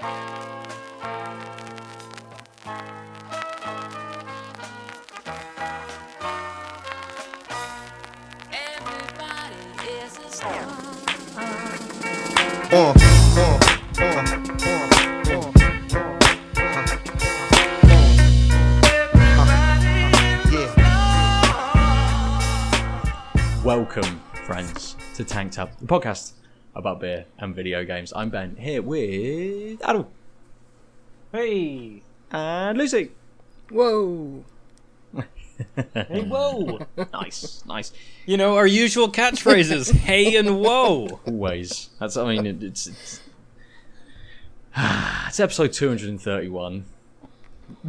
Uh, uh, uh, uh, Welcome, friends, to Tanked Up, the podcast about beer and video games. I'm Ben here with Adam Hey! and Lucy. Whoa! Hey, whoa! Nice, nice. you know, our usual catchphrases, hey and whoa! Always. That's. I mean, it, it's, it's. It's episode 231.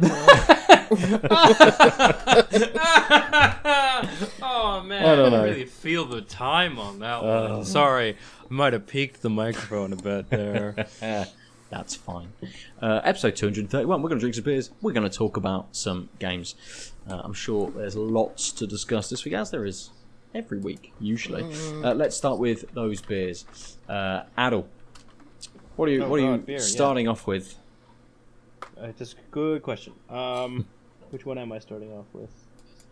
oh man, I don't know. really feel the time on that one. Sorry, I might have peaked the microphone a bit there. That's fine. Uh, episode 231. We're going to drink some beers. We're going to talk about some games. Uh, I'm sure there's lots to discuss this week, as there is every week, usually. Uh, let's start with those beers. Uh, Adel, what are you, Oh, what are you God, beer, yeah. starting off with? Uh, that's a good question. Um, which one am I starting off with?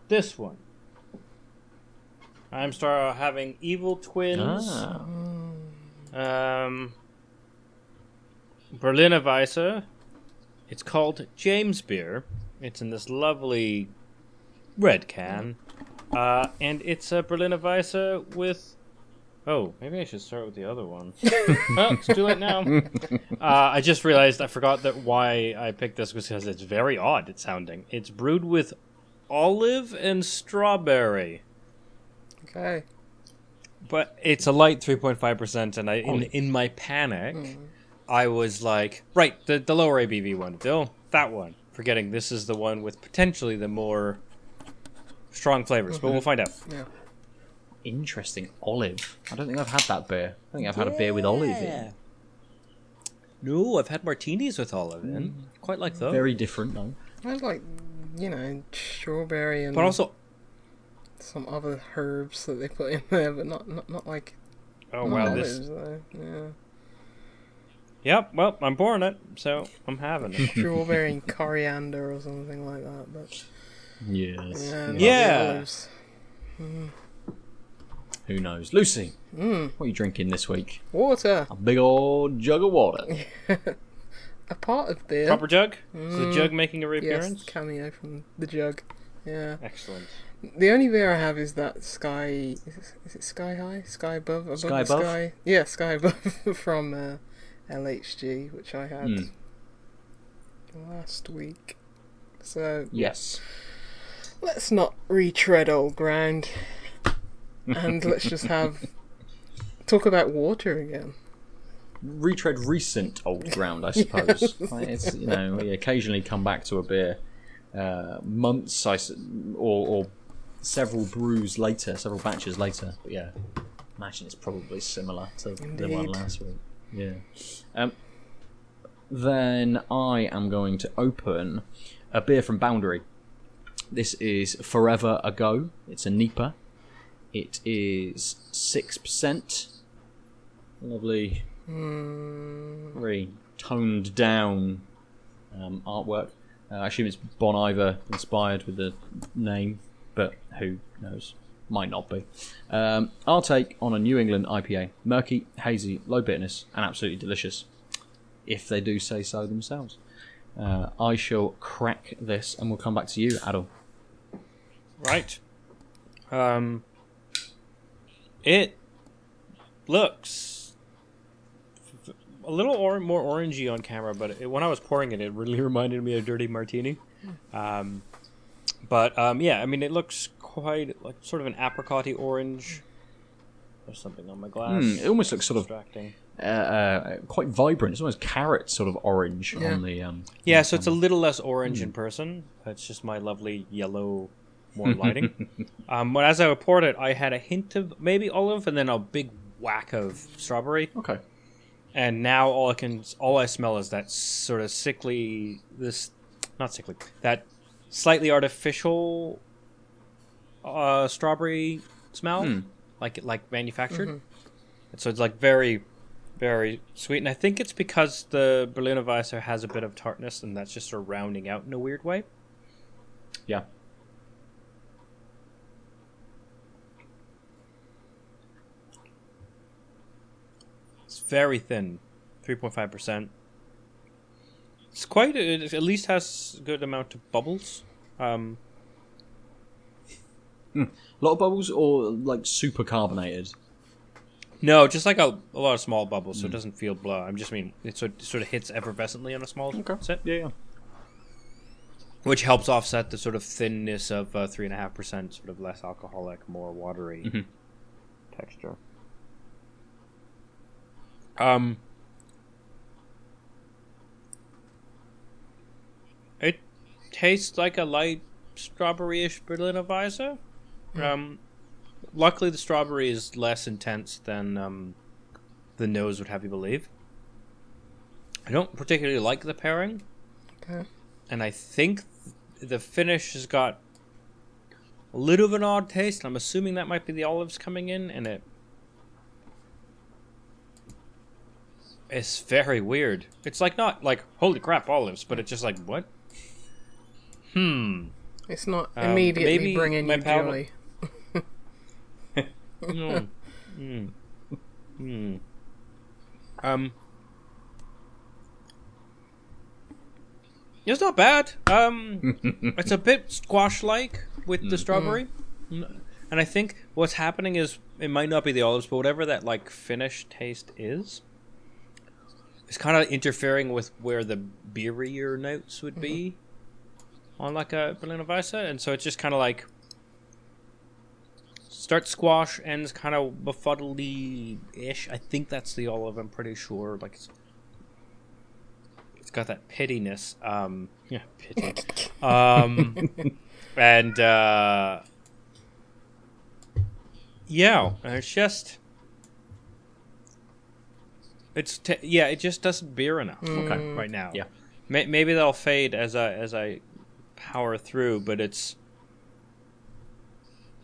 This one. I'm start having Evil Twins. Ah, Um, Berliner Weisse. It's called James Beer. It's in this lovely red can. Uh, and it's a Berliner Weisse with. Oh, maybe I should start with the other one. well, it's too late now. Uh, I just realized I forgot that why I picked this was because it's very odd it's sounding. It's brewed with olive and strawberry. Okay. But it's a light 3.5%, and I in, in my panic, I was like, right, the, the lower ABV one. Oh, that one. Forgetting this is the one with potentially the more strong flavors, but we'll find out. Yeah. Interesting. Olive. I don't think I've had that beer. I think I've had a beer with olive in. No, I've had martinis with olive in. Mm. Quite like those. Very different, though. I like, you know, strawberry and but also, some other herbs that they put in there, but not not, not like oh not wow, this. though. Yeah. Yep, well, I'm pouring it, so I'm having it. Strawberry and coriander or something like that. But Yes. yeah, not the Yeah. olives. Mm. Who knows? Lucy, Mm, what are you drinking this week? water. A big old jug of water. A part of beer. Proper jug? Is the Mm. jug making a reappearance? yes, reappearance? cameo from the jug. Yeah. Excellent. The only beer I have is that Sky. Is it, is it Sky High? Sky Above? Above Sky the Above? Sky? Yeah, Sky Above from uh, LHG, which I had Hmm. last week. So Yes. let's not retread old ground, and let's just have talk about water again. Retread recent old ground, I suppose. Like, it's, you know, we occasionally come back to a beer uh, months I or, or several brews later, several batches later. But yeah, imagine it's probably similar to the one last week. Yeah. Um, then I am going to open a beer from Boundary. This is Forever Ago. It's a NEIPA. It is 6%. Lovely, Mm, very toned down um, artwork. Uh, I assume it's Bon Iver inspired with the name, but who knows? Might not be. Um, I'll take on a New England IPA. Murky, hazy, low bitterness, and absolutely delicious. If they do say so themselves. Uh, I shall crack this and we'll come back to you, Adel. Right. Um. It looks a little or- more orangey on camera, but it, when I was pouring it, it really reminded me of Dirty Martini. Um, but um, yeah, I mean, it looks quite like sort of an apricotty orange. There's something on my glass. Hmm, it almost looks sort of uh, uh, quite vibrant. It's almost carrot sort of orange Yeah. on the. Um, Yeah, so it's a little less orange Hmm. in person. It's just my lovely yellow, more lighting. um, but as I poured it, I had a hint of maybe olive, and then a big whack of strawberry. okay. And now all I can, all I smell is that sort of sickly, this, not sickly, that slightly artificial uh, strawberry smell, Hmm. like like manufactured. And so it's like very, very sweet, and I think it's because the Berliner Weisse has a bit of tartness, and that's just sort of rounding out in a weird way. Yeah. Very thin, three point five percent. It's quite. It at least has a good amount of bubbles. Um, A lot of bubbles or like super carbonated. no, just like a, a lot of small bubbles, so it doesn't feel blah. I'm just mean it sort, sort of hits effervescently on a small set, Yeah, yeah. which helps offset the sort of thinness of uh, three and a half percent, sort of less alcoholic, more watery Mhm. texture. Um, it tastes like a light strawberry-ish Berliner Weisse. Um, luckily, the strawberry is less intense than um, the nose would have you believe. I don't particularly like the pairing, Okay. and I think the finish has got a little of an odd taste. I'm assuming that might be the olives coming in, and it it's very weird. It's like not like holy crap olives, but it's just like what? Hmm. It's not Um, immediately maybe bringing my you palate- joy. Mm. mm. Mm. Um. It's not bad. Um, it's a bit squash-like with the strawberry, N- and I think what's happening is it might not be the olives, but whatever that like finish taste is, it's kind of interfering with where the beerier notes would be on like a Berliner Weisse, and so it's just kind of like start squash, ends kind of befuddly-ish. I think that's the olive. I'm pretty sure. Like it's, it's got that pittiness. Um, yeah, pity. Um, and uh, yeah, it's just. It's t- yeah, it just doesn't beer enough Okay. right now. Yeah. May- maybe they'll fade as I as I power through, but it's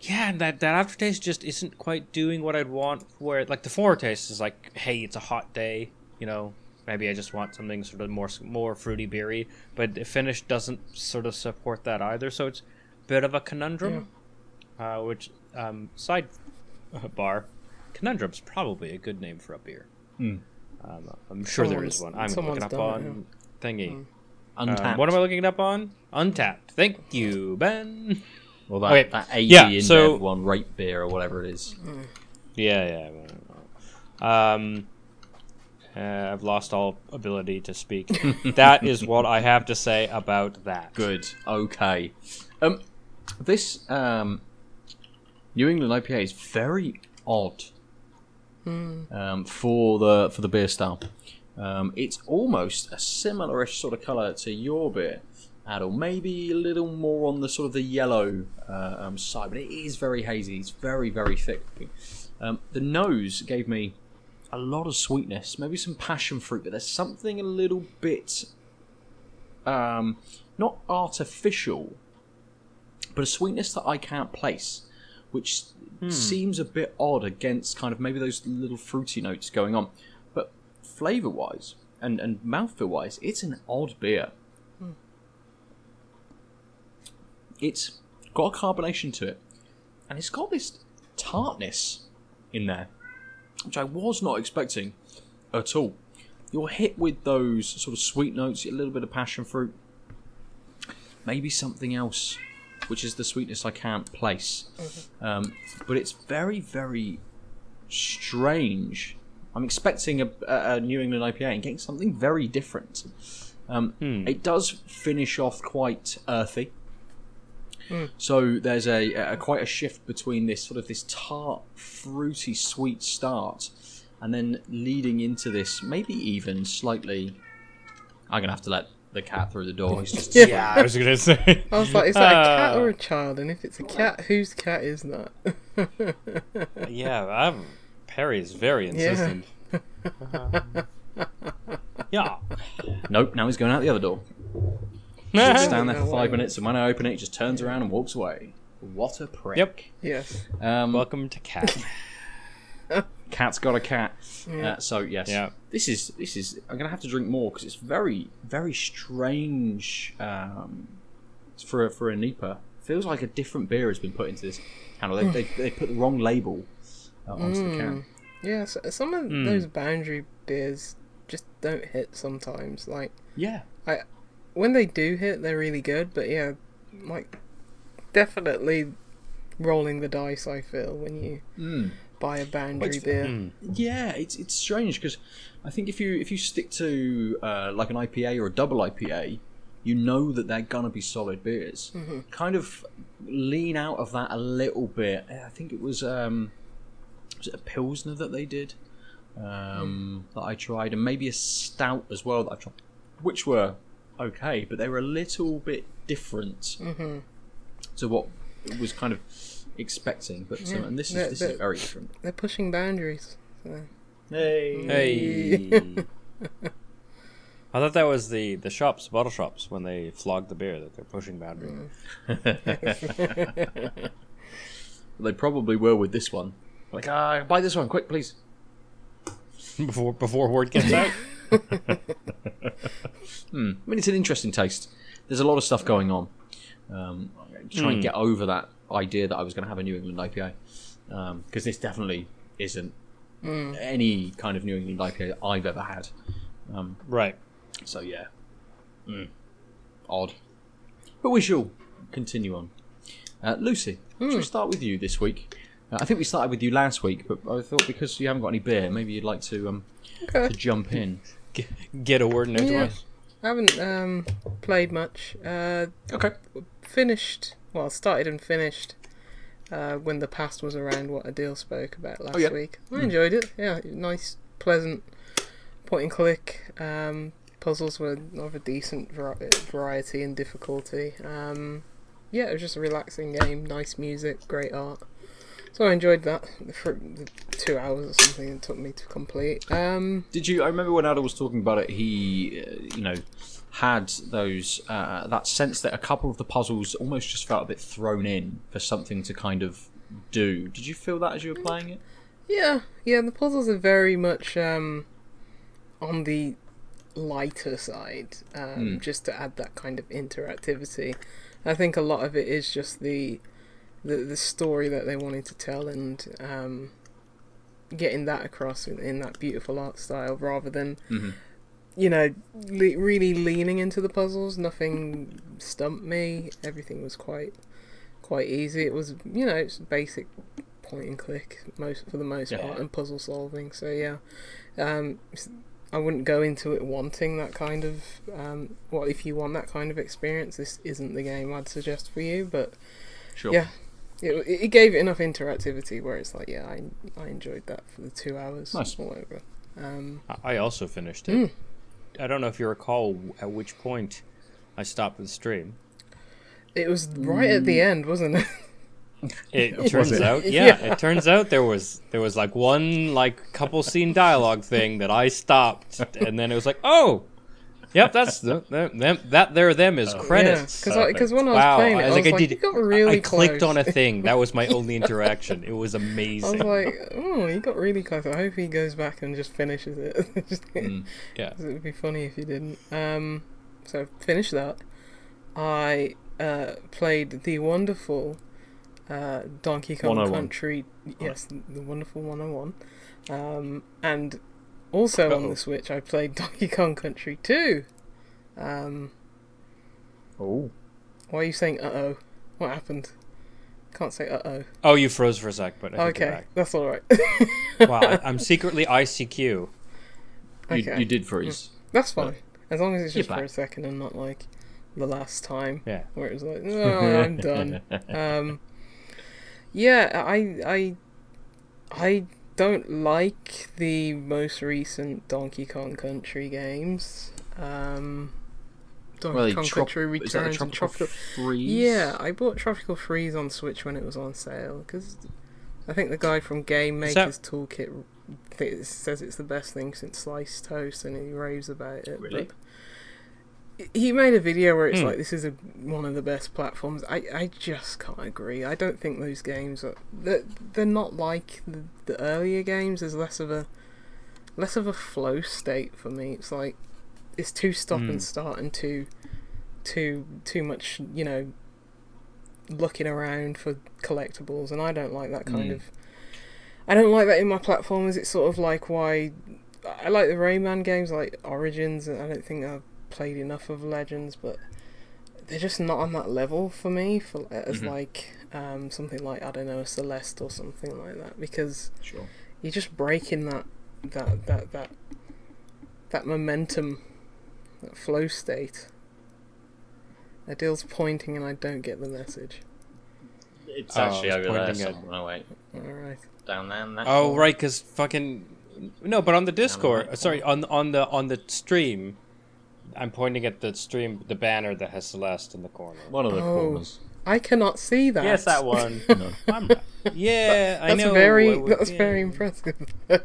yeah, that that aftertaste just isn't quite doing what I'd want. Where like the foretaste is like, hey, it's a hot day, you know. Maybe I just want something sort of more more fruity beery, but the finish doesn't sort of support that either. So it's a bit of a conundrum. Uh, which um, side bar conundrum's probably a good name for a beer. Hmm. Um, I'm sure there is one. I'm looking up someone's done it, on thingy. Untappd. Um, what am I looking it up on? Untappd. Thank you, Ben. Well, that, Okay, that 80 yeah, in so- one RateBeer or whatever it is. Yeah, yeah. Um, uh, I've lost all ability to speak. that is what I have to say about that. Good. Okay. Um, this um, New England IPA is very odd. Um, for the for the beer style, um, it's almost a similar-ish sort of color to your beer, Adel. Maybe a little more on the sort of the yellow uh, um, side, but it is very hazy. It's very very thick. Um, the nose gave me a lot of sweetness, maybe some passion fruit, but there's something a little bit um, not artificial, but a sweetness that I can't place, which Hmm. seems a bit odd against kind of maybe those little fruity notes going on. But flavour wise and, and mouthfeel wise, it's an odd beer. Hmm. It's got a carbonation to it, and it's got this tartness in there, which I was not expecting at all. You're hit with those sort of sweet notes, a little bit of passion fruit, maybe something else, which is the sweetness I can't place. Um, but it's very, very strange. I'm expecting a, a a New England IPA and getting something very different. Um, It does finish off quite earthy. So there's a, a quite a shift between this sort of this tart, fruity, sweet start, and then leading into this maybe even slightly. I'm gonna have to let the cat through the door. He's just Yeah, I was gonna say. I was like, is that a cat or a child? And if it's a cat, whose cat is that? yeah, I'm, Perry is very insistent. yeah. nope. Now he's going out the other door. yeah. Stand there for five minutes, and when I open it, he just turns around and walks away. What a prick. Yep. yes. Um, Welcome to Cat. Cat's got a cat. Yeah. Uh, so yes, Yeah. this is this is. I'm gonna have to drink more because it's very very strange um, for a, for a NEIPA. Feels like a different beer has been put into this handle. They, they, they put the wrong label uh, onto the can. Yeah, so, some of Hmm. those boundary beers just don't hit sometimes. Like Yeah, I when they do hit, they're really good. But yeah, like definitely rolling the dice. I feel when you Mm. Buy a boundary beer. Hmm. yeah. It's it's strange because I think if you if you stick to uh, like an IPA or a double IPA, you know that they're gonna be solid beers. Kind of lean out of that a little bit. I think it was um, was it a pilsner that they did um, that I tried, and maybe a stout as well that I tried, which were okay, but they were a little bit different to what was kind of expecting. But um, and this is They're- this they're- is very different. They're pushing boundaries. So. Hey, Hey. I thought that was the the shops, bottle shops, when they flog the beer that they're pushing boundary. they probably were with this one. Like, ah, buy this one, quick, please. before before word gets out. hmm. I mean, it's an interesting taste. There's a lot of stuff going on. Um, try and get over that idea that I was going to have a New England IPA because this definitely isn't any kind of New England IPA I've ever had. Um, right. so yeah, Mm. odd. But we shall continue on. Uh, Lucy, shall we start with you this week? Uh, I think we started with you last week, but I thought because you haven't got any beer, maybe you'd like to um, Okay. to jump in. G- get a word in edgewise. I haven't um, played much. Uh, Okay. finished, well, started and finished uh, when the past was around. What Adil spoke about last Oh, yeah. week. I enjoyed it. Yeah, nice, pleasant point and click. Um, puzzles were of a decent variety and difficulty. Um, yeah, it was just a relaxing game. Nice music, great art. So I enjoyed that for the two hours or something it took me to complete. Um, Did you? I remember when Adel was talking about it. He, uh, you know, had those uh, that sense that a couple of the puzzles almost just felt a bit thrown in for something to kind of do. Did you feel that as you were playing it? Yeah, yeah, the puzzles are very much um, on the lighter side, um, just to add that kind of interactivity. I think a lot of it is just the the, the story that they wanted to tell and um, getting that across in, in that beautiful art style, rather than you know le- really leaning into the puzzles. Nothing stumped me. Everything was quite quite easy. It was you know it's basic point and click most for the most Yeah. part and puzzle solving. So yeah, um, I wouldn't go into it wanting that kind of um, well if you want that kind of experience, this isn't the game I'd suggest for you. But Sure. yeah, it, it gave it enough interactivity where it's like yeah I I enjoyed that for the two hours Nice. all over. Um, I- I also finished it. I don't know if you recall at which point I stopped the stream. it was right at the end, wasn't it? It turns it? out, yeah, it turns out there was there was like one like couple scene dialogue thing that I stopped, and then it was like, oh, yep, that's the, them, them that there them is credits. because because when I was Wow, playing it, I, was like, I did. you got really I clicked close. on a thing. That was my only interaction. It was amazing. I was like, oh, he got really close. I hope he goes back and just finishes it. Just- yeah. It would be funny if he didn't. Um, so finished that. I uh, played the wonderful uh, Donkey Kong Country. Yes, the wonderful 101. Um, and also on Uh-oh. the Switch, I played Donkey Kong Country 2. Um, Oh. why are you saying uh oh? What happened? Can't say uh oh. Oh, you froze for a sec, but I think you're Okay, that's alright. back. Wow, I, I'm secretly ICQ. You, Okay. you did freeze. That's fine. As long as it's You're just for a second and not like the last time Yeah. where it was like, no, I'm done. Um, yeah, I, I, I don't like the most recent Donkey Kong Country games. Um, Donkey Well, Kong trop- Country is that a Returns and tropical Tropical. freeze? Yeah, I bought Tropical Freeze on Switch when it was on sale because I think the guy from Game Is that- Maker's Toolkit th- says it's the best thing since sliced toast, and he raves about it. Really? But he made a video where it's Hmm. like this is a, one of the best platforms. I, I just can't agree. I don't think those games are they're, they're not like the, the earlier games. There's less of a less of a flow state for me. It's like it's too stop Hmm. and start and too too too much you know looking around for collectibles, and I don't like that kind Hmm. of. I don't like that in my platformers. It's sort of like why I like the Rayman games, like Origins. and I don't think I've played enough of Legends, but they're just not on that level for me. For as Mhm. like um, something like I don't know, a Celeste or something like that, because Sure. you're just breaking that that that that that momentum, that flow state. Adil's pointing, and I don't get the message. It's Oh, I actually was over there. pointing at- somewhere. Oh wait, All right. down there. in that Oh corner. right, because fucking no, but on the Discord, sorry, on on the on the stream, I'm pointing at the stream, the banner that has Celeste in the corner. One of the Oh. corners. I cannot see that. Yes, that one. No. I'm. Yeah, I That's know. very. what- what- That's yeah. very impressive.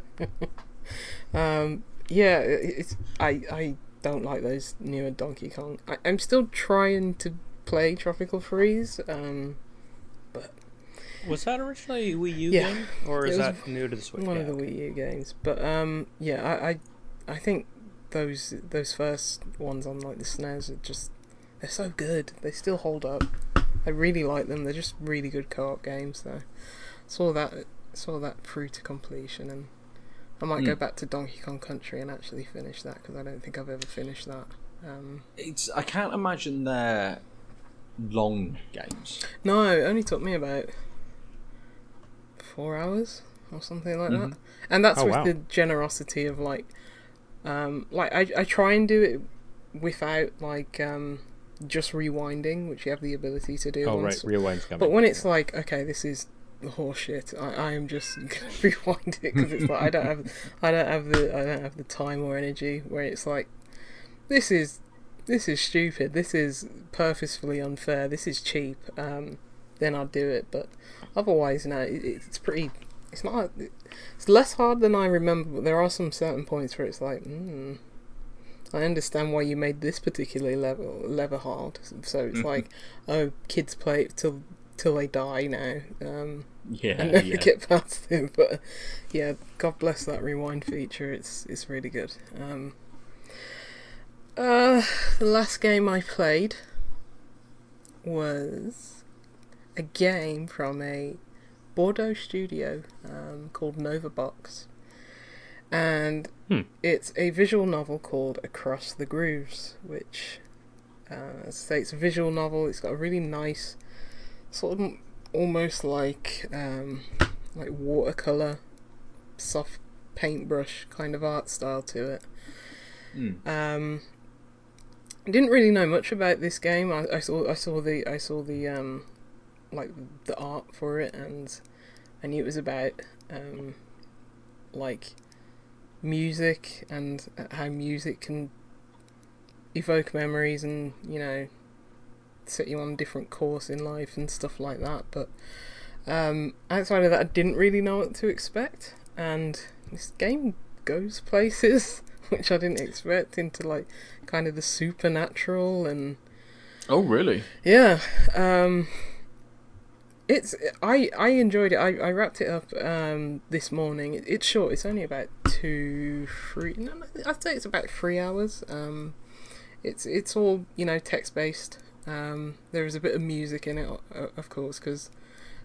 um, yeah, it's. I I don't like those newer Donkey Kong. I, I'm still trying to play Tropical Freeze. Um, Was that originally a Wii U Yeah. game, or It is was that new to the Switch? one Yeah, of the okay. Wii U games, but um, yeah, I, I I think those those first ones on like the SNES are just they're so good. They still hold up. I really like them. They're just really good co-op games. Though, saw that saw that through to completion, and I might go Mm. back to Donkey Kong Country and actually finish that because I don't think I've ever finished that. Um, It's. I can't imagine they're long games. no, it only took me about four hours or something like that, Mhm. and that's Oh, with wow. the generosity of like, um, like I I try and do it without like um just rewinding, which you have the ability to do. Oh right, rewind's coming. But when it's like, okay, this is the horseshit, I, I am just gonna rewind it because it's like I don't have, I don't have the, I don't have the time or energy. Where it's like, this is, this is stupid. This is purposefully unfair. This is cheap. Um, then I'd do it. But otherwise, no, it, it's pretty. It's not. It's less hard than I remember. But there are some certain points where it's like, hmm. I understand why you made this particular level level hard. So it's Mhm. like, oh, kids play it till till they die now, um, Yeah. and never yeah. get past it. But yeah, God bless that rewind feature. It's it's really good. Um, uh, the last game I played was a game from a Bordeaux studio um, called Nova Box, and Hmm. it's a visual novel called Across the Grooves, which, uh, as I say, it's a visual novel. It's got a really nice, sort of almost like um, like watercolor, soft paintbrush kind of art style to it. Mm. Um, I didn't really know much about this game. I, I saw I saw the I saw the um, like the art for it, and I knew it was about um, like music and how music can evoke memories and you know set you on a different course in life and stuff like that. But um, outside of that, I didn't really know what to expect, and this game goes places which I didn't expect into like kind of the supernatural and Oh really? yeah. Um, it's I I enjoyed it. I, I wrapped it up um, this morning. It, it's short. It's only about two three. No, I'd say it's about three hours. Um, it's it's all you know text based. Um, there is a bit of music in it, of course, because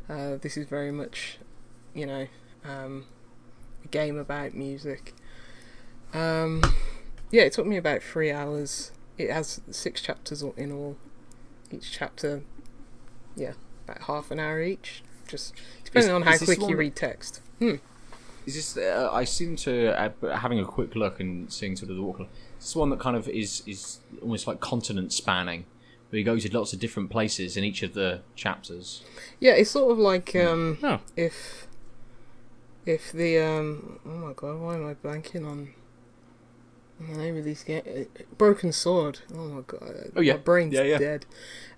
uh, this is very much you know um, a game about music. Um, yeah, it took me about three hours. It has six chapters in all. Each chapter, yeah, about half an hour each. Just depending Is- on how quick you read text. Hmm. Is this? Uh, I seem to uh, having a quick look and seeing sort of the walk. Is this one that kind of is is almost like continent spanning, where you go to lots of different places in each of the chapters. Yeah, it's sort of like um, Oh. if if the um, oh my god, why am I blanking on the name of this game? Uh, Broken Sword. Oh my god, Oh, yeah. my brain's Yeah, yeah. dead.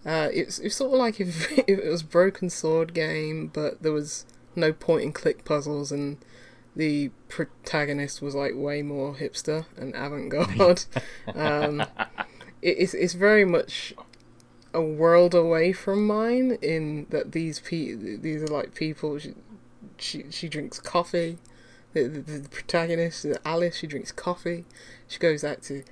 Uh, it's it's sort of like if, if it was Broken Sword game, but there was no point and click puzzles and the protagonist was like way more hipster and avant-garde. um, it, it, it's it's very much a world away from mine in that these pe- these are like people. She she, she drinks coffee. The, the, the protagonist, Alice, she drinks coffee. She goes out to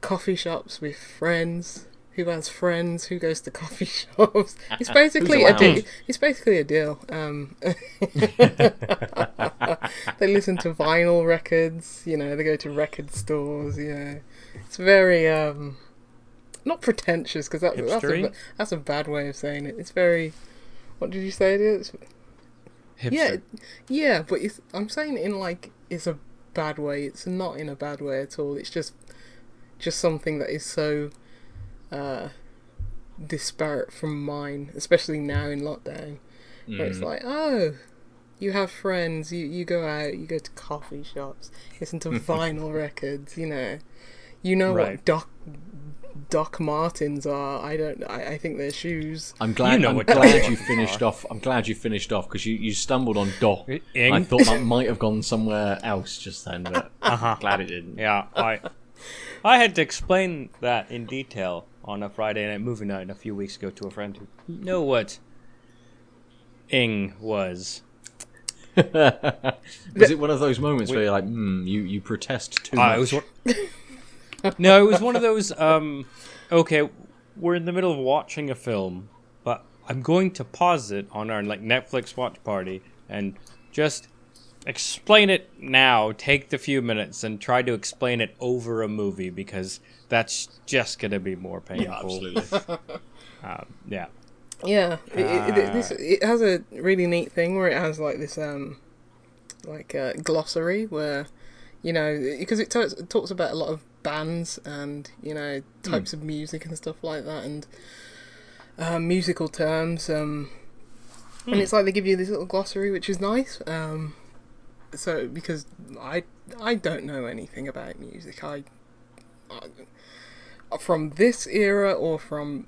coffee shops with friends. Who has friends? Who goes to coffee shops? It's basically a deal. It's basically a deal. Um, they listen to vinyl records. You know, they go to record stores. You know, it's very um, not pretentious because that, that's a, that's a bad way of saying it. It's very. What did you say it is? Hipster. Yeah, yeah, but it's, I'm saying in like it's a bad way. It's not in a bad way at all. It's just just something that is so uh, disparate from mine, especially now in lockdown, where it's like, oh, you have friends, you you go out, you go to coffee shops, listen to vinyl records, you know, you know Right. what Doc Doc Martens are. I don't. I, I think they're shoes. I'm glad. know I'm what glad Doc you finished off. I'm glad you finished off because you, you stumbled on Doc. Ing? I thought that might have gone somewhere else just then, but Uh-huh. glad it didn't. Yeah, I I had to explain that in detail on a Friday night movie night a few weeks ago to a friend who know what ing was. Was it one of those moments where you're like, hmm, you, you protest too Uh, much? It was one- no, it was one of those. Um, okay, we're in the middle of watching a film, but I'm going to pause it on our like Netflix watch party and just explain it now. Take the few minutes and try to explain it over a movie because that's just gonna be more painful. yeah, absolutely. Um, yeah. Yeah, it, it, it, this, Ah. it has a really neat thing where it has like this um, like uh, glossary where, you know, because it, talks it talks about a lot of bands and you know types of music and stuff like that and uh, musical terms. Um, and it's like they give you this little glossary, which is nice. Um, so because I I don't know anything about music, I, I from this era or from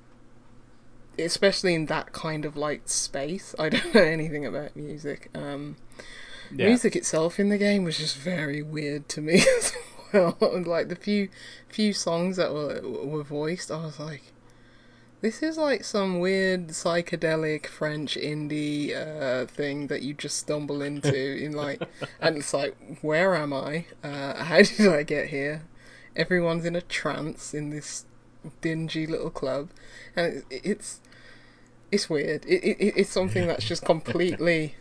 especially in that kind of like space. I don't know anything about music. Um, Yeah. Music itself in the game was just very weird to me as well. like the few few songs that were were voiced, I was like, this is like some weird psychedelic French indie uh, thing that you just stumble into in like, and it's like, where am I? Uh, how did I get here? Everyone's in a trance in this dingy little club, and it, it's it's weird. It, it it's something that's just completely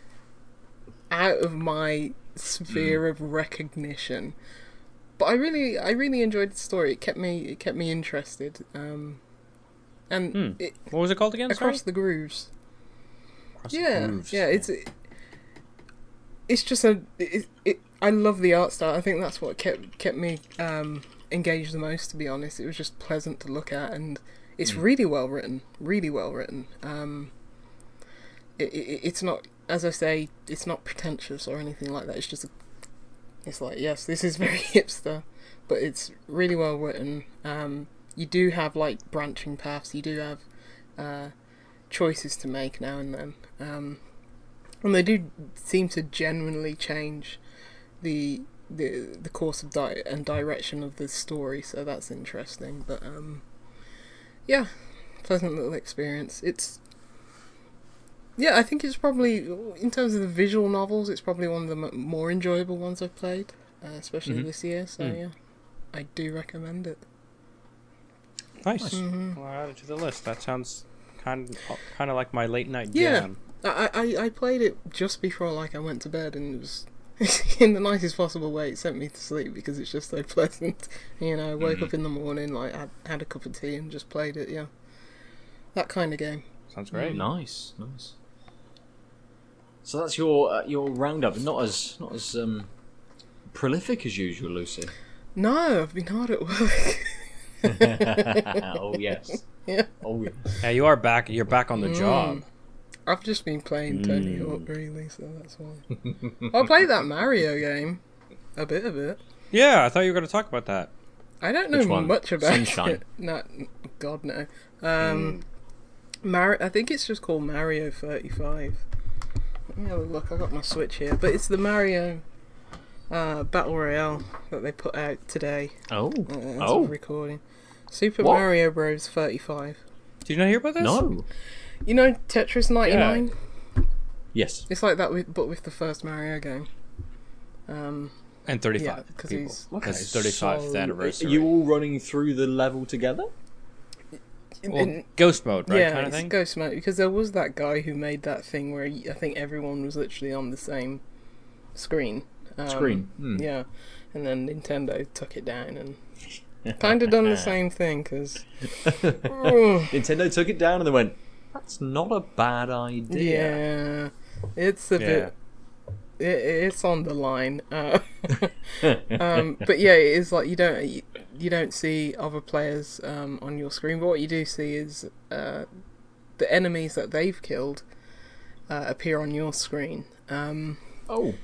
out of my sphere of recognition. But I really I really enjoyed the story. It kept me it kept me interested. Um, and Hmm. it, What was it called again? across Sorry? the grooves. Across the Yeah, Grooves. yeah. It's it's just a it, it. I love the art style. I think that's what kept kept me um, engaged the most. To be honest, it was just pleasant to look at, and it's really well written. Really well written. Um, it, it, it's not, as I say, it's not pretentious or anything like that. It's just, a, it's like yes, this is very hipster, but it's really well written. Um, you do have like branching paths. You do have uh, choices to make now and then. Um, and they do seem to genuinely change the the the course of di- and direction of the story, so that's interesting. But um, yeah, pleasant little experience. It's yeah, I think it's probably in terms of the visual novels, it's probably one of the m- more enjoyable ones I've played, uh, especially Mhm. this year. So Mm. yeah, I do recommend it. Nice. Mhm. Well, add it to the list. That sounds kind kind of like my late night Yeah. jam. I, I I played it just before like I went to bed and it was in the nicest possible way it sent me to sleep because it's just so pleasant. You know, I woke up in the morning, like had, had a cup of tea and just played it, yeah. That kind of game. Sounds great. Nice, nice. So that's your uh, your roundup. Not as not as um, prolific as usual, Lucy. No, I've been hard at work. oh yes. Yeah. Oh yes. Yeah, you are back. You're back on the Mm. job. I've just been playing Tony Mm. Hawk really, so that's why. I played that Mario game. A bit of it. Yeah, I thought you were going to talk about that. I don't know much about Sunshine? it. No, God no. Um, Mar- I think it's just called Mario 35. Let me have a look. I got my Switch here, but it's the Mario uh, Battle Royale that they put out today. Oh. Uh, Oh. recording. Super What? Mario Bros. 35. Did you not hear about this? No. You know Tetris 99? Yes. It's like that, with, but with the first Mario game. Um, And 35 Yeah, 'cause people. he's- Because it's 35th So, anniversary. Are you all running through the level together? Well, in- ghost mode, right? yeah, kind of it's thing. Ghost Mode because there was that guy who made that thing where I think everyone was literally on the same screen. Um, Screen. Hmm. Yeah, and then Nintendo took it down and kind of done the same thing because Nintendo took it down and they went, "That's not a bad idea." yeah, it's a Yeah. bit. It, it's on the line, uh, um, but yeah, it is like you don't you, you don't see other players um, on your screen, but what you do see is uh, the enemies that they've killed uh, appear on your screen. Um, Oh.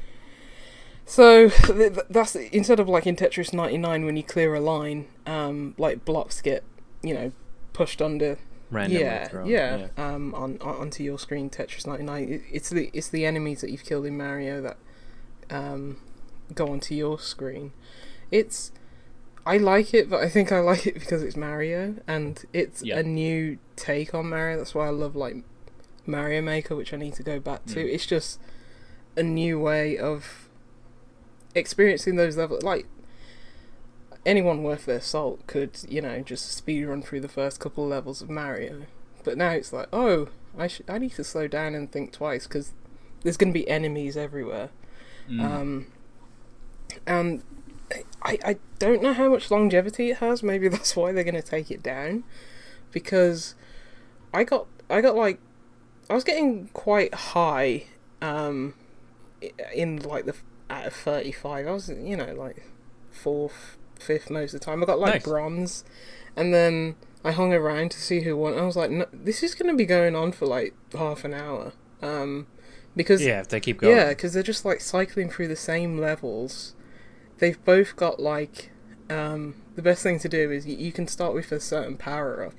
so th- th- that's instead of like in Tetris 99 when you clear a line, um, like blocks get you know pushed under Randomly yeah, thrown. yeah, Um, on, on onto your screen, Tetris 99. It, it's the it's the enemies that you've killed in Mario that um, go onto your screen. It's I like it, but I think I like it because it's Mario and it's Yeah. a new take on Mario. That's why I love like Mario Maker, which I need to go back to. Mm. It's just a new way of experiencing those levels. Like anyone worth their salt could, you know, just speed run through the first couple of levels of Mario. But now it's like, oh, I should, I need to slow down and think twice because there's going to be enemies everywhere. Mm. Um, and I, I don't know how much longevity it has. Maybe that's why they're going to take it down, because I got I got like I was getting quite high, um, in like the out of thirty five. I was you know like fourth, fifth most of the time. I got like Nice. bronze, and then I hung around to see who won. I was like, no, this is going to be going on for like half an hour, um, because Yeah, if they keep going. yeah, because they're just like cycling through the same levels. They've both got like um, the best thing to do is you, you can start with a certain power up,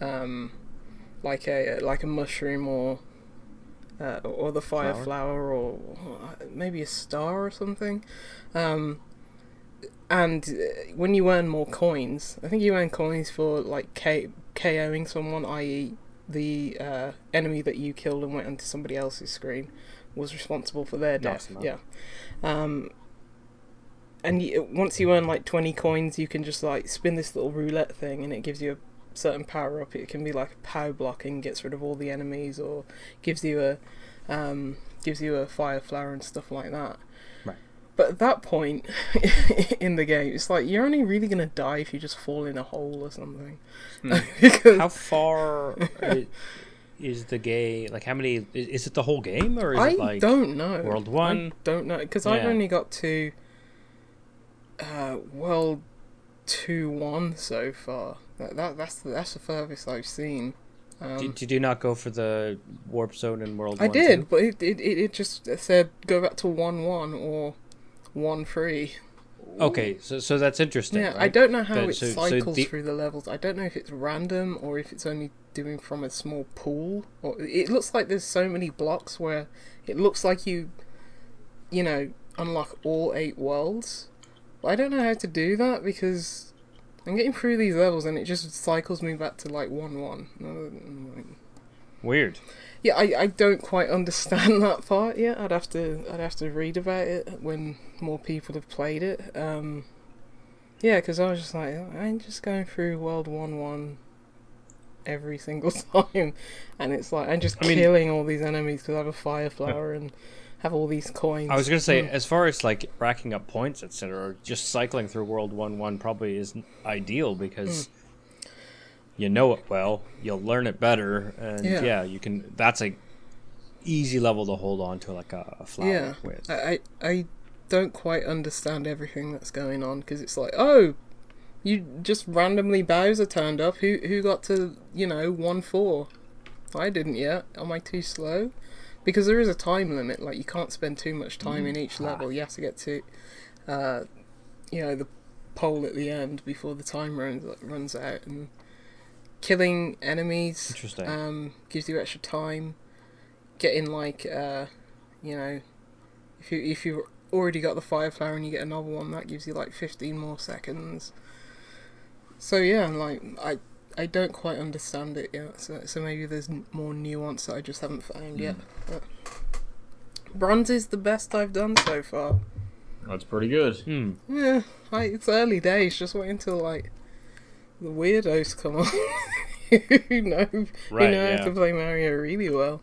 um, like a like a mushroom or uh, or the fire Flower? flower or uh, maybe a star or something. Um, and uh, when you earn more coins, I think you earn coins for like K- KOing someone, i.e., the uh, enemy that you killed and went onto somebody else's screen was responsible for their death. Awesome. Yeah. Um, and you, once you earn like 20 coins, you can just like spin this little roulette thing and it gives you a certain power up. It can be like a power blocking, gets rid of all the enemies, or gives you a um, gives you a fire flower and stuff like that. Right. But at that point in the game, it's like you're only really gonna die if you just fall in a hole or something. because How far is the game? Like, how many? Is it the whole game, or is I it like don't know. World I One? don't know because I've only got to uh, World Two One so far. That, that that's the, that's the furthest I've seen. Um, Did, did you not go for the warp zone in World I One? did, too? but it, it it just said go back to one one or one three. Okay, so so that's interesting. Yeah, I don't know how But it so- so cycles the- through the levels. I don't know if it's random or if it's only doing from a small pool. Or it looks like there's so many blocks where it looks like you, you know, unlock all eight worlds. But I don't know how to do that because I'm getting through these levels and it just cycles me back to like one one. Weird. Yeah, I, I don't quite understand that part yet. I'd have to I'd have to read about it when more people have played it. Um, yeah, because I was just like I'm just going through World One One every single time, and it's like I'm just I mean- killing all these enemies because I have a fire flower and have all these coins. I was gonna say, Mm. as far as like racking up points, etc., just cycling through World One One probably isn't ideal because Mm. you know it well, you'll learn it better, and Yeah. yeah, you can. That's a easy level to hold on to, like a, a flower yeah, with. I, I I don't quite understand everything that's going on because it's like, oh, you just randomly Bowser turned up. Who who got to you know one four? I didn't yet. Am I too slow? Because there is a time limit. Like you can't spend too much time in each level. You have to get to, uh, you know, the pole at the end before the time runs runs out. And killing enemies um, gives you extra time. Getting like, uh, you know, if you if you already got the fire flower and you get another one, that gives you like fifteen more seconds. So yeah, like I I don't quite understand it yet. So so maybe there's more nuance that I just haven't found yet. But bronze is the best I've done so far. That's pretty good. Hmm. Yeah, like, it's early days. Just wait until like the weirdos come on. who know who Right, know yeah. how to play Mario really well.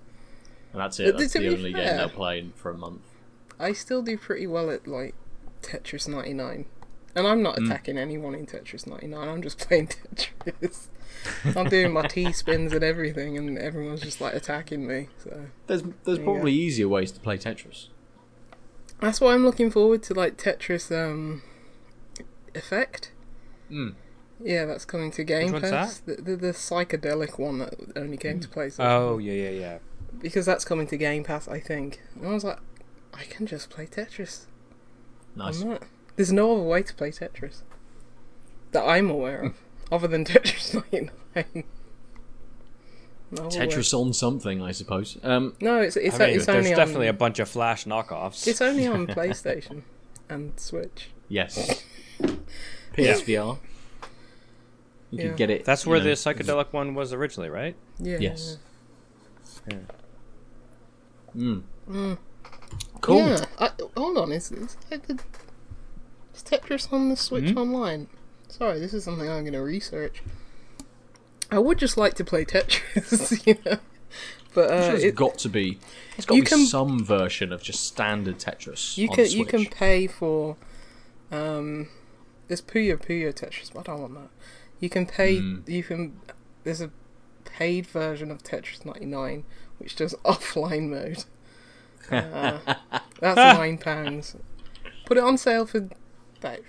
And that's it. But That's the be only game they'll play for a month. I still do pretty well at like Tetris 99. And I'm not Mm. attacking anyone in Tetris 99, I'm just playing Tetris. I'm doing my T spins and everything, and everyone's just like attacking me. So There's there's you probably easier ways to play Tetris. that's why I'm looking forward to like Tetris um Effect. Mm. Yeah, that's coming to Game one's Pass. The, the the psychedelic one that only came to play. Oh yeah, yeah, yeah. because that's coming to Game Pass, I think. And I was like, I can just play Tetris. Nice. There's no other way to play Tetris that I'm aware of, other than Tetris 99. No other way. Tetris on something, I suppose. Um, No, it's it's, I mean, it's there's only definitely a bunch of Flash knockoffs. it's only on PlayStation and Switch. yes. PSVR. You Yeah. could get it. That's where know, the psychedelic one was originally, right? Yeah. Yes. Yeah. Mm. Mm. Cool. Yeah. I, hold on, is, is, is Tetris on the Switch Hmm? online? Sorry, this is something I'm going to research. I would just like to play Tetris, you know, but uh, sure it's it, got to be. It's got you to be can- some version of just standard Tetris. You can you can pay for um there's Puyo Puyo Tetris, but I don't want that. You can pay Mm. you can there's a paid version of Tetris 99 which does offline mode. Uh, that's nine pounds. Put it on sale for about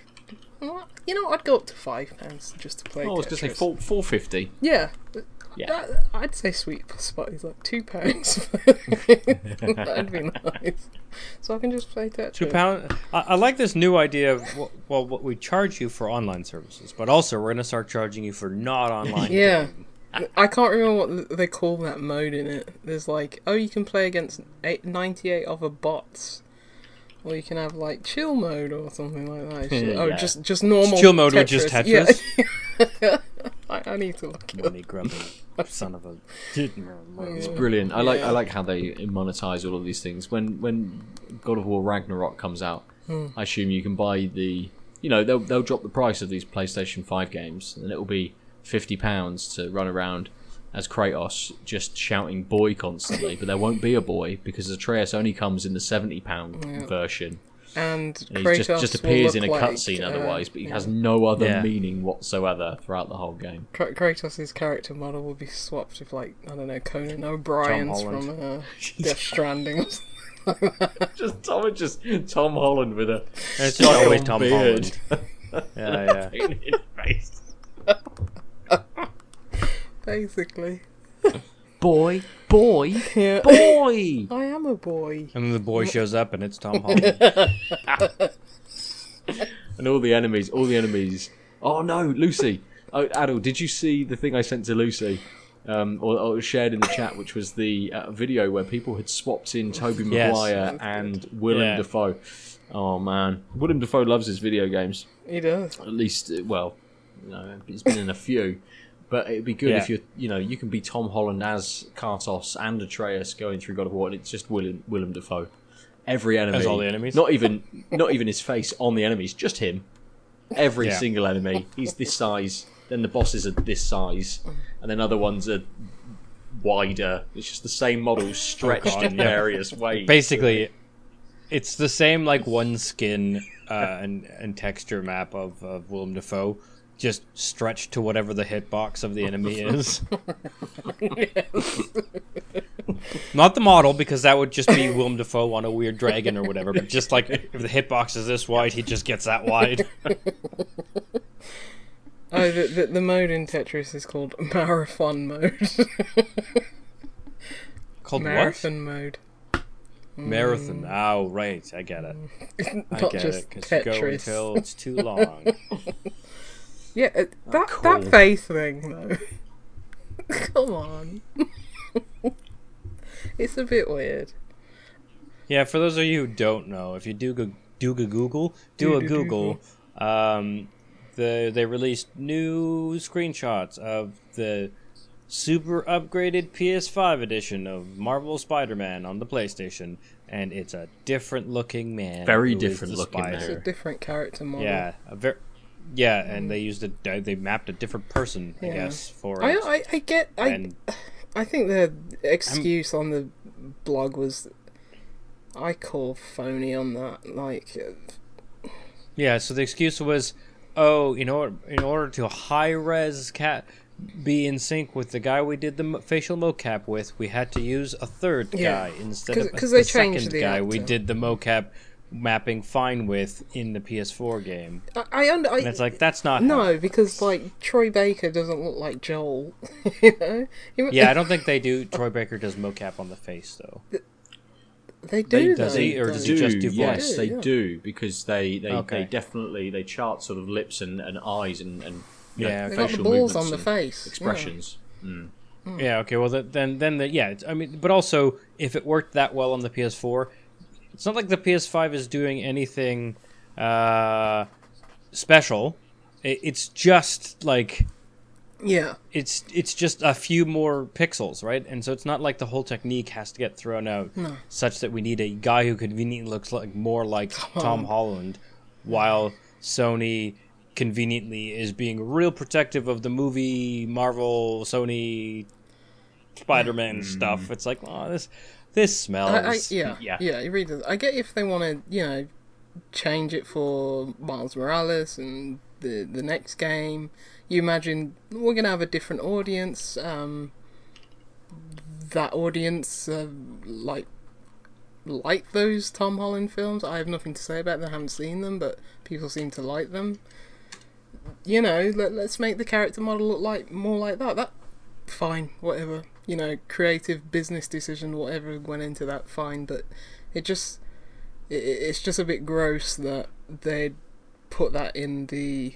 you know I'd go up to five pounds just to play. Oh, I was Tetris. going to say four four fifty. Yeah. Yeah. That- I'd say sweet spot is like two pounds. That'd be nice. So I can just play Tetris. Two pound. I, I like this new idea of wh- well, what we charge you for online services, but also we're gonna start charging you for not online. Yeah. I can't remember what they call that mode in it. There's like, oh, you can play against eight, 98 other bots. Or you can have like chill mode or something like that. It's just- Oh, Yeah. just just normal. Chill mode with just Tetris. Yeah. I, I need to look it up. Money grubbing son of a. It's brilliant. I like Yeah. I like how they monetize all of these things. When when God of War Ragnarok comes out, Hmm. I assume you can buy the you know they'll they'll drop the price of these PlayStation Five games, and it'll be fifty pounds to run around as Kratos just shouting "boy" constantly. but there won't be a boy because Atreus only comes in the seventy pound version. And And he Kratos just just will appears in a look like, cutscene uh, otherwise, but he yeah. has no other Yeah. meaning whatsoever throughout the whole game. Kra- Kratos' character model will be swapped with like I don't know Conan O'Brien's from uh, Death Stranding. or something. Just Tom, just Tom Holland with a It's just always giant Tom beard. Holland. Yeah, yeah. in his face. Basically, Boy, boy, yeah. boy. I am a boy. And then the boy shows up, and it's Tom Holland. and all the enemies, all the enemies. Oh no, Lucy. Oh, Adel, did you see the thing I sent to Lucy? Um, or, or shared in the chat, which was the uh, video where people had swapped in Toby Yes. Maguire and Willem Yeah. Dafoe. Oh man, Willem Dafoe loves his video games. He does. At least, uh, well, you know, he's been in a few. But it'd be good Yeah. if you, you know, you can be Tom Holland as Kratos and Atreus going through God of War, and it's just Willem Willem Dafoe. Every enemy, As all the enemies? not even not even his face on the enemies, just him. Every Yeah. single enemy, he's this size. Then the bosses are this size, and then other ones are wider. It's just the same model stretched God, in yeah. various ways. Basically, it's the same like one skin uh, and and texture map of of Willem Dafoe, just stretched to whatever the hitbox of the enemy is. Not the model, because that would just be Willem Dafoe on a weird dragon or whatever. But just like if the hitbox is this wide, he just gets that wide. Oh, the, the the mode in Tetris is called marathon mode. Called marathon mode. what? Marathon. Oh, right. I get it. I get just it. Because you go until it's too long. Yeah, uh, that cool. that face thing though. Come on. it's a bit weird. Yeah, for those of you who don't know, if you do go, do a Google, do a Do- do- Google, um, the they released new screenshots of the super upgraded PS5 edition of Marvel Spider-Man on the PlayStation, and it's a different looking man. Very different looking spider. It's a different character model. Yeah, a ver- yeah, and they used a they mapped a different person, I guess, for I, it. I, I get. I, I think the excuse on the blog was. I call phony on that. Like, uh, yeah, so the excuse was, oh, in order in order to high res cat be in sync with the guy we did the facial mocap with, we had to use a third Yeah. guy instead 'Cause- of 'cause the they changed second the guy we did the mocap mapping fine with in the PS4 game. I, I under. I, And it's like that's not how- no, because like Troy Baker doesn't look like Joel. you know. Yeah, I don't think they do. Troy Baker does mocap on the face though. They do. They, though, they- or though. does he just do yes, voice? they Yeah. do because they they, Okay. they definitely they chart sort of lips and, and eyes and and you know, Yeah, got the facial balls movements on the and face. yeah. expressions. Hmm. Yeah. Okay. Well, then then the, yeah. It's, I mean, but also if it worked that well on the PS4, it's not like the PS5 is doing anything uh, special. It's just like Yeah. it's it's just a few more pixels, right? And so it's not like the whole technique has to get thrown out, such that we need a guy who conveniently looks like more like Tom Holland, while Sony conveniently is being real protective of the movie Marvel Sony Spider-Man stuff. It's like, oh, this this smells. I, I, yeah, yeah. yeah, It really does. I get if they want to, you know, change it for Miles Morales and the the next game. You imagine we're gonna have a different audience. Um, that audience, uh, like, like those Tom Holland films. I have nothing to say about them. I haven't seen them, but people seem to like them. You know, let, let's make the character model look like more like that. That fine, whatever. You know, creative business decision, whatever went into that, fine. But it just, it, it's just a bit gross that they put that in the,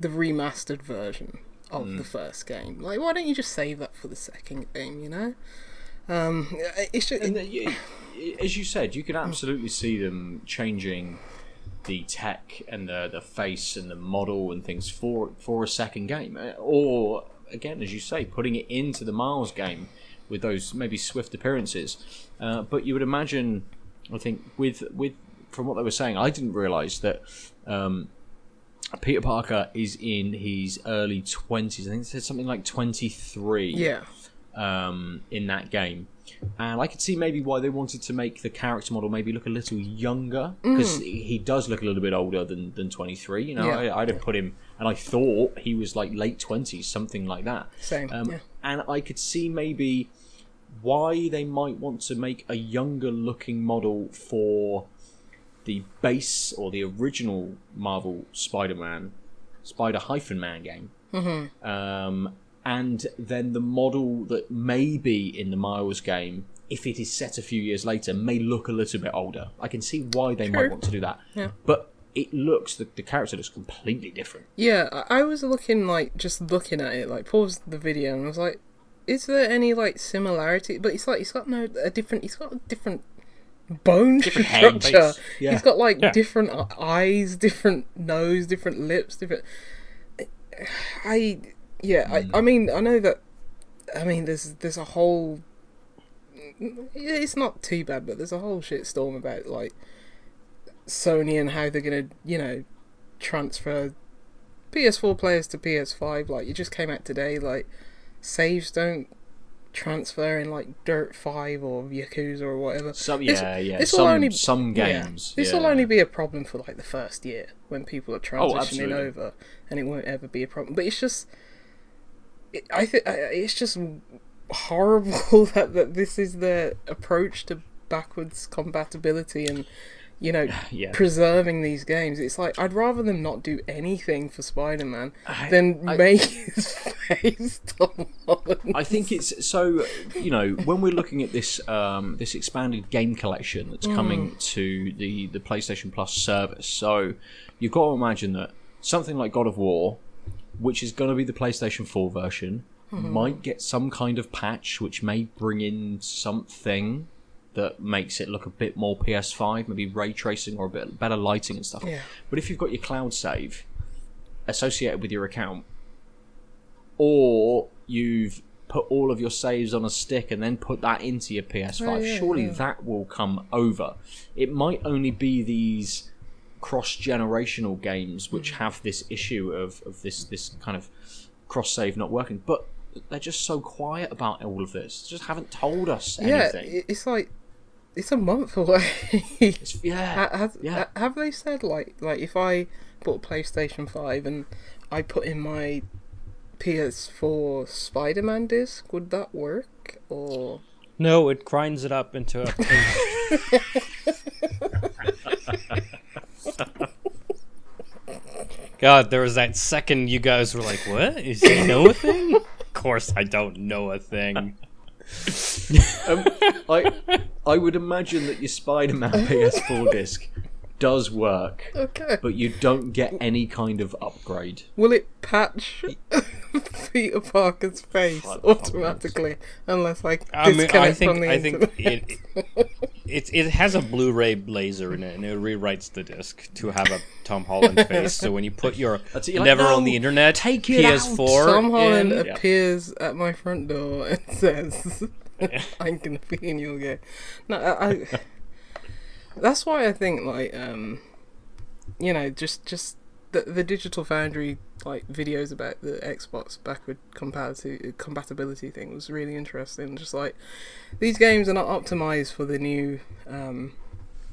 the remastered version of the first game. Like, why don't you just save that for the second game? You know, um, it's just, you, as you said, you can absolutely see them changing the tech and the the face and the model and things for for a second game, Uh, or again, as you say, putting it into the Miles game with those maybe swift appearances. Uh, but you would imagine, I think, with with from what they were saying, I didn't realise that. Um, Peter Parker is in his early twenties. I think it said something like twenty three yeah. um, in that game. And I could see maybe why they wanted to make the character model maybe look a little younger because he does look a little bit older than, than 23. You know, Mm. Yeah. I, I'd have put him, and I thought he was like late 20s, something like that. Same, Um, yeah. And I could see maybe why they might want to make a younger looking model for the base or the original Marvel Spider Man, Spider hyphen Man game. Mm-hmm. Um, and then the model that may be in the Miles game, if it is set a few years later, may look a little bit older. I can see why they might want to do that. Yeah. But it looks, the, the character looks completely different. Yeah, I, I was looking like just looking at it, like paused the video and I was like, is there any like similarity? But it's like he's got no a different. He's got a different bone Different structure. yeah. He's got like Yeah. different eyes, different nose, different lips, different. I yeah, I, I mm. mean I know that. I mean, there's there's a whole. It's not too bad, but there's a whole shit storm about like Sony and how they're gonna, you know, transfer PS4 players to PS5. Like, it just came out today. Like, saves don't transfer in like Dirt Five or Yakuza or whatever. Some, This- yeah, yeah. this will some, only- some Yeah. games. This yeah. will only be a problem for like the first year when people are oh, transitioning absolutely. over, and it won't ever be a problem. But it's just, it, I think it's just horrible that that this is their approach to backwards compatibility and you know Yeah. preserving these games. It's like I'd rather them not do anything for Spider-Man I- than I- make his face. I think it's so. You know, when we're looking at this um, this expanded game collection that's coming to the the PlayStation Plus service, so you've got to imagine that something like God of War, which is going to be the PlayStation Four version, might get some kind of patch which may bring in something that makes it look a bit more PS5, maybe ray tracing or a bit better lighting and stuff. Yeah. But if you've got your cloud save, associated with your account, or you've put all of your saves on a stick and then put that into your PS5. Oh, yeah, Surely yeah. that will come over. It might only be these cross generational games which hmm. have this issue of, of this this kind of cross save not working, but they're just so quiet about all of this. Just haven't told us anything. it- it's like it's a month away. It's- yeah, Ha- has, yeah. ha- have they said like like if I bought PlayStation Five and I put in my PS4 Spider-Man disc, would that work? Or No, it grinds it up into a. God, there was that second you guys were like, "What? Is he know a thing?" of course, I don't know a thing. Um, I I would imagine that your Spider-Man PS4 disc does work, okay, but you don't get any kind of upgrade. will it patch Peter Parker's face I- I automatically unless I I mean, disconnect I think from the I think internet? it, it it has a Blu-ray laser in it, and it rewrites the disc to have a Tom Holland face. So when you put your That's it, you're like, never on "No, the internet take it out." PS4 Tom Holland in, Yeah. appears at my front door and says, "I'm gonna be in your game." No, I, I. That's why I think like um, you know, just just the the Digital Foundry like videos about the Xbox backward compatibility compatibility thing was really interesting. Just like these games are not optimized for the new um,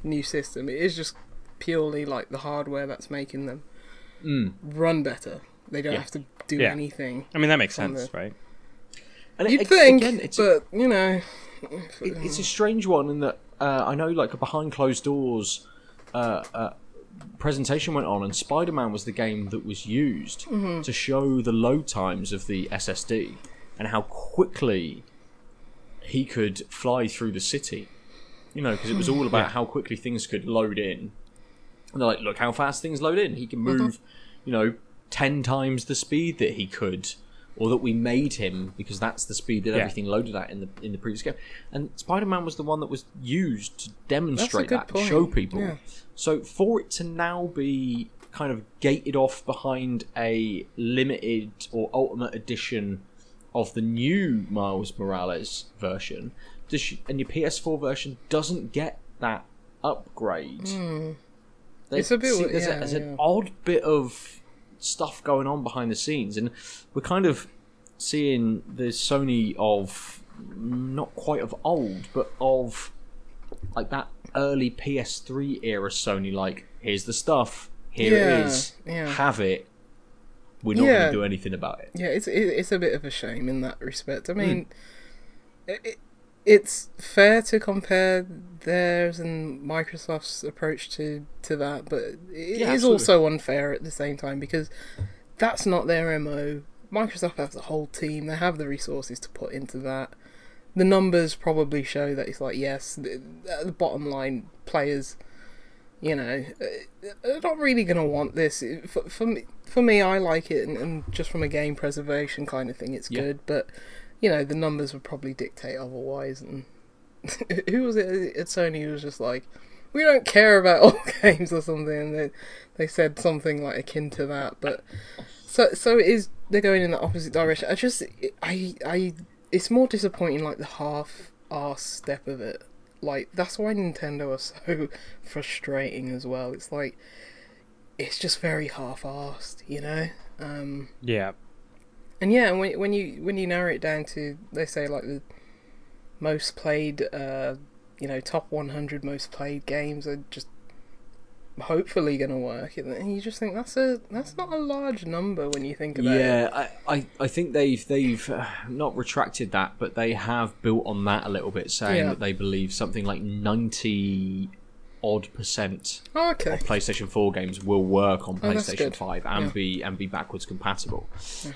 new system. It is just purely like the hardware that's making them Mm. run better. They don't Yeah. have to do Yeah. anything. I mean, that makes sense, the- right? And You'd it- think, again, it's a- but you know, it's a strange one in that uh, I know, like a behind closed doors uh, uh, presentation went on, and Spider Man was the game that was used Mm-hmm. to show the load times of the SSD and how quickly he could fly through the city. You know, because it was all about how quickly things could load in. And they're like, look how fast things load in. He can Mm-hmm. move, you know, ten times the speed that he could, or that we made him because that's the speed that Yeah. everything loaded at in the in the previous game. And Spider Man was the one that was used to demonstrate that, to show people. yeah. So for it to now be kind of gated off behind a limited or ultimate edition of the new Miles Morales version, and your PS4 version doesn't get that upgrade. They- Hmm. It's a bit- see, there's, yeah, a, there's an odd bit of stuff going on behind the scenes, and we're kind of seeing the Sony of not quite of old, but of like that early PS3 era Sony. Like, here's the stuff, here Yeah, it is, yeah. have it. We're not Yeah. going to do anything about it. yeah, it's it's a bit of a shame in that respect. I mean, Hmm. it, it, it's fair to compare theirs and Microsoft's approach to to that, but it is Yeah, absolutely. also unfair at the same time because that's not their mo. Microsoft has a whole team; they have the resources to put into that. The numbers probably show that it's like yes, the, the bottom line, players you know, uh, are not really going to want this. For, for me, for me, I like it, and, and just from a game preservation kind of thing, it's Yeah. good. But you know, the numbers would probably dictate otherwise. And who was it at Sony who was just like, we don't care about all games or something. And they they said something like akin to that. But so so it is. They're going in the opposite direction. I just I I it's more disappointing like the half arse step of it. Like that's why Nintendo are so frustrating as well. It's like it's just very half-assed, you know. Um, Yeah. And yeah, when when you when you narrow it down to they say like the most played, uh, you know, top 100 most played games are just hopefully going to work, and you just think that's a that's not a large number when you think about it. Yeah, I, I, I think they've they've uh, not retracted that, but they have built on that a little bit, saying Yeah. that they believe something like ninety odd percent Oh, okay. of PlayStation Four games will work on Oh, PlayStation good. Five and Yeah. be and be backwards compatible.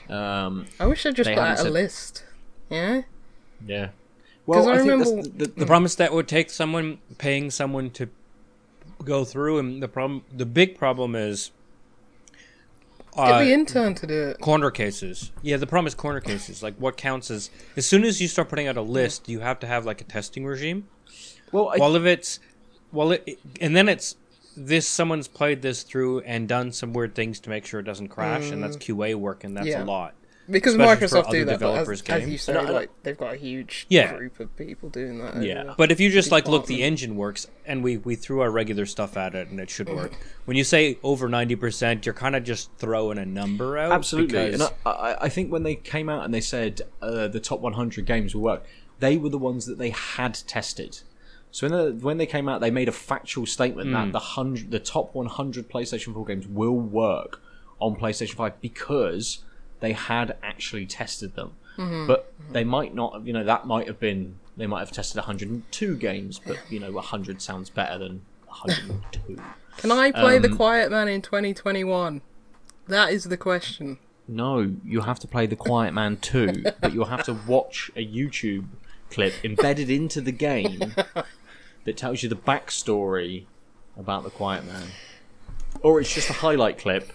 Um, I wish I'd just They put out a said- list. Yeah. yeah. Well, I I, think remember- that's the, the, The problem is that would take someone paying someone to go through, and the problem, the big problem is Get uh, the intern to do it. corner cases. Yeah, the problem is corner cases. Like, what counts as as soon as you start putting out a list, you have to have like a testing regime. well, I, Well, if it's well, it, and then it's this someone's played this through and done some weird things to make sure it doesn't crash, and that's QA work, and that's Yeah. a lot. Because Especially Microsoft do that, but as, developers' as you games. say, And I- like they've got a huge Yeah. group of people doing that. Yeah. over But if you just like look, the engine works, and we we threw our regular stuff at it, and it should work. When you say over ninety percent, you're kind of just throwing a number out. Absolutely, because- and I, I, I think when they came out and they said uh, the top 100 games will work, they were the ones that they had tested. So when they, when they came out, they made a factual statement Hmm. that the hundred, the top 100 PlayStation 4 games will work on PlayStation 5 because they had actually tested them. But they might not, have, you know, that might have been they might have tested 102 games, but you know, 100 sounds better than 102. Can I play The Um, Quiet Man in 2021? That is the question. No, you have to play The Quiet Man 2, but you'll have to watch a YouTube clip embedded into the game that tells you the backstory about The Quiet Man. Or it's just a highlight clip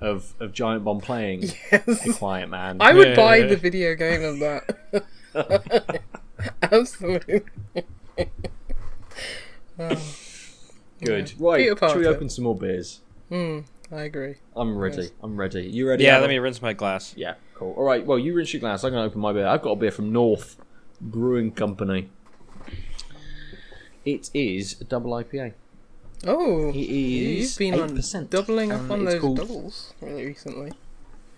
of, of Giant Bomb playing The Quiet Man. I would Yeah. buy the video game of that. Absolutely. Good. Peter Right, should we open some more beers? Hmm, I agree. I'm ready. I'm ready. You ready? yeah, Adam? let me rinse my glass. Yeah, cool. All right, well, you rinse your glass. I'm going to open my beer. I've got a beer from North Brewing Company. It is a double IPA. Oh, It you've been 8%. doubling up Um, on those doubles really recently.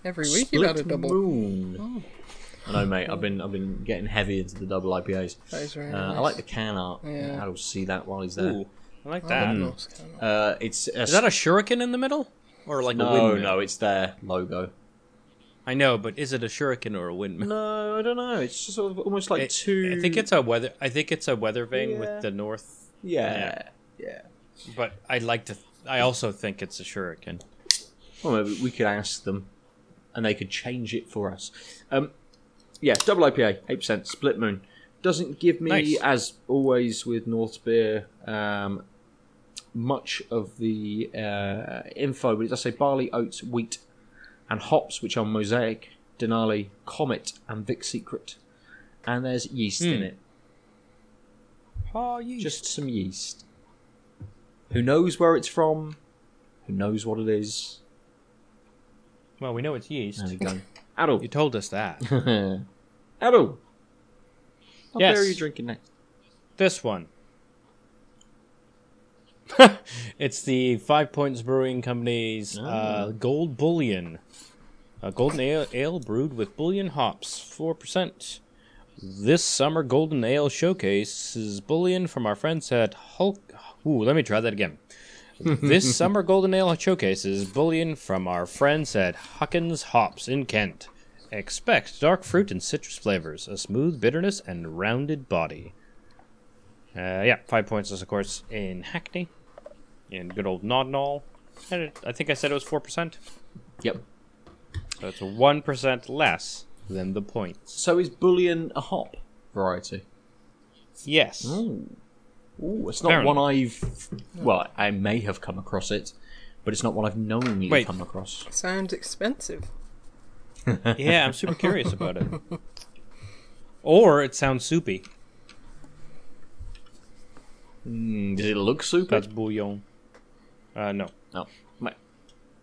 Every week you've had a double. Moon. I know, mate. I've been I've been getting heavy into the double IPAs. That is very Uh, I like the can art. Yeah. I'll see that while he's there. Ooh, I like I that. like Mm. Norse can. Oh, Uh, it's a Is that a shuriken in the middle, or like a no, windmill? no. It's their logo. I know, but is it a shuriken or a windmill? No, I don't know. It's just sort of almost like It- two. I think it's a weather. I think it's a weather vane Yeah. with the north. yeah, yeah. But I'd like to. I also think it's a shuriken. Well, maybe we could ask them, and they could change it for us. Um, yeah, double IPA, eight percent, split moon. Doesn't give me, Nice. as always with North beer, um, much of the uh, info, but it does say barley, oats, wheat, and hops, which are Mosaic, Denali, Comet, and Vic Secret. And there's yeast in Hmm. it, Oh, you just some yeast. Who knows where it's from? Who knows what it is? well, we know it's yeast. There we go. Adult. You told us that. Adult. What Yes. beer are you drinking next? this one. it's the Five Points Brewing Company's uh, Gold Bullion. A golden ale, ale brewed with bullion hops, 4%. This summer golden ale showcases bullion from our friends at Hulk. Ooh, let me try that again. this summer golden ale showcases bullion from our friends at Hukins Hops in Kent. Expect dark fruit and citrus flavors, a smooth bitterness, and rounded body. Uh, yeah, five points is of course in Hackney, in good old Nodnall. And it, I think I said it was four percent, Yep. so it's one percent less than the points. So is Bullion a hop variety? Yes. Ooh. Ooh, it's not Apparently. one I've. Well, I may have come across it, but it's not one I've knowingly Wait. come across. Sounds expensive. Yeah, I'm super curious about it. Or it sounds soupy. Mm, does it look soupy? That's bouillon. Uh, no. No. Right.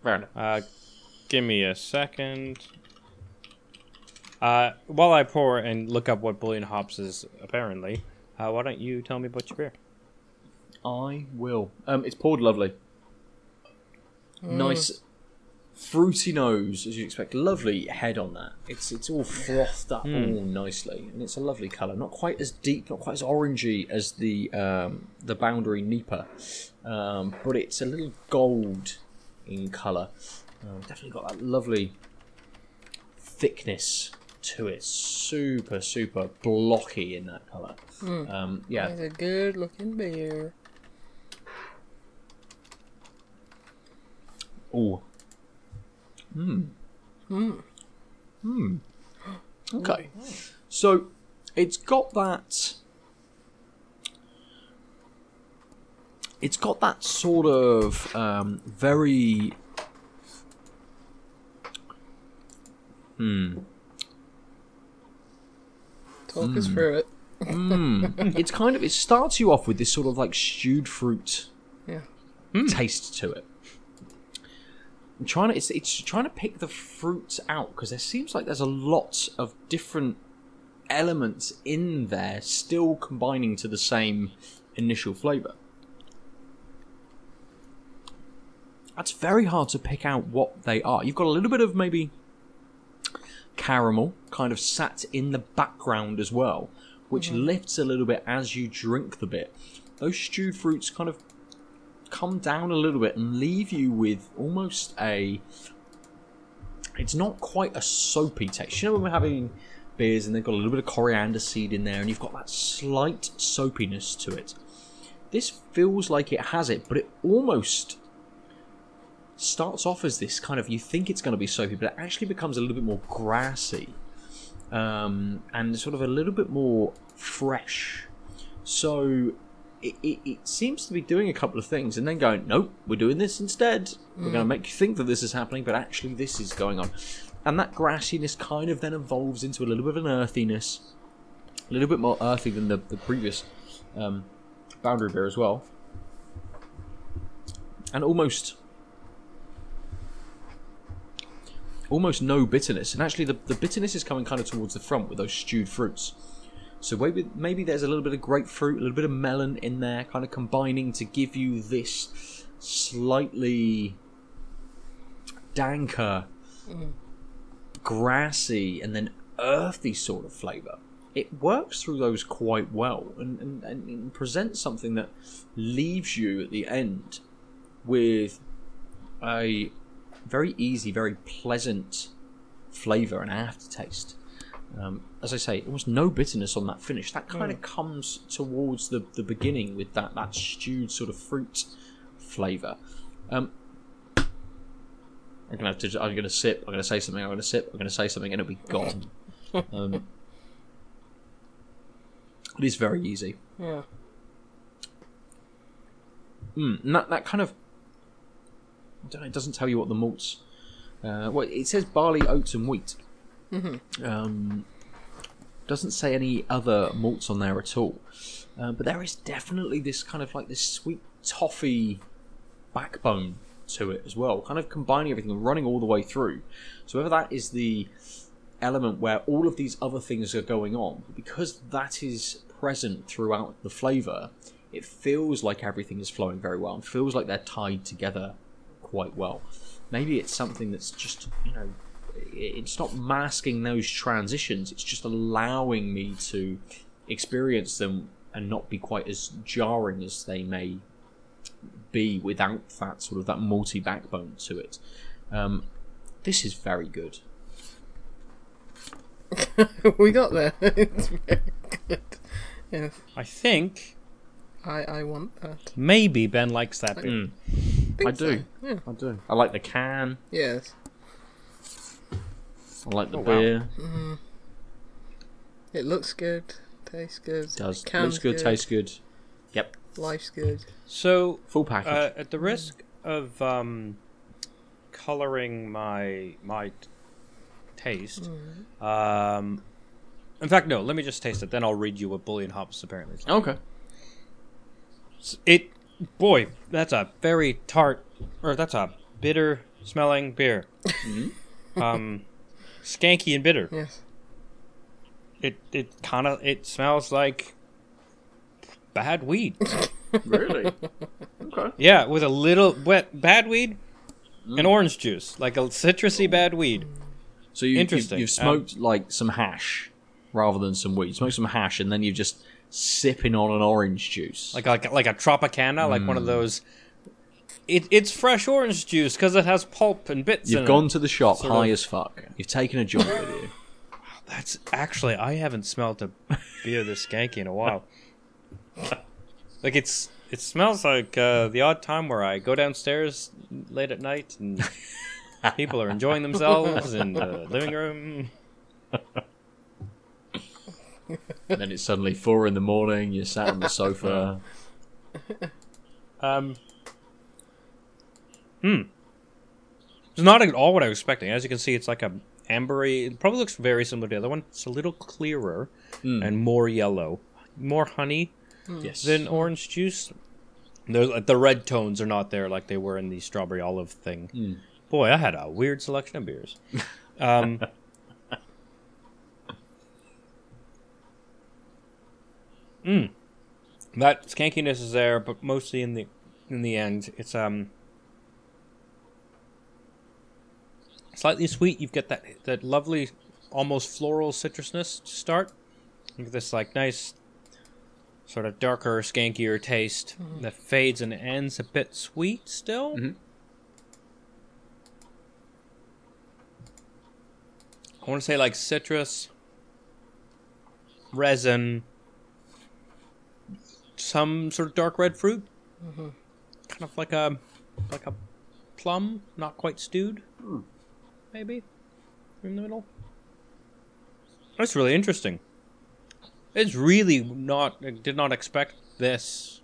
Fair enough. Uh, give me a second. Uh, while I pour and look up what bullion hops is, apparently, uh, why don't you tell me about your beer? I will. Um, it's poured lovely. Nice, fruity nose, as you'd expect. Lovely head on that. It's it's all frothed up all nicely, and it's a lovely colour. Not quite as deep, not quite as orangey as the um, the Boundary NEIPA, um, but it's a little gold in colour. Um, definitely got that lovely thickness to it. Super, super blocky in that colour. Um, yeah, It's a good looking beer. Oh. Hmm. Hmm. Hmm. Okay. So it's got that. It's got that sort of um, very. Hmm. Talk us through it. mm. it's kind of. It starts you off with this sort of like stewed fruit Yeah. taste to it. I'm trying to it's it's trying to pick the fruits out because there seems like there's a lot of different elements in there still combining to the same initial flavor. That's very hard to pick out what they are. You've got a little bit of maybe caramel kind of sat in the background as well, which mm-hmm. lifts a little bit as you drink the bit. Those stewed fruits kind of come down a little bit and leave you with almost a. It's not quite a soapy taste. You know when we're having beers and they've got a little bit of coriander seed in there, and you've got that slight soapiness to it. This feels like it has it, but it almost starts off as this kind of you think it's going to be soapy, but it actually becomes a little bit more grassy um, and sort of a little bit more fresh. So it, it, it seems to be doing a couple of things and then going, nope, we're doing this instead. We're going to make you think that this is happening, but actually this is going on. And that grassiness kind of then evolves into a little bit of an earthiness, a little bit more earthy than the, the previous um, boundary beer as well. And almost almost no bitterness, and actually the, the bitterness is coming kind of towards the front with those stewed fruits. So maybe maybe there's a little bit of grapefruit, a little bit of melon in there, kind of combining to give you this slightly danker, mm. grassy, and then earthy sort of flavour. It works through those quite well and, and, and presents something that leaves you at the end with a very easy, very pleasant flavour and aftertaste. Um, as I say, almost no bitterness on that finish. That kind of comes towards the, the beginning with that, that stewed sort of fruit flavour. Um, I'm gonna have to. I'm gonna sip. I'm gonna say something. I'm gonna sip. I'm gonna say something, and it'll be gone. um, it is very easy. Yeah. Mm, and that that kind of I don't know, it doesn't tell you what the malts. Uh, well, it says barley, oats, and wheat. Um, doesn't say any other malts on there at all. Uh, but there is definitely this kind of like this sweet toffee backbone to it as well, kind of combining everything and running all the way through. So whether that is the element where all of these other things are going on, because that is present throughout the flavour, it feels like everything is flowing very well and feels like they're tied together quite well. Maybe it's something that's just, you know, it's not masking those transitions, it's just allowing me to experience them and not be quite as jarring as they may be without that sort of that malty backbone to it. Um, this is very good. we got there. it's very good. Yes. I think I, I want that. maybe Ben likes that beer. Mm, Think I do. so, Yeah. I do. I like the can. Yes. I like the Oh, wow. beer. It looks good. Tastes good. It does. Can's Looks good, tastes good. Yep. Life's good. So, Full package. uh, at the risk of um, coloring my my t- taste, um, in fact, no. Let me just taste it. Then I'll read you what bullion hops apparently. is. okay. It, boy, that's a very tart, or that's a bitter smelling beer. Hmm. um, skanky and bitter. Yes. It it kind of it smells like bad weed. Really? okay. Yeah, with a little wet bad weed and mm. orange juice, like a citrusy bad weed. So you, you, Interesting. you've um, smoked like some hash rather than some weed. You smoked some hash and then you're just sipping on an orange juice. like like like a Tropicana, like one of mm. those. It, it's fresh orange juice because it has pulp and bits. You've gone It. to the shop Sort high of- as fuck. You've taken a joint with you. That's actually I haven't smelled a beer this skanky in a while. like it's it smells like uh, the odd time where I go downstairs late at night and people are enjoying themselves in the living room. then it's suddenly four in the morning. You're sat on the sofa. Um. Hmm. It's not at all what I was expecting. As you can see, it's like a ambery. It probably looks very similar to the other one. It's a little clearer and more yellow, more honey yes. than orange juice. They're, like, the red tones are not there like they were in the strawberry olive thing. Boy, I had a weird selection of beers. Um, mm. That skankiness is there, but mostly in the in the end, it's um slightly sweet. You've got that that lovely, almost floral citrusness to start. You get this like nice, sort of darker, skankier taste mm-hmm. that fades and ends a bit sweet still. Mhm. I want to say like citrus, resin, some sort of dark red fruit, mm-hmm. kind of like a like a plum, not quite stewed, hmm. Maybe in the middle. That's really interesting. It's really not. I did not expect this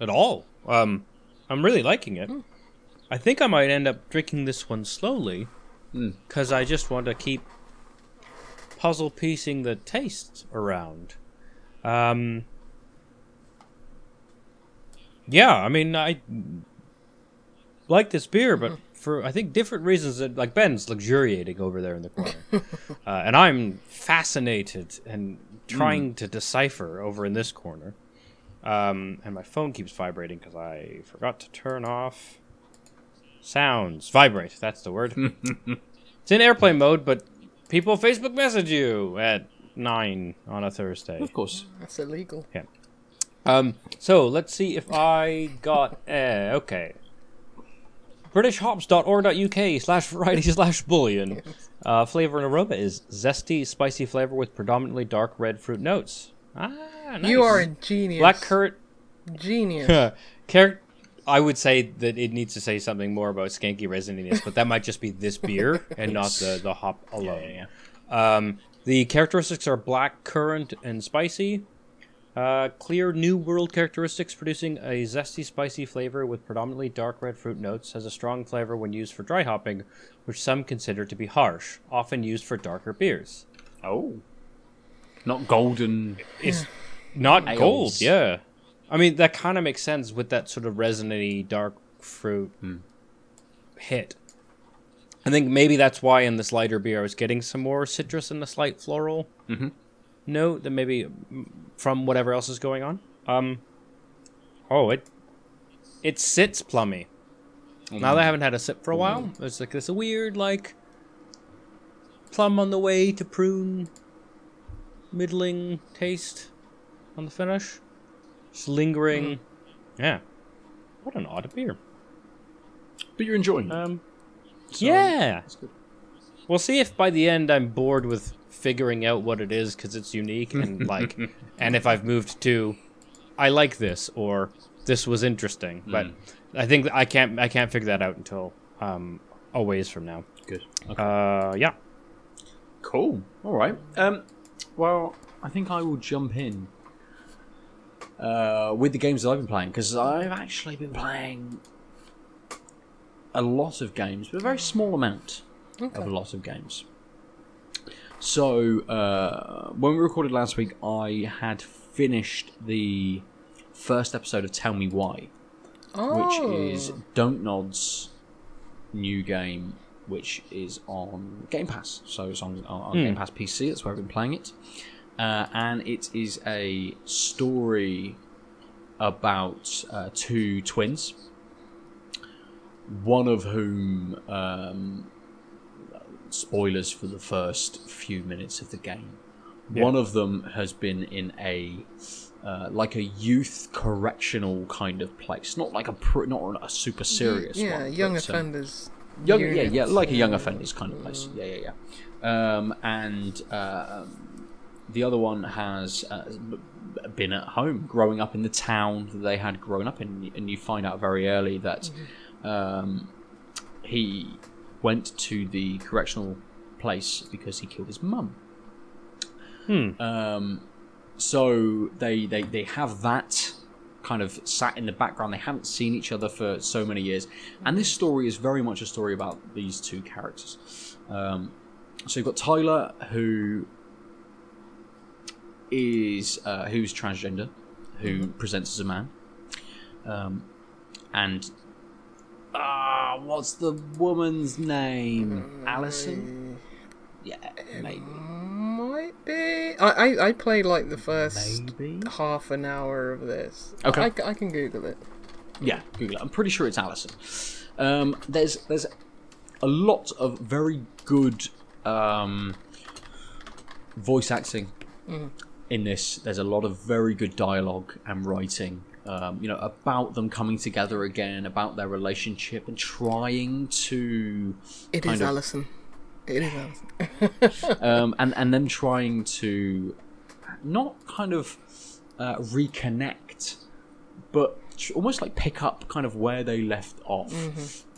at all. Um, I'm really liking it. I think I might end up drinking this one slowly because I just want to keep puzzle piecing the tastes around. Um, yeah, I mean, I like this beer, but for I think different reasons. That, like Ben's luxuriating over there in the corner, uh, and I'm fascinated and trying to decipher over in this corner. Um, and my phone keeps vibrating because I forgot to turn off sounds. Vibrate, that's the word. it's in airplane mode, but people Facebook message you at nine on a Thursday. Of course. That's illegal. Yeah. Um, so let's see if I got uh, okay. BritishHops.org.uk slash variety slash bullion. Uh, flavor and aroma is zesty, spicy flavor with predominantly dark red fruit notes. Ah, nice. You are a genius. black currant. Genius. Char- I would say that it needs to say something more about skanky resininess, but that might just be this beer and not the, the hop alone. Um, the characteristics are black currant and spicy. Uh, clear New World characteristics, producing a zesty, spicy flavor with predominantly dark red fruit notes, has a strong flavor when used for dry hopping, which some consider to be harsh, often used for darker beers. Oh. Not golden. It's not Ales. gold, yeah. I mean, that kind of makes sense with that sort of resiny dark fruit hit. I think maybe that's why in this lighter beer I was getting some more citrus and a slight floral Mhm. Note than maybe mm, from whatever else is going on. Um, oh, it it sits plummy. Now that I haven't had a sip for a while, it's like this a weird like plum on the way to prune, middling taste on the finish, just lingering. Yeah, what an odd beer. But you're enjoying it. Um, so yeah, That's good. we'll see if by the end I'm bored with figuring out what it is because it's unique and like, and if I've moved to, I like this or this was interesting. But I think I can't I can't figure that out until um a ways from now. Good. Okay. Uh, yeah. Cool. All right. Um, well, I think I will jump in uh, with the games that I've been playing because I've actually been playing a lot of games, but a very small amount of a lot of games. So uh, when we recorded last week, I had finished the first episode of Tell Me Why, Oh. which is Don't Nod's new game, which is on Game Pass. So it's on, on, on Game Pass PC. That's where I've been playing it, uh, and it is a story about uh, two twins. One of whom, um, spoilers for the first few minutes of the game. One of them has been in a uh, like a youth correctional kind of place, not like a pr- not a super serious yeah, one. young but, um, offenders. Young, yeah, yeah, like a young offenders kind of place. Yeah, yeah, yeah. Um, and uh, um, the other one has uh, been at home, growing up in the town that they had grown up in, and you find out very early that um, he went to the correctional place because he killed his mum. Hmm. Um, so they, they they have that kind of sat in the background. They haven't seen each other for so many years, and this story is very much a story about these two characters. Um, so you've got Tyler, who is uh, who's transgender, who presents as a man, um, and ah, what's the woman's name? Alyson. Yeah, maybe. Might be. I, I, I played like the first Maybe. half an hour of this. Okay. I, I can Google it. Yeah, Google it. I'm pretty sure it's Alyson. Um, there's there's a lot of very good um, voice acting in this. There's a lot of very good dialogue and writing. Um, you know about them coming together again, about their relationship, and trying to It is of. Alyson. It is Alyson. um, and and them trying to not kind of uh, reconnect, but almost like pick up kind of where they left off.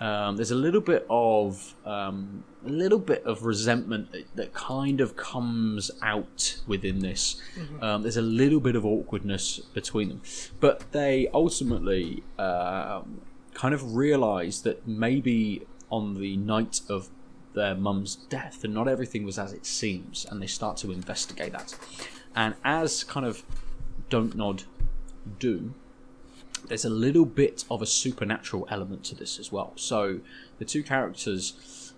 Um, there's a little bit of um, a little bit of resentment that, that kind of comes out within this. Um, there's a little bit of awkwardness between them, but they ultimately um, kind of realize that maybe on the night of their mum's death and not everything was as it seems and they start to investigate that and as kind of Dontnod do there's a little bit of a supernatural element to this as well. So the two characters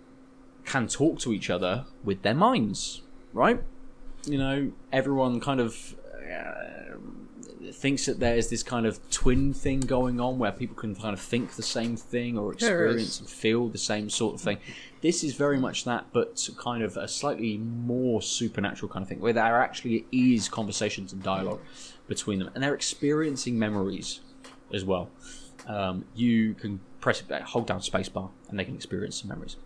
can talk to each other with their minds right? You know everyone kind of uh, thinks that there's this kind of twin thing going on where people can kind of think the same thing or experience and feel the same sort of thing. This is very much that, but kind of a slightly more supernatural kind of thing, where there actually is conversations and dialogue between them, and they're experiencing memories as well. Um, you can press hold down spacebar, and they can experience some memories.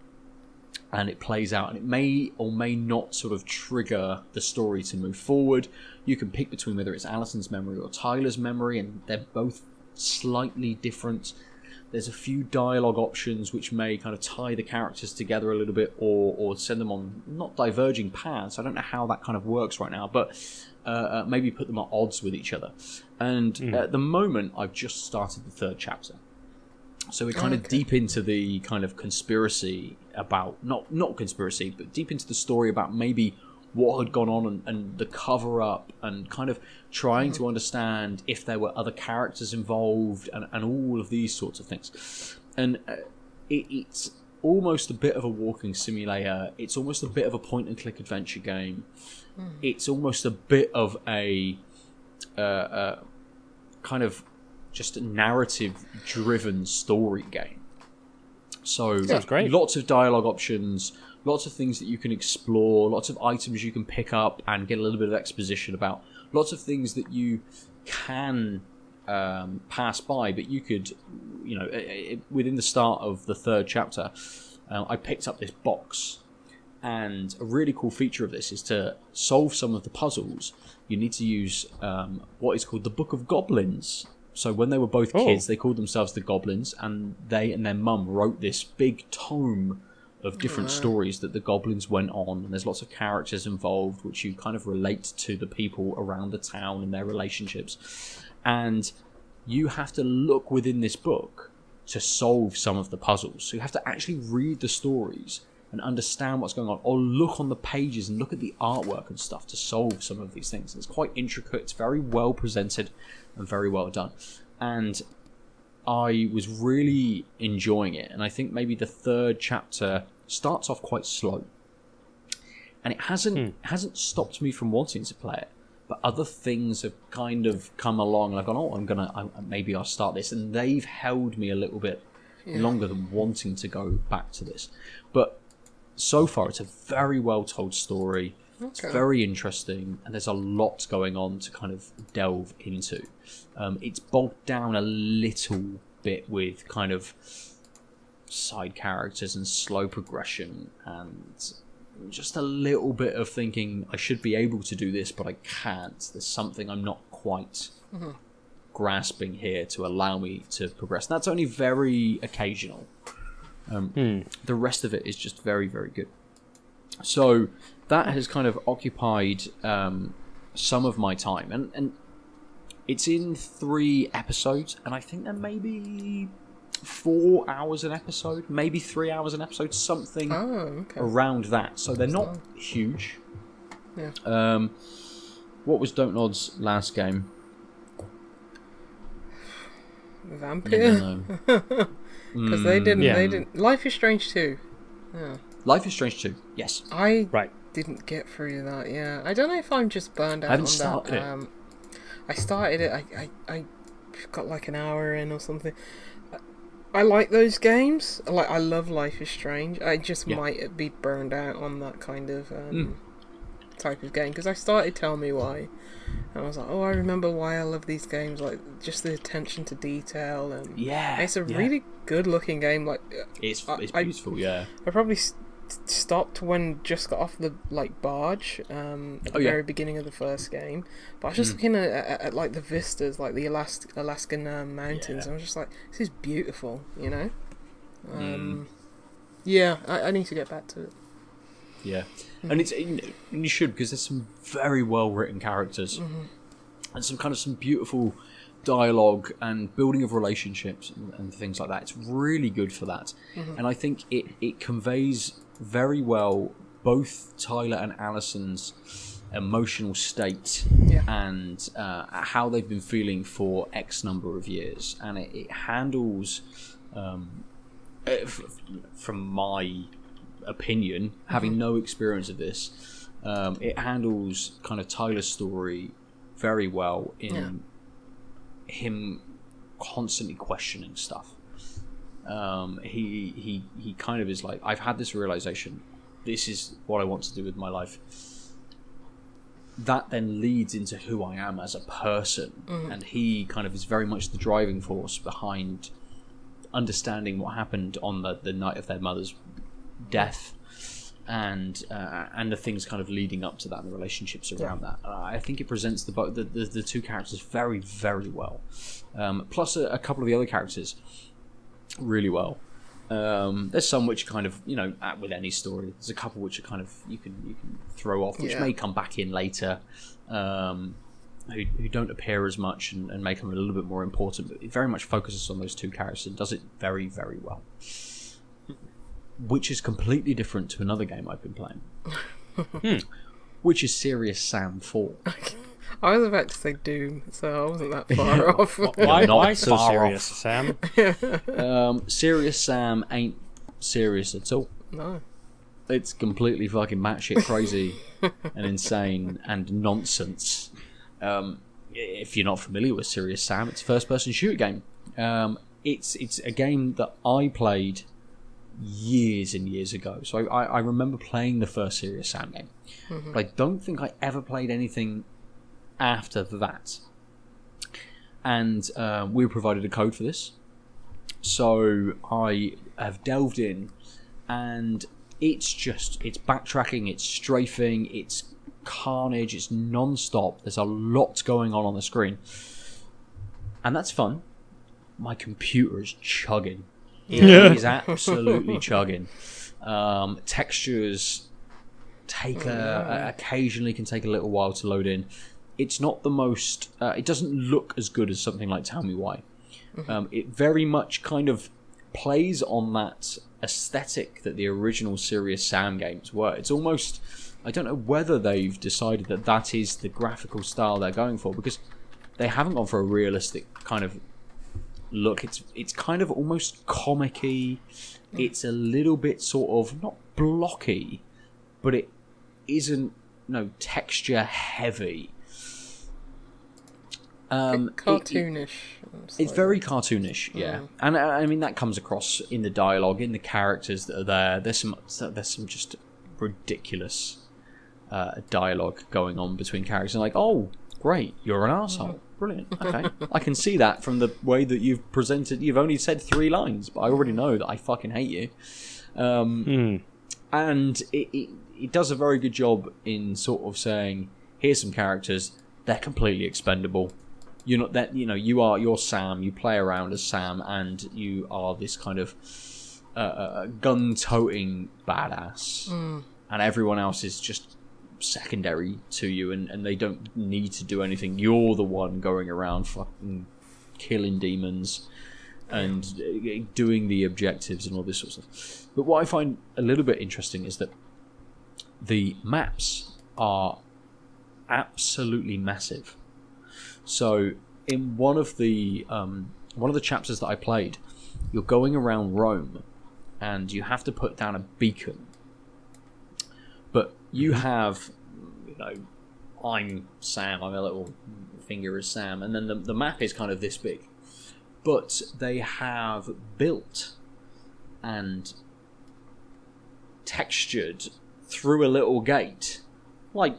And it plays out and it may or may not sort of trigger the story to move forward. You can pick between whether it's Alyson's memory or tyler's memory and they're both slightly different. There's a few dialogue options which may kind of tie the characters together a little bit or, or send them on not diverging paths. I don't know how that kind of works right now but uh, uh, maybe put them at odds with each other and at the moment i've just started the third chapter so we're kind of Okay. deep into the kind of conspiracy about not not conspiracy, but deep into the story about maybe what had gone on and, and the cover up and kind of trying to understand if there were other characters involved and, and all of these sorts of things. And uh, it, it's almost a bit of a walking simulator. It's almost a bit of a point and click adventure game. It's almost a bit of a uh, uh, kind of just a narrative driven story game. So Sounds great. lots of dialogue options, lots of things that you can explore, lots of items you can pick up and get a little bit of exposition about, lots of things that you can um, pass by, but you could, you know, i- i- within the start of the third chapter, uh, I picked up this box and a really cool feature of this is to solve some of the puzzles. You need to use um, what is called the Book of Goblins. So when they were both Oh. kids, they called themselves the Goblins, and they and their mum wrote this big tome of different stories that the goblins went on. And there's lots of characters involved, which you kind of relate to the people around the town and their relationships. And you have to look within this book to solve some of the puzzles. So you have to actually read the stories and understand what's going on, or look on the pages and look at the artwork and stuff to solve some of these things. It's quite intricate. It's very well presented and very well done. And I was really enjoying it, and I think maybe the third chapter starts off quite slow, and it hasn't hmm. hasn't stopped me from wanting to play it. But other things have kind of come along, and I've gone, "Oh, I'm gonna I, maybe I'll start this," and they've held me a little bit longer than wanting to go back to this. But so far, it's a very well told story. It's very interesting, and there's a lot going on to kind of delve into. Um, it's bogged down a little bit with kind of side characters and slow progression, and just a little bit of thinking I should be able to do this, but I can't. There's something I'm not quite grasping here to allow me to progress. And that's only very occasional. Um, The rest of it is just very, very good. So that has kind of occupied um, some of my time, and and it's in three episodes, and I think there may be four hours an episode, maybe three hours an episode, something Oh, okay. around that. So they're not huge. Yeah. Um, what was Dontnod's last game? Vampire. No. Because they didn't. Yeah. They didn't. Life is Strange too. Yeah. Life is Strange too. Yes. I Right. didn't get through that. Yeah, I don't know if I'm just burned out I haven't on started that. it. Um, I started it. I, I I got like an hour in or something. I- I like those games. Like I love Life is Strange. I just Yeah. might be burned out on that kind of um, Mm. Type of game because I started Tell Me Why, and I was like, oh, I remember why I love these games. Like just the attention to detail and Yeah. it's a yeah. really good looking game. Like It's I- it's I- beautiful. yeah. I probably s- stopped when just got off the like barge um, at the Oh, yeah. very beginning of the first game. But I was just looking at, at, at like the vistas, like the Alas- Alaskan um, mountains. Yeah. and I was just like, this is beautiful, you know. Mm. Um, Yeah, I, I need to get back to it. Yeah, and it's you, you should because there's some very well written characters and some kind of some beautiful dialogue and building of relationships and, and things like that. It's really good for that, and I think it it conveys very well both Tyler and Alyson's emotional state Yeah. and uh, how they've been feeling for X number of years, and it, it handles. Um, uh, from my opinion, having no experience of this, um, it handles kind of Tyler's story very well in Yeah. him constantly questioning stuff. Um, he he he kind of is like, I've had this realization. This is what I want to do with my life. That then leads into who I am as a person, and he kind of is very much the driving force behind understanding what happened on the, the night of their mother's death and uh, and the things kind of leading up to that and the relationships around that. Uh, I think it presents the, the, the the two characters very very well. Um, plus a, a couple of the other characters really well. Um, there's some which kind of you know at, with any story. There's a couple which are kind of you can you can throw off, which Yeah. may come back in later. Um, who, who don't appear as much and, and make them a little bit more important, but it very much focuses on those two characters and does it very, very well. Which is completely different to another game I've been playing, which is Serious Sam 4. I was about to say Doom, so I wasn't that far off. Why, not why so serious, off. Sam? Um, Serious Sam ain't serious at all. no. It's completely fucking batshit crazy and insane and nonsense. Um, if you're not familiar with Serious Sam, it's a first-person shooter game. Um, it's it's a game that I played years and years ago. So I, I remember playing the first Serious Sam game, but I don't think I ever played anything after that. And uh, we were provided a code for this, so I have delved in, and it's just it's backtracking, it's strafing, it's carnage, it's non-stop. There's a lot going on on the screen, and that's fun. My computer is chugging. It is absolutely chugging. Um, textures take a, a- occasionally can take a little while to load in. It's not the most. Uh, it doesn't look as good as something like Tell Me Why. Um, it very much kind of plays on that aesthetic that the original Serious Sam games were. It's almost. I don't know whether they've decided that that is the graphical style they're going for because they haven't gone for a realistic kind of look. It's it's kind of almost comicky. It's a little bit sort of not blocky, but it isn't no texture heavy. Um, it- it- Cartoonish. it's very cartoonish, yeah, and uh, I mean that comes across in the dialogue, in the characters that are there. There's some there's some just ridiculous uh, dialogue going on between characters. And like, oh, great, you're an asshole, brilliant. Okay, I can see that from the way that you've presented. You've only said three lines, but I already know that I fucking hate you. Um, Hmm. and it, it it does a very good job in sort of saying, here's some characters, they're completely expendable you're not that you know you are you're Sam. You play around as Sam, and you are this kind of uh, uh, gun-toting badass, and everyone else is just secondary to you, and, and they don't need to do anything. You're the one going around fucking killing demons and uh, doing the objectives and all this sort of stuff. But what I find a little bit interesting is that the maps are absolutely massive. So in one of the um, one of the chapters that I played, you're going around Rome, and you have to put down a beacon. You have, you know, I'm Sam. I'm a little finger as Sam, and then the the map is kind of this big. But they have built and textured through a little gate, like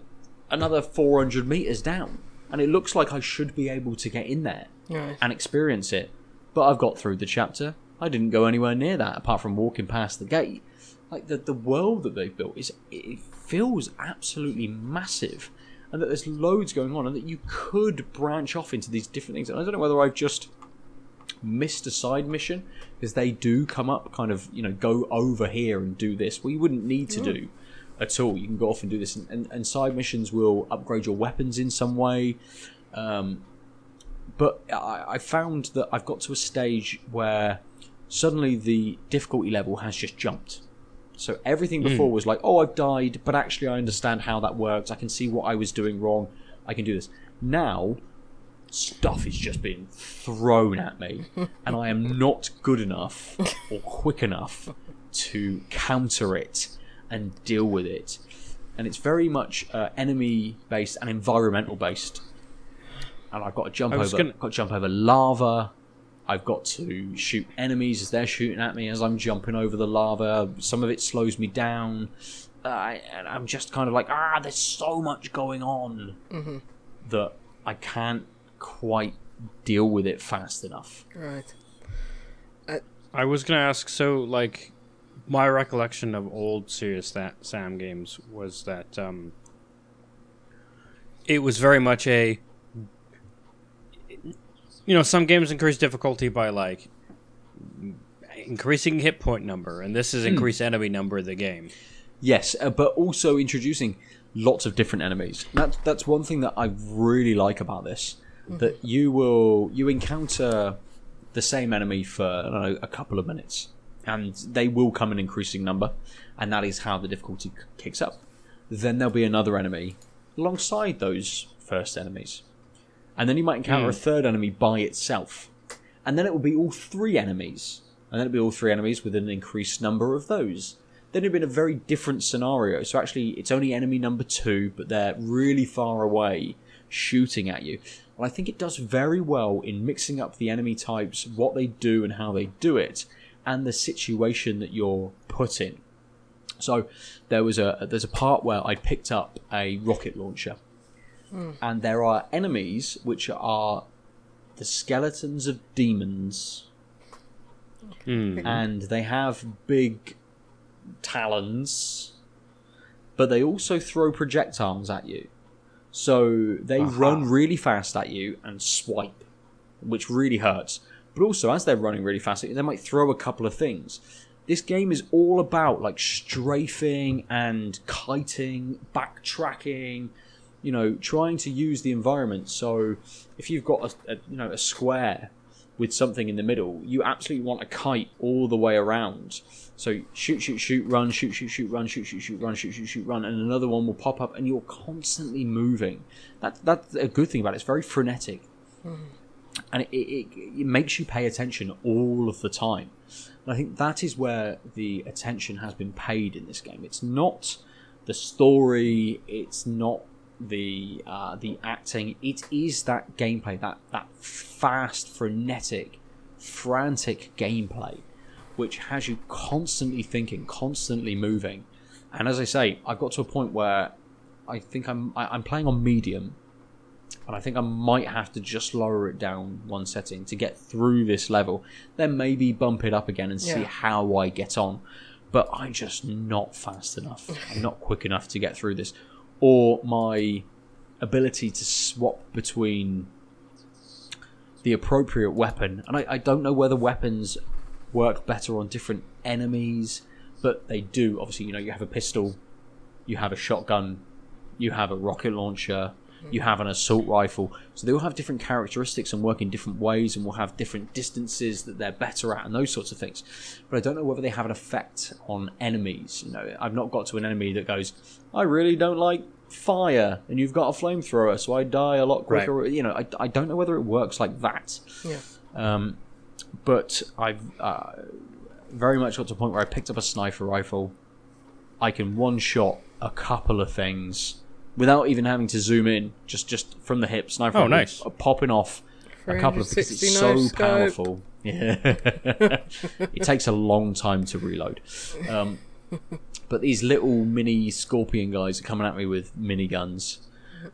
another 400 meters down, and it looks like I should be able to get in there Right. and experience it. But I've got through the chapter. I didn't go anywhere near that apart from walking past the gate. Like the the world that they've built is it feels absolutely massive, and that there's loads going on, and that you could branch off into these different things. And I don't know whether I've just missed a side mission because they do come up, kind of you know go over here and do this. Well, you wouldn't need to do at all. You can go off and do this, and, and, and side missions will upgrade your weapons in some way. Um, but I, I found that I've got to a stage where suddenly the difficulty level has just jumped. So everything before was like, oh, I've died, but actually I understand how that works. I can see what I was doing wrong. I can do this. Now, stuff is just being thrown at me, and I am not good enough or quick enough to counter it and deal with it. And it's very much uh, enemy based and environmental based. And I've got to jump over, gonna- got to jump over lava. I've got to shoot enemies as they're shooting at me as I'm jumping over the lava. Some of it slows me down. Uh, I- and I'm just kind of like, ah, there's so much going on that I can't quite deal with it fast enough. Right. I was gonna ask. So, like, my recollection of old Serious Sa- Sam games was that um, it was very much a. You know, some games increase difficulty by like increasing hit point number, and this is increase enemy number of the game. Yes, uh, but also introducing lots of different enemies. That's that's one thing that I really like about this. That you will you encounter the same enemy for I don't know a couple of minutes, and they will come in increasing number, and that is how the difficulty kicks up. Then there'll be another enemy alongside those first enemies, and then you might encounter a hmm. third enemy by itself, and then it will be all three enemies, and then it'll be all three enemies with an increased number of those. Then it'd be in a very different scenario. So actually, it's only enemy number two, but they're really far away, shooting at you. And I think it does very well in mixing up the enemy types, what they do and how they do it, and the situation that you're put in. So there was a there's a part where I picked up a rocket launcher, and there are enemies which are the skeletons of demons, hmm. and they have big talons, but they also throw projectiles at you. So they run really fast at you and swipe, which really hurts. But also, as they're running really fast, they might throw a couple of things. This game is all about like strafing and kiting, backtracking, you know, trying to use the environment. So if you've got a, a you know a square with something in the middle, you absolutely want a kite all the way around. So shoot, shoot, shoot, run, shoot, shoot, shoot, run, shoot, shoot, shoot, run, shoot, shoot, shoot, run, and another one will pop up, and you're constantly moving. That that's a good thing about it. It's very frenetic, mm-hmm. and it, it, it makes you pay attention all of the time. And I think that is where the attention has been paid in this game. It's not the story. It's not the uh, the acting. It is that gameplay, that that fast, frenetic, frantic gameplay, which has you constantly thinking, constantly moving. And as I say, I've got to a point where I think I'm I, I'm playing on medium, and I think I might have to just lower it down one setting to get through this level. Then maybe bump it up again and see Yeah. how I get on. But I'm just not fast enough. I'm not quick enough to get through this, or my ability to swap between the appropriate weapon. And I, I don't know whether weapons work better on different enemies, but they do. Obviously, you know, you have a pistol, you have a shotgun, you have a rocket launcher, you have an assault rifle. So they all have different characteristics and work in different ways and will have different distances that they're better at and those sorts of things. But I don't know whether they have an effect on enemies. You know, I've not got to an enemy that goes, I really don't like fire and you've got a flamethrower, so I die a lot quicker. You know, I, I don't know whether it works like that. Yeah. Um, but I've uh, very much got to a point where I picked up a sniper rifle. I can one shot a couple of things without even having to zoom in, just just from the hip. Sniper Oh, nice. uh, popping off a couple of because it's so scope. powerful. Yeah, it takes a long time to reload. Um, but these little mini scorpion guys are coming at me with miniguns.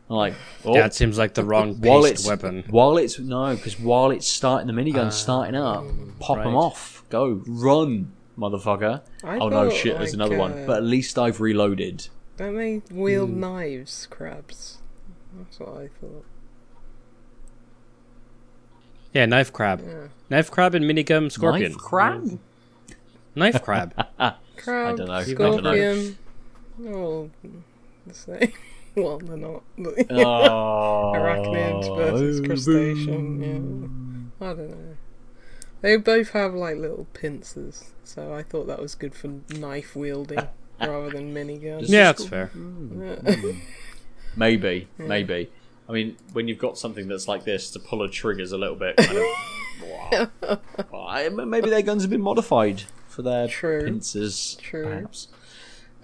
I'm like, oh, That seems like the wrong while it's weapon. while it's no, because while it's starting, the minigun's starting up. Pop them off. Go run, motherfucker. I oh no, thought, shit! There's like, another one. uh, But at least I've reloaded. Don't they wield Hmm. knives, crabs? That's what I thought. Yeah, knife crab. Yeah. Knife crab and minigun scorpion. Knife crab. Knife crab. Crab, don't know. I don't know. scorpion. Oh, the same. well, they're not. but- Oh, Arachnids versus crustacean. Yeah. I don't know. They both have like little pincers, so I thought that was good for knife wielding rather than minigun. yeah, that's fair. Maybe, maybe. I mean, when you've got something that's like this, to pull a trigger's a little bit kind of. Well, I- maybe their guns have been modified for their True. pincers, True. perhaps.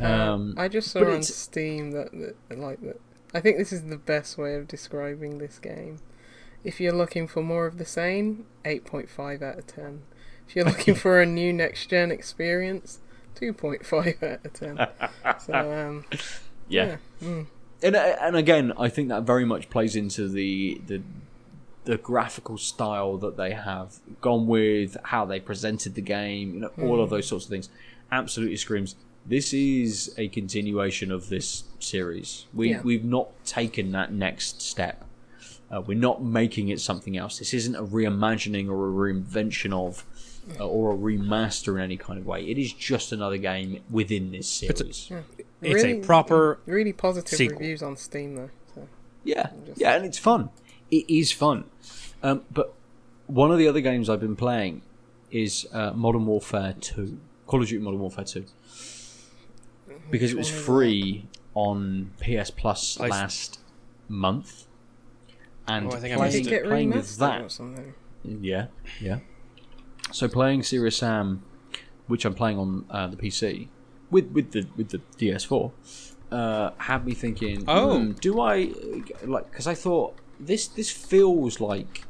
Um, Um, I just saw on it's- Steam that, that like that. I think this is the best way of describing this game. If you're looking for more of the same, eight point five out of ten. If you're looking for a new next gen experience, two point five out of ten. So um, yeah. yeah, mm, and uh, and again, I think that very much plays into the the the graphical style that they have gone with, how they presented the game, you know, all of those sorts of things. Absolutely screams. This is a continuation of this series. We Yeah. we've not taken that next step. Uh, we're not making it something else. This isn't a reimagining or a reinvention of, uh, or a remaster in any kind of way. It is just another game within this series. It's a Really- proper. really positive Sequel. reviews on Steam though. So. Yeah, Just- yeah, and it's fun. It is fun. Um, but one of the other games I've been playing is uh, Modern Warfare Two, Call of Duty Modern Warfare Two, because it was free on PS Plus I s- last month, and Oh, I think I playing, missed Did it get playing with remastered or that, something? yeah, yeah. So playing Serious Sam, which I'm playing on uh, the PC with with the with the DS4, uh, had me thinking. Oh. "Hmm, do I like? Because I thought this this feels like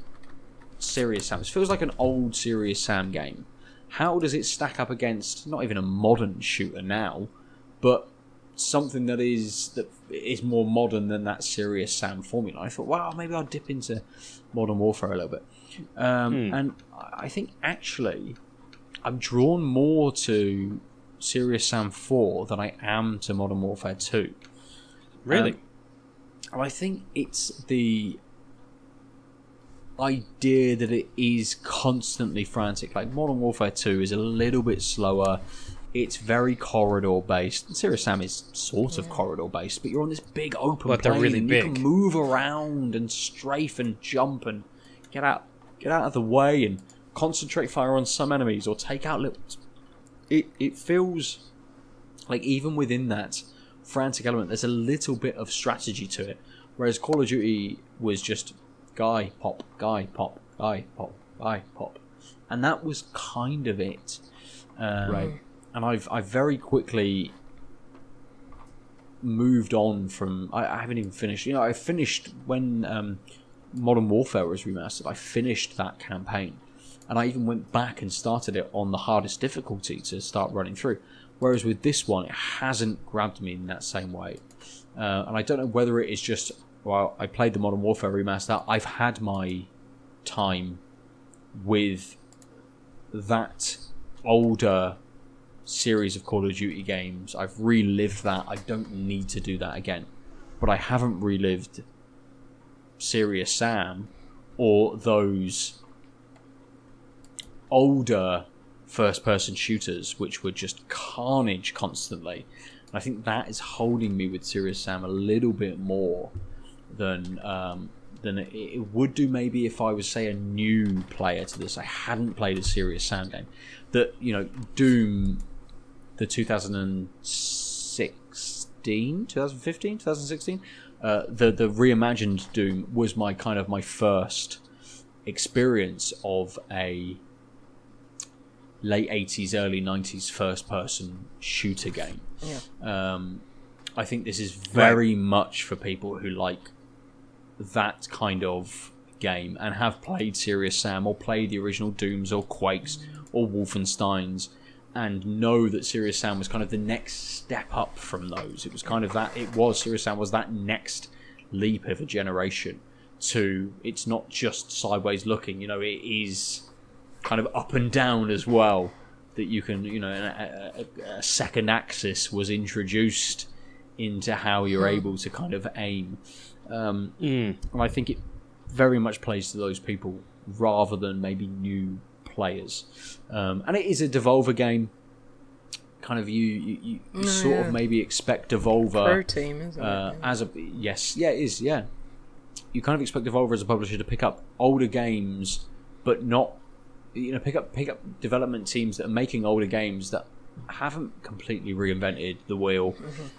Serious Sam. This feels like an old Serious Sam game. How does it stack up against not even a modern shooter now, but something that is that is more modern than that Serious Sam formula? I thought, wow, maybe I'll dip into Modern Warfare a little bit. Um, And I think actually, I'm drawn more to Serious Sam 4 than I am to Modern Warfare 2. Really? Um, and I think it's the idea that it is constantly frantic. Like Modern Warfare 2 is a little bit slower. It's very corridor based. Serious Sam is sort of corridor based, but you're on this big open But they're plane really and you can move around and strafe and jump and get out get out of the way and concentrate fire on some enemies or take out little it it feels like even within that frantic element there's a little bit of strategy to it. Whereas call of duty was just guy pop guy pop guy pop guy pop. And that was kind of it. Um, Right. and i've i've very quickly moved on from I, I haven't even finished you know i finished when um, modern warfare was remastered i finished that campaign and I even went back and started it on the hardest difficulty to start running through. Whereas with this one, it hasn't grabbed me in that same way, uh, and I don't know whether it is just well, I played the Modern Warfare remaster. I've had my time with that older series of Call of Duty games. I've relived that. I don't need to do that again, but I haven't relived Serious Sam or those older first person shooters which were just carnage constantly. And I think that is holding me with Serious Sam a little bit more than um, than it, would do maybe if I was say a new player to this. I hadn't played a Serious Sam game. That you know Doom, the 2016, 2015, 2016, uh, the the reimagined Doom was my kind of my first experience of a late 80s, early 90s first person shooter game. Yeah. Um, I think this is very much for people who like that kind of game and have played Serious Sam or played the original Dooms or Quakes or Wolfensteins and know that Serious Sam was kind of the next step up from those. It was kind of that, it was, Serious Sam was that next leap of a generation to, it's not just sideways looking, you know, it is kind of up and down as well. That you can, you know, a, a, a second axis was introduced into how you're able to kind of aim. Um, Mm. and I think it very much plays to those people rather than maybe new players. Um, and it is a Devolver game. Kind of you, you, you, Oh, sort yeah. of maybe expect Pro Devolver team, isn't uh, it? as a yes, yeah, it is, yeah. You kind of expect Devolver as a publisher to pick up older games, but not you know pick up pick up development teams that are making older games that haven't completely reinvented the wheel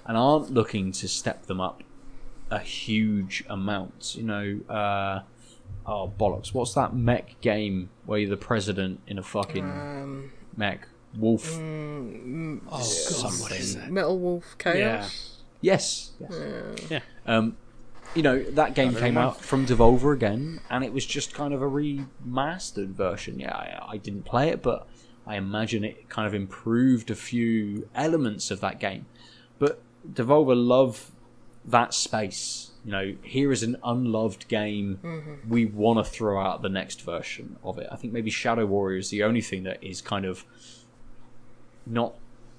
and aren't looking to step them up a huge amount. You know, uh, oh bollocks! What's that mech game where you're the president in a fucking Um, mech? Wolf. mm, Oh, God, what is that? Metal Wolf Chaos. Yes. yes. Yeah. Um, you know that game came anymore. out from Devolver again, and it was just kind of a remastered version. Yeah, I, I didn't play it, but I imagine it kind of improved a few elements of that game. But Devolver love that space. You know, here is an unloved game. We want to throw out the next version of it. I think maybe Shadow Warrior is the only thing that is kind of not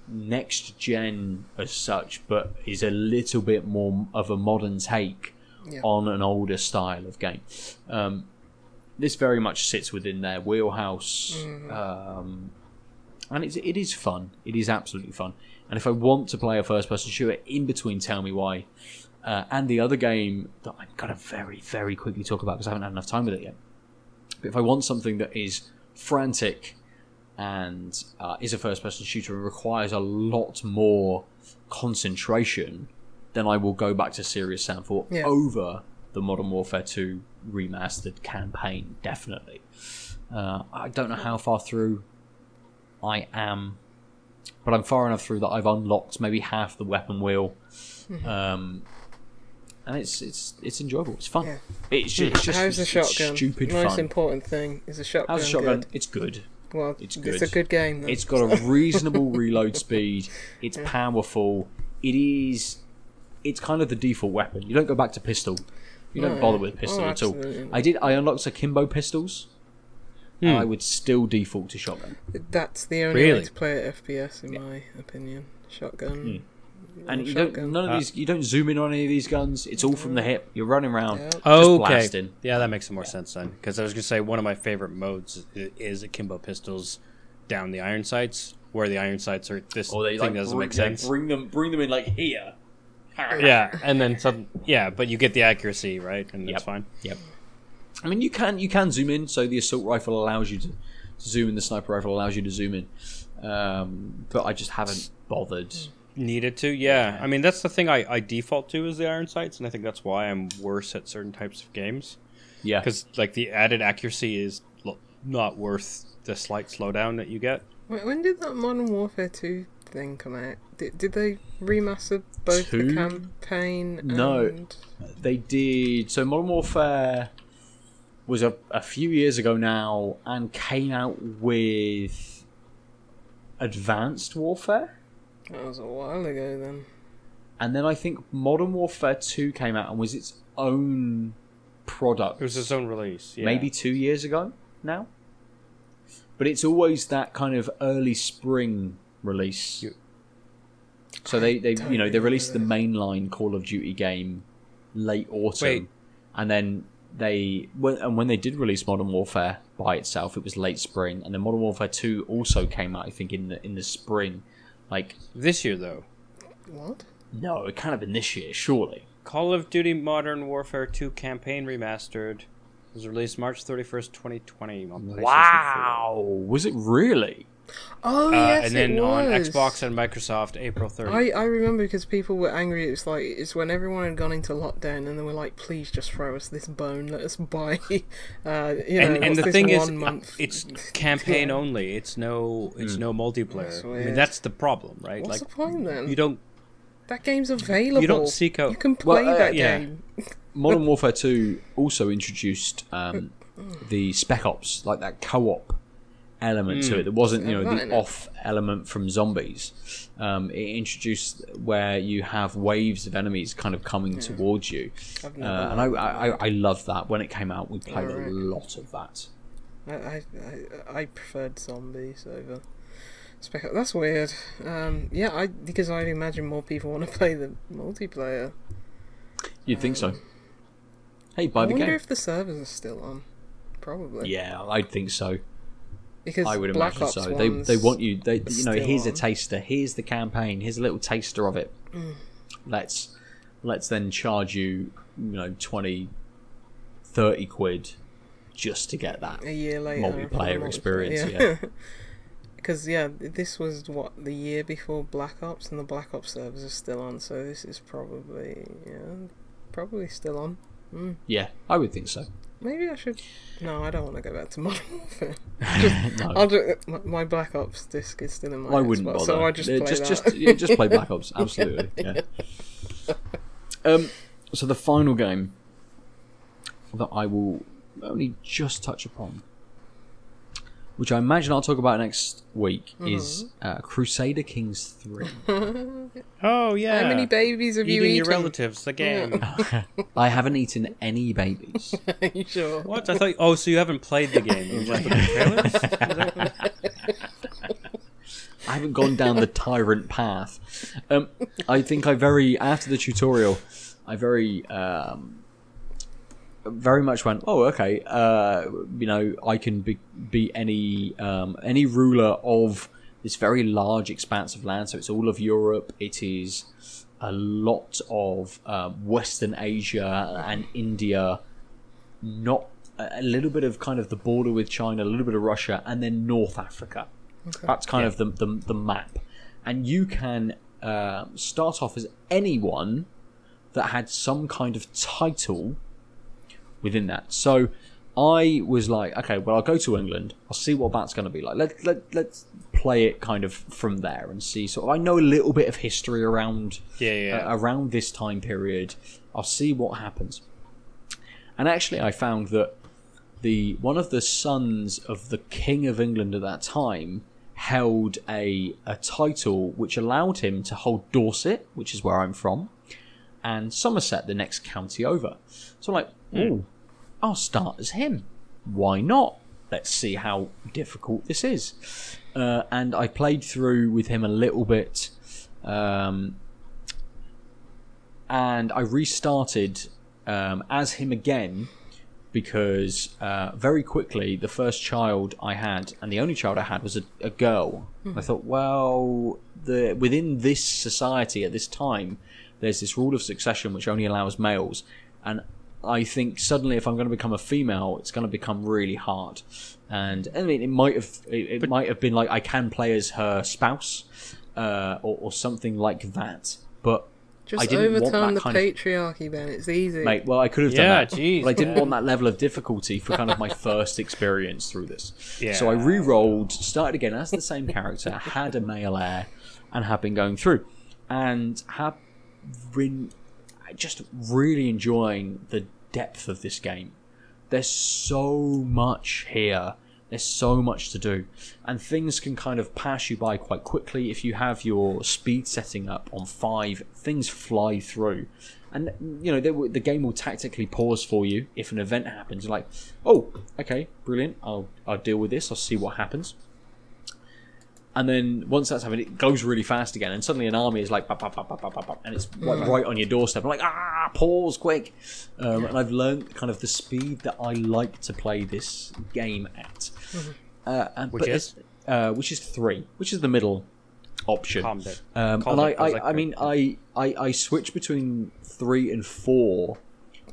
next gen as such, but is a little bit more of a modern take Yeah. on an older style of game. Um, this very much sits within their wheelhouse, um, and it's, it is fun. It is absolutely fun. And if I want to play a first-person shooter in between Tell Me Why uh, and the other game that I'm gonna very very quickly talk about because I haven't had enough time with it yet. But if I want something that is frantic and uh, is a first person shooter and requires a lot more concentration, then I will go back to Serious Sam 4 Yeah. over the Modern Warfare 2 remastered campaign, definitely. Uh, I don't know how far through I am, but I'm far enough through that I've unlocked maybe half the weapon wheel. Um, and it's it's it's enjoyable. It's fun. Yeah. It's, ju- it's just How's the shotgun? stupid Most fun. important thing is the shotgun. How's the shotgun? Good? It's good. Well, It's it's, a good game. Then. It's got a reasonable reload speed. It's powerful. It is. It's kind of the default weapon. You don't go back to pistol. You don't No. bother with pistol Oh, at all. I did. I unlocked akimbo pistols. Hmm. I would still default to shotgun. That's the only Really? way to play at FPS, in my opinion. Shotgun. And you shotgun. don't. None of Uh, these. You don't zoom in on any of these guns. It's all from the hip. You're running around. Yeah. Just Okay. blasting. Yeah, that makes more sense then. Because I was gonna say one of my favorite modes i- is akimbo pistols down the iron sights, where the iron sights are this Or they thing like doesn't bring, make sense. Bring them. Bring them in like here. yeah, and then some. Yeah, but you get the accuracy right, and that's Yep. fine. Yep. I mean, you can you can zoom in. So the assault rifle allows you to, to zoom in. The sniper rifle allows you to zoom in. Um, but I just haven't bothered. Needed to, yeah. I mean, that's the thing I, I default to is the iron sights, and I think that's why I'm worse at certain types of games. Yeah. Because like the added accuracy is l- not worth the slight slowdown that you get. When, when did that Modern Warfare 2 thing come out? Did, did they remaster both Two? the campaign No. and... they did. So Modern Warfare was a, a few years ago now and came out with Advanced Warfare. That was a while ago then. And then I think Modern Warfare 2 came out and was its own product. It was its own release. Yeah. maybe two years ago now. But it's always that kind of early spring release. You- So they, they you know they released the mainline Call of Duty game late autumn, Wait. and then they when, and when they did release Modern Warfare by itself, it was late spring, and then Modern Warfare Two also came out I think in the in the spring. Like this year though. What? no, it kind of been this year surely. Call of Duty Modern Warfare 2 campaign remastered was released March 31st, 2020 on PlayStation 4. Wow, was it really? Oh Uh, yes, and then it on was. Xbox and Microsoft, April 30th. I, I remember because people were angry. It's like it's when everyone had gone into lockdown and they were like, "Please just throw us this bone. Let us buy." Uh, you know, and and the thing is, month it's campaign Yeah. only. It's no, it's no multiplayer. That's I mean, that's the problem, right? What's like the point then? you don't that game's available. you don't seek out. You can play Well, uh, that yeah. game. Modern Warfare 2 also introduced um, the Spec Ops, like that co-op element to it. There wasn't, you know, Right, the off element from zombies. Um, it introduced where you have waves of enemies kind of coming towards you, uh, and I, I, I loved that. When it came out, we played Alright. a lot of that. I, I, I, I preferred zombies over. Spec- That's weird. Um, yeah, I because I'd imagine more people want to play the multiplayer. You'd think so. Hey, buy I the game I wonder if the servers are still on. Probably. Yeah, I'd think so. Because I would Black imagine Ops so. They they want you. They you know here's a taster. Here's the campaign. Here's a little taster of it. Mm. Let's let's then charge you you know 20, 30 quid just to get that. a year later multiplayer experience, yeah. Because yeah, this was what the year before Black Ops, and the Black Ops servers are still on. So this is probably yeah, probably still on. Yeah, I would think so. Maybe I should. No, I don't want to go back to Modern Warfare. no, I'll do, my, my Black Ops disc is still in my. I wouldn't bother. So I just play just that. just yeah, just play Black Ops. Absolutely. Yeah. Um. So the final game that I will only just touch upon, which I imagine I'll talk about next week, is Mm-hmm. uh, Crusader Kings Three. Oh yeah. How many babies have you eaten? your relatives. The game. I haven't eaten any babies. Are you sure? What? I thought. Oh, so you haven't played the game? You just the trailers? Is that what- I haven't gone down the tyrant path. Um, I think I very after the tutorial, I very um, very much went, oh okay, uh, you know, I can be, be any um, any ruler of this very large expanse of land. So it's all of Europe. It is a lot of um, Western Asia and India, not a little bit of kind of the border with China, a little bit of Russia, and then North Africa. That's kind of the, the the map, and you can uh, start off as anyone that had some kind of title within that. So I was like, okay, well, I'll go to England. I'll see what that's going to be like. Let let let's play it kind of from there and see. Sort of, I know a little bit of history around Yeah, yeah. uh, around this time period. I'll see what happens. And actually, I found that the one of the sons of the King of England at that time held a a title which allowed him to hold Dorset, which is where I'm from, and Somerset, the next county over. So I'm like, oh, I'll start as him. Why not? Let's see how difficult this is. Uh, and I played through with him a little bit. Um, and I restarted um, as him again because uh, very quickly the first child I had and the only child I had was a, a girl. I thought, well, the within this society at this time, there's this rule of succession which only allows males, and I think suddenly if I'm going to become a female, it's going to become really hard. And I mean, it might have it, it might have been like I can play as her spouse uh, or, or something like that, but I Just didn't want overturn that the kind of patriarchy, Ben. It's easy. Mate, well, I could have Yeah, done that, jeez, but I didn't man. want that level of difficulty for kind of my first experience through this. Yeah. So I re-rolled, started again as the same character, had a male heir, and have been going through, and have been just really enjoying the depth of this game. There's so much here. There's so much to do, and things can kind of pass you by quite quickly if you have your speed setting up on five. Things fly through, and you know they the game will tactically pause for you if an event happens. You're like, oh, okay, brilliant. I'll I'll deal with this. I'll see what happens. And then once that's happened, it goes really fast again, and suddenly an army is like, bop, bop, bop, bop, bop, bop, and it's like right on your doorstep. I'm like, ah, pause quick. Um, and I've learned kind of the speed that I like to play this game at, uh, and, Which but is? it's- uh, which is three, which is the middle option. Calm down. Um, Called and I I, I mean, I, I, I switch between three and four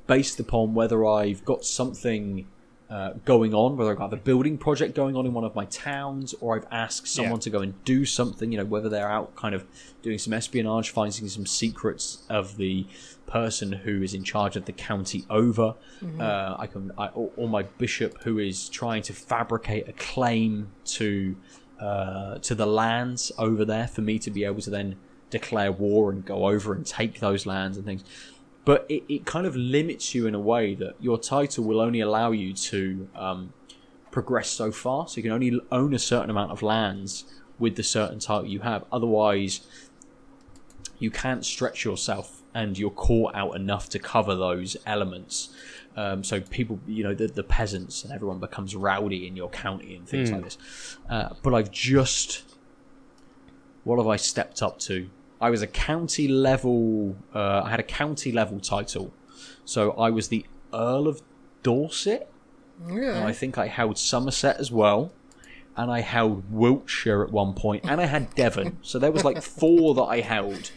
based upon whether I've got something uh, going on, whether I've got a building project going on in one of my towns, or I've asked someone Yeah. to go and do something, you know, whether they're out kind of doing some espionage, finding some secrets of the person who is in charge of the county over. Uh, I can, I, or, or my bishop who is trying to fabricate a claim to uh, to the lands over there for me to be able to then declare war and go over and take those lands and things but it, it kind of limits you in a way that your title will only allow you to um, progress so far. So you can only own a certain amount of lands with the certain title you have. Otherwise, you can't stretch yourself and your core out enough to cover those elements. Um, so people, you know, the, the peasants and everyone becomes rowdy in your county and things like this. Uh, but I've just, what have I stepped up to? I was a county level. Uh, I had a county level title, so I was the Earl of Dorset. And Yeah. I think I held Somerset as well, and I held Wiltshire at one point, and I had Devon. So there was like four that I held.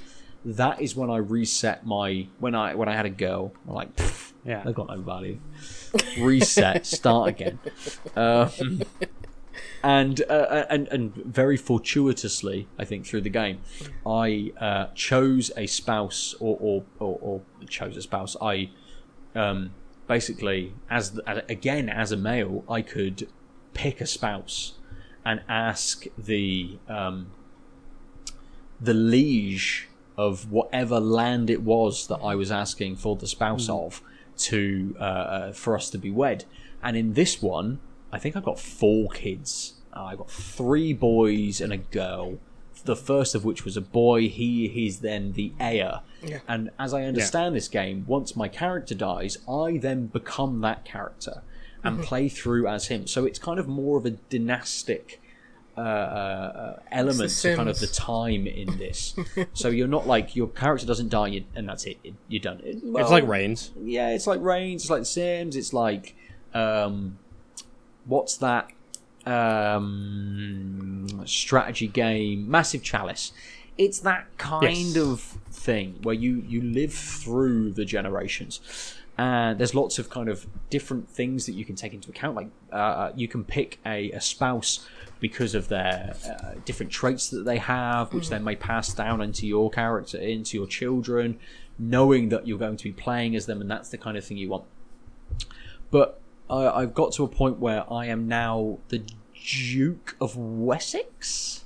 That is when I reset my when I when I had a girl. I'm like, Yeah. they've got no value. Reset, start again. Um, and uh, and and very fortuitously, I think through the game, I uh, chose a spouse or or, or or chose a spouse. I um, basically as, the, again as a male, I could pick a spouse and ask the um, the liege of whatever land it was that I was asking for the spouse of to uh, uh, for us to be wed. And in this one, I think I've got four kids. Uh, I got three boys and a girl. The first of which was a boy. He he's then the heir. Yeah. And as I understand this game, once my character dies, I then become that character and play through as him. So it's kind of more of a dynastic uh, uh, element to kind of the time in this. so you're not like your character doesn't die you, and that's it. You're done. It- it's like Reigns. yeah, it's like Reigns, it's like Sims, it's like um, what's that um, strategy game? Massive Chalice. It's that kind Yes. of thing where you you live through the generations. And there's lots of kind of different things that you can take into account. Like uh, you can pick a, a spouse because of their uh, different traits that they have, which then may pass down into your character, into your children, knowing that you're going to be playing as them, and that's the kind of thing you want. But I, I've got to a point where I am now the Duke of Wessex.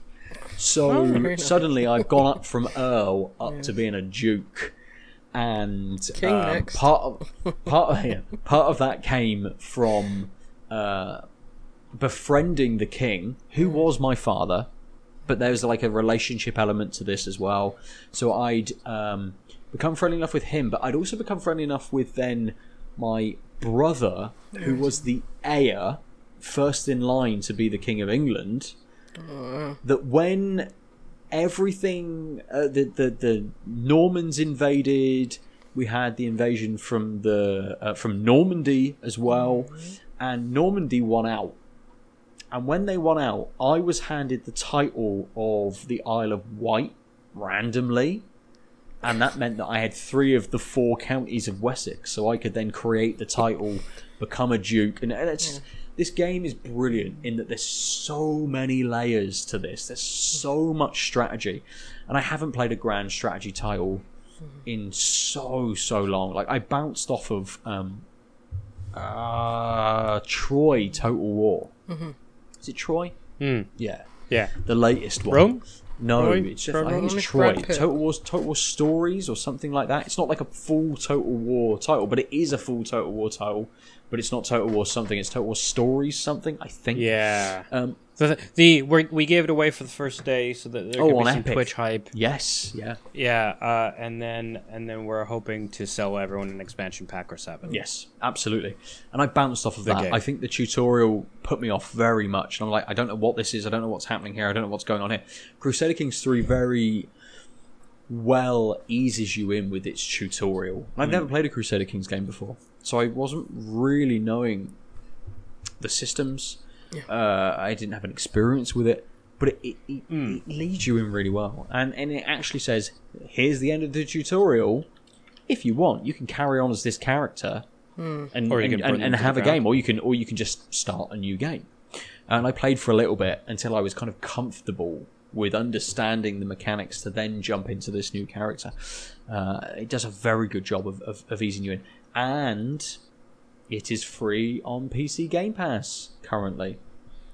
So Oh, suddenly I've gone up from Earl up to being a Duke, and King um, next. part of part of yeah, part of that came from uh, befriending the king, who was my father. But there's like a relationship element to this as well. So I'd um, become friendly enough with him, but I'd also become friendly enough with then my brother, who was the heir, first in line to be the king of England. That when everything uh, the, the the Normans invaded. We had the invasion from the uh, from Normandy as well, and Normandy won out. And when they won out, I was handed the title of the Isle of Wight randomly, and that meant that I had three of the four counties of Wessex, so I could then create the title, become a duke, and, and it's this game is brilliant in that there's so many layers to this. There's so much strategy, and I haven't played a grand strategy title in so so long. Like I bounced off of um, uh, Troy Total War. Is it Troy? Hmm. Yeah, Yeah. the latest one. Rome? No, Troy? it's just, I think it's Troy. Total War, Total War Stories or something like that. It's not like a full Total War title, but it is a full Total War title. But it's not Total War something. It's Total War Stories something. I think. Yeah. Um. The, the we're, we gave it away for the first day so that there Oh, could be some Epic. Twitch hype. Yes. Yeah. Yeah, uh, and then and then we're hoping to sell everyone an expansion pack or seven. Yes. Absolutely. And I bounced off of The that. game. I think the tutorial put me off very much. And I'm like, I don't know what this is. I don't know what's happening here. I don't know what's going on here. Crusader Kings Three very well eases you in with its tutorial. I've hmm. never played a Crusader Kings game before, so I wasn't really knowing the systems. Uh, I didn't have an experience with it, but it, it, it, hmm. it leads you in really well, and and it actually says, "Here's the end of the tutorial. If you want, you can carry on as this character hmm. and Or you and, can and, and have a ground. game, or you can or you can just start a new game. And I played for a little bit until I was kind of comfortable with understanding the mechanics to then jump into this new character. Uh, it does a very good job of, of, of easing you in, and it is free on PC Game Pass currently.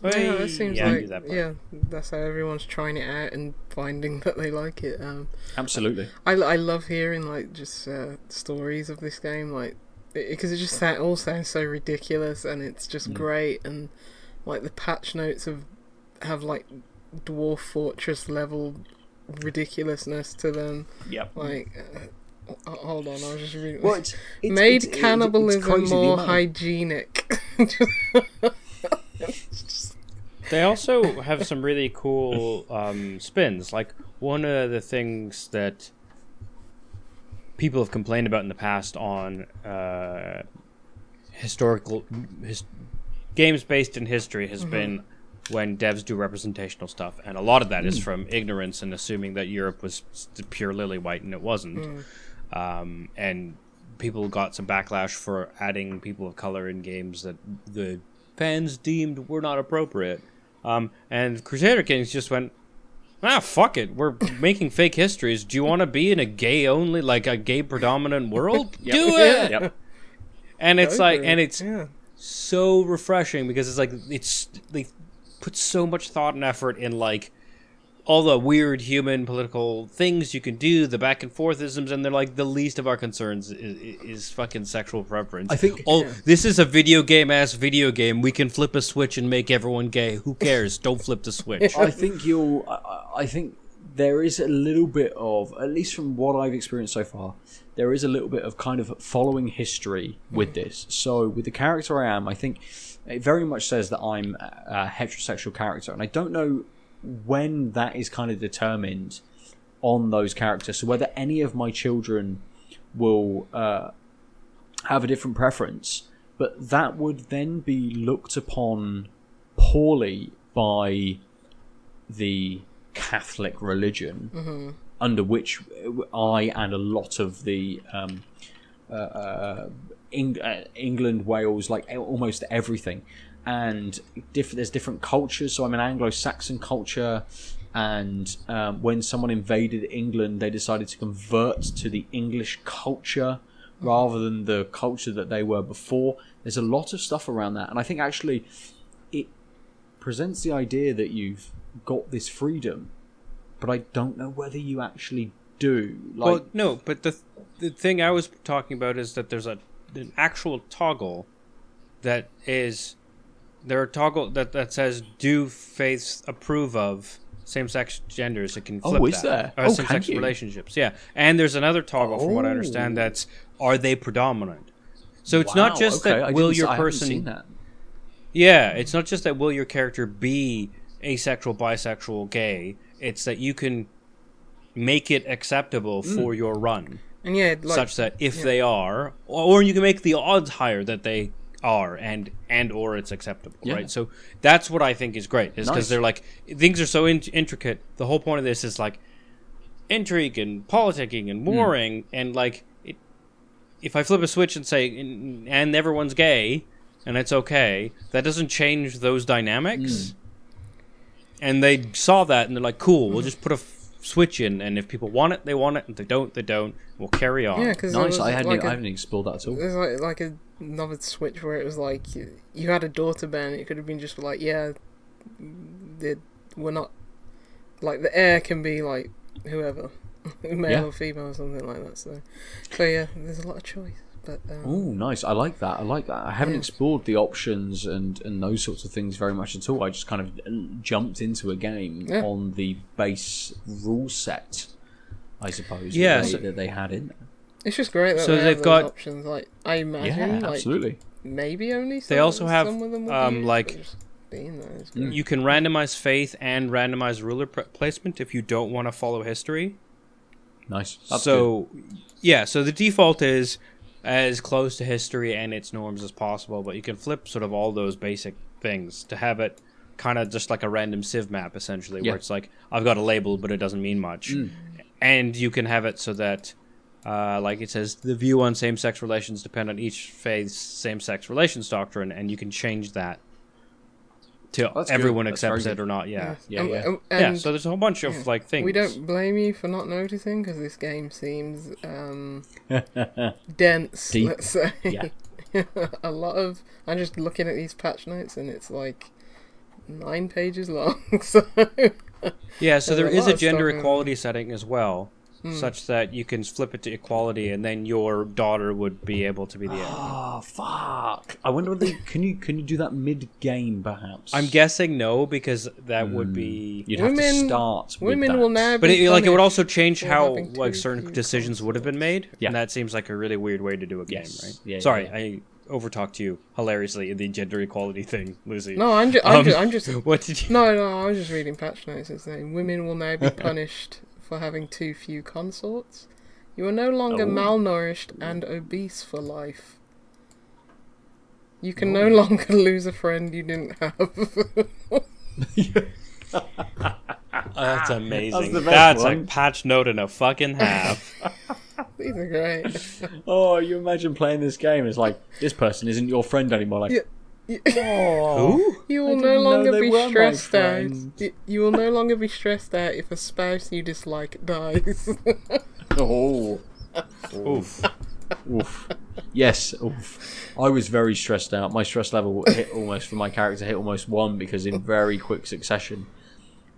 Yeah, Hey, it seems yeah, like that yeah, that's how everyone's trying it out and finding that they like it. Um, Absolutely. I, I love hearing like just uh, stories of this game, like because it, just sound, all sounds so ridiculous and it's Mm. just great and like the patch notes have have like dwarf fortress level ridiculousness to them. Yep. Like, uh, uh, hold on, I was just reading. Well, it's, it's, Made it's- it's- cannibalism it's crazy more amount- hygienic. They also have some really cool um, spins. Like one of the things that people have complained about in the past on uh, historical his, games based in history has been when devs do representational stuff, and a lot of that is from ignorance and assuming that Europe was pure lily white and it wasn't. Um, and people got some backlash for adding people of color in games that the fans deemed were not appropriate. Um, and Crusader Kings just went, ah, fuck it. We're making fake histories. Do you want to be in a gay only, like a gay predominant world? Do it. Yep. And it's like, and it's yeah. so refreshing because it's like it's they put so much thought and effort in like all the weird human political things you can do, the back and forthisms, and they're like the least of our concerns is, is fucking sexual preference. I think- oh, Yeah. this is a video game ass video game. We can flip a switch and make everyone gay. Who cares? Don't flip the switch. I think you'll. I- I, I think there is a little bit of, at least from what I've experienced so far, there is a little bit of kind of following history with this. So with the character I am, I think it very much says that I'm a heterosexual character, and I don't know when that is kind of determined on those characters. So whether any of my children will uh, have a different preference, but that would then be looked upon poorly by the Catholic religion, under which I and a lot of the um, uh, uh, Eng- uh, England, Wales, like almost everything, and diff- there's different cultures. So I'm an Anglo-Saxon culture, and um, when someone invaded England, they decided to convert to the English culture rather than the culture that they were before. There's a lot of stuff around that, and I think actually it presents the idea that you've got this freedom, but I don't know whether you actually do. Like, well, no, but the the thing I was talking about is that there's a an actual toggle that is there are toggle that that says do faiths approve of same sex genders it can flip Oh, is that. there? Or Oh, same sex relationships yeah and there's another toggle from what I understand Oh. that's are they predominant so it's wow, not just okay, that will your person yeah, it's not just that will your character be asexual, bisexual, gay. It's that you can make it acceptable Hmm. for your run, And yeah, like such that if yeah. they are, or you can make the odds higher that they are, and and or it's acceptable, Yeah. right? So that's what I think is great, is because Nice. they're like things are so in- intricate. The whole point of this is like intrigue and politicking and Hmm. warring, and like it, if I flip a switch and say "And- and everyone's gay and it's okay, that doesn't change those dynamics. And they saw that and they're like, "Cool, we'll just put a f- switch in, and if people want it, they want it, and if they don't, they don't. We'll carry on." yeah, because Nice. I hadn't. like I a- haven't explored that at all. There's like like a, another switch where it was like you, you had a daughter band. It could have been just like yeah, they we're not like the heir can be like whoever, male Yeah. or female or something like that. So, so yeah, there's a lot of choice. But um, Oh, nice. I like that. I like that. I haven't Yeah. explored the options and, and those sorts of things very much at all. I just kind of jumped into a game Yeah. on the base rule set, I suppose. Yeah, that they, that they had in there. it's just great that So they they've have got- options. Like I imagine, Yeah, like absolutely. maybe only. They also have, some of them um, use, like- being there is Mm. You can randomize faith and randomize ruler pr- placement if you don't want to follow history. Nice. That's good. so, yeah, so the default is as close to history and its norms as possible, but you can flip sort of all those basic things to have it kind of just like a random civ map, essentially, Yeah. where it's like, I've got a label, but it doesn't mean much. Mm. And you can have it so that Uh, like it says, the view on same-sex relations depend on each faith's same-sex relations doctrine, and you can change that to That's everyone That's accepts it or not. Yeah, Yeah, yeah. um, yeah. and So there's a whole bunch of like things. we don't blame you for not noticing because this game seems um, dense. Deep. Let's say. Yeah. a lot of. I'm just looking at these patch notes, and it's like nine pages long. so Yeah, so There's a is lot a of gender equality setting as well, Hmm. such that you can flip it to equality, and then your daughter would be able to be the. Oh fuck! I wonder whether can you can you do that mid game perhaps? I'm guessing no, because that would hmm. be. you'd have to Women- start. with women that. will now. But be it, like it would also change how like certain few decisions would have been made. Yeah. and that seems like a really weird way to do a game, Yes. right? Yeah, yeah, Sorry, yeah. I overtalked you hilariously in the gender equality thing, Lucy. No, I'm just. I'm, Um, just, I'm just. What did you? No, no, I was just reading patch notes. It's saying women will now be punished for having too few consorts. You are no longer Oh. malnourished and obese for life. You can no longer lose a friend you didn't have. Oh, that's amazing. the best That's one. a patch note and a fucking half. These are great. Oh, you imagine playing this game? It's like this person isn't your friend anymore. Like, Yeah. Oh, You will no longer be stressed out. You, you will no longer be stressed out if a spouse you dislike dies. oh, Oof. oof. Yes, oof. I was very stressed out. My stress level hit almost for my character hit almost one because in very quick succession,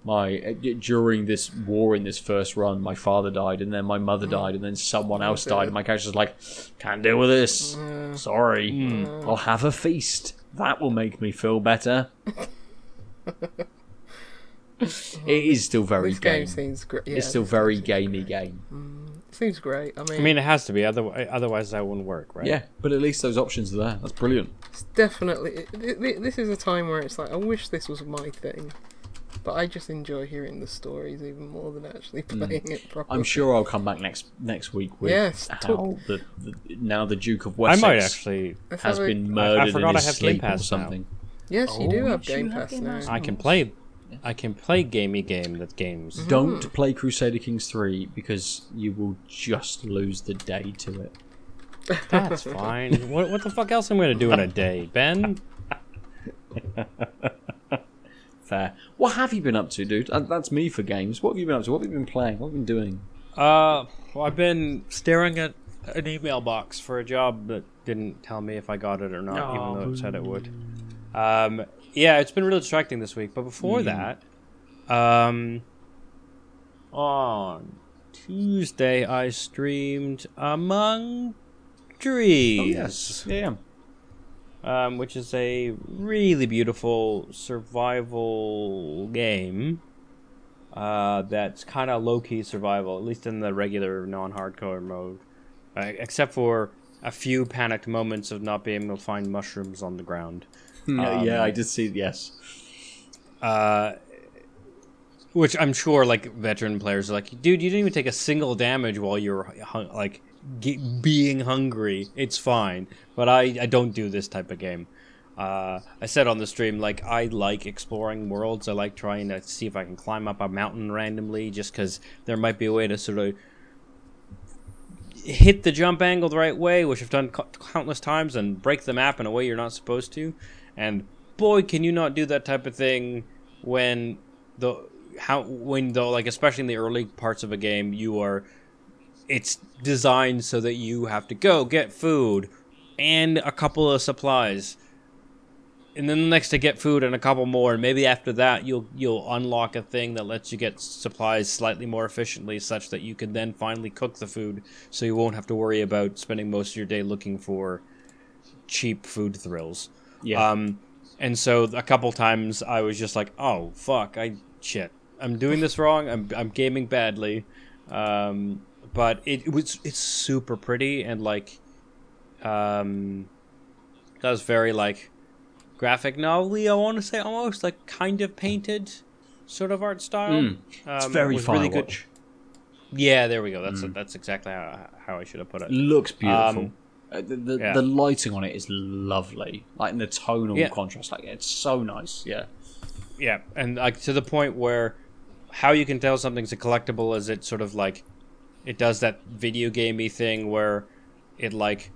my during this war in this first run, my father died, and then my mother died, and then someone else died, and my character's like, "Can't deal with this. Sorry, I'll have a feast. That will make me feel better." it is still very this game game. seems great. Yeah, it's still very gamey game. It seems great. I mean, I mean, it has to be. Otherwise, otherwise that wouldn't work, right? Yeah, but at least those options are there. That's brilliant. it's definitely. it- it- This is a time where it's like I wish this was my thing, but I just enjoy hearing the stories even more than actually playing it properly. Mm. I'm sure I'll come back next next week with Yes, how talk- the, the now the Duke of I might actually. Has have a- been murdered forgot in I his have Game sleep or Pass now. something. Yes, you do Oh, have yes, you Game have Pass Game now. I can play. I can play gamey game that games. Mm-hmm. Don't play Crusader Kings 3 because you will just lose the day to it. That's fine. what what the fuck else am I gonna do in a day, Ben? Fair. What have you been up to, dude? Uh, That's me for games. What have you been up to? What have you been playing? What have you been doing? Uh, well, I've been staring at an email box for a job that didn't tell me if I got it or not, even though it said it would. Um, yeah, it's been really distracting this week. But before that, um, on Tuesday I streamed Among Trees. Yes. Yeah. Um, which is a really beautiful survival game. Uh, that's kind of low key survival, at least in the regular non hardcore mode, uh, except for a few panicked moments of not being able to find mushrooms on the ground. Yeah, yeah, I did see. Yes. Uh, which I'm sure like veteran players are like, dude, you didn't even take a single damage while you're hung- like being hungry. It's fine, but I I don't do this type of game. Uh, I said on the stream like I like exploring worlds. I like trying to see if I can climb up a mountain randomly, just because there might be a way to sort of hit the jump angle the right way, which I've done co- countless times, and break the map in a way you're not supposed to. And boy, can you not do that type of thing when the how when though like especially in the early parts of a game you are it's designed so that you have to go get food and a couple of supplies and then the next to get food and a couple more and maybe after that you'll you'll unlock a thing that lets you get supplies slightly more efficiently such that you can then finally cook the food so you won't have to worry about spending most of your day looking for cheap food thrills Yeah. um, and so a couple times I was just like, "Oh fuck, I shit, I'm doing this wrong. I'm I'm gaming badly." Um, but it, it was it's super pretty and like, um, that was very like graphic novelty. I want to say almost like kind of painted sort of art style. Mm. It's Um, very with really good. Yeah, there we go. That's that's exactly how how I should have put it. Looks beautiful. Um, Uh, the, the, yeah. the lighting on it is lovely. Like in the tonal Yeah. contrast, like it's so nice. Yeah. Yeah, and like to the point where how you can tell something's a collectible is it sort of like it does that video gamey thing where it like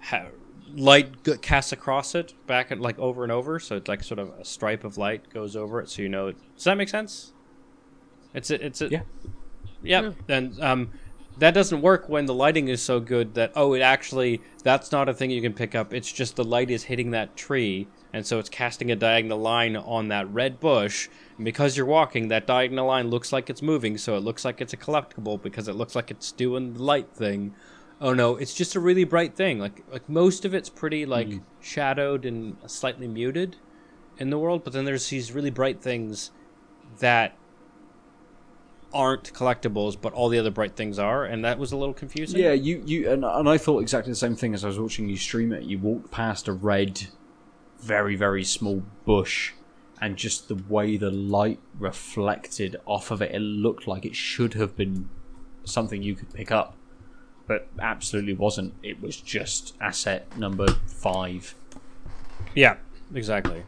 ha- light g- casts across it back and like over and over, so it's like sort of a stripe of light goes over it, so you know. Does that make sense? It's a, it's a, Yeah. Yep. And um, that doesn't work when the lighting is so good that oh, it actually that's not a thing you can pick up. It's just the light is hitting that tree, and so it's casting a diagonal line on that red bush. And because you're walking, that diagonal line looks like it's moving, so it looks like it's a collectible because it looks like it's doing the light thing. Oh no, it's just a really bright thing. Like like most of it's pretty like hmm. shadowed and slightly muted in the world, but then there's these really bright things that aren't collectibles, but all the other bright things are, and that was a little confusing. Yeah, you you and, and I thought exactly the same thing as I was watching you stream it. You walked past a red, very very small bush, and just the way the light reflected off of it, it looked like it should have been something you could pick up, but absolutely wasn't. It was just asset number five. Yeah, exactly.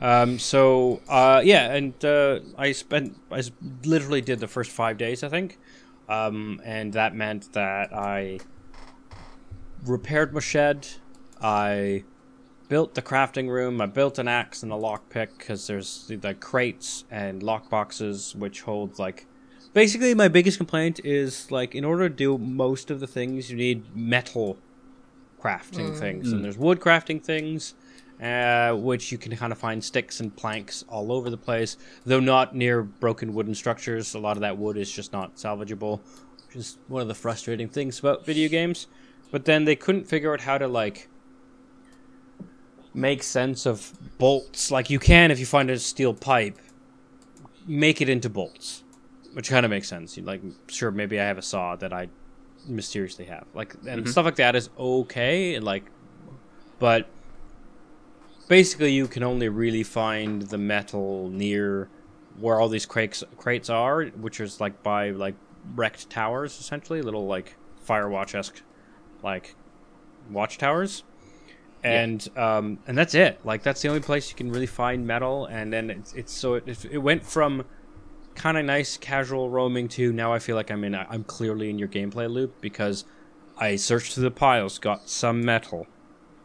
Um, so uh, yeah, and uh, I spent I literally did the first five days, I think, um, and that meant that I repaired my shed. I built the crafting room. I built an axe and a lockpick because there's the, the crates and lock boxes which hold like. Basically, my biggest complaint is like in order to do most of the things, you need metal crafting things, and there's wood crafting things uh, which you can kind of find sticks and planks all over the place, though not near broken wooden structures. A lot of that wood is just not salvageable, which is one of the frustrating things about video games. But then they couldn't figure out how to like make sense of bolts. Like you can if you find a steel pipe, make it into bolts, which kind of makes sense. You like sure maybe I have a saw that I mysteriously have like and mm-hmm. stuff like that is okay like but basically you can only really find the metal near where all these crates crates are, which is like by like wrecked towers, essentially little like Firewatch esque like watchtowers, and um and that's it. Like that's the only place you can really find metal, and then it's it's so it, it went from kind of nice casual roaming to now I feel like I'm in a, I'm clearly in your gameplay loop because I searched through the piles, got some metal.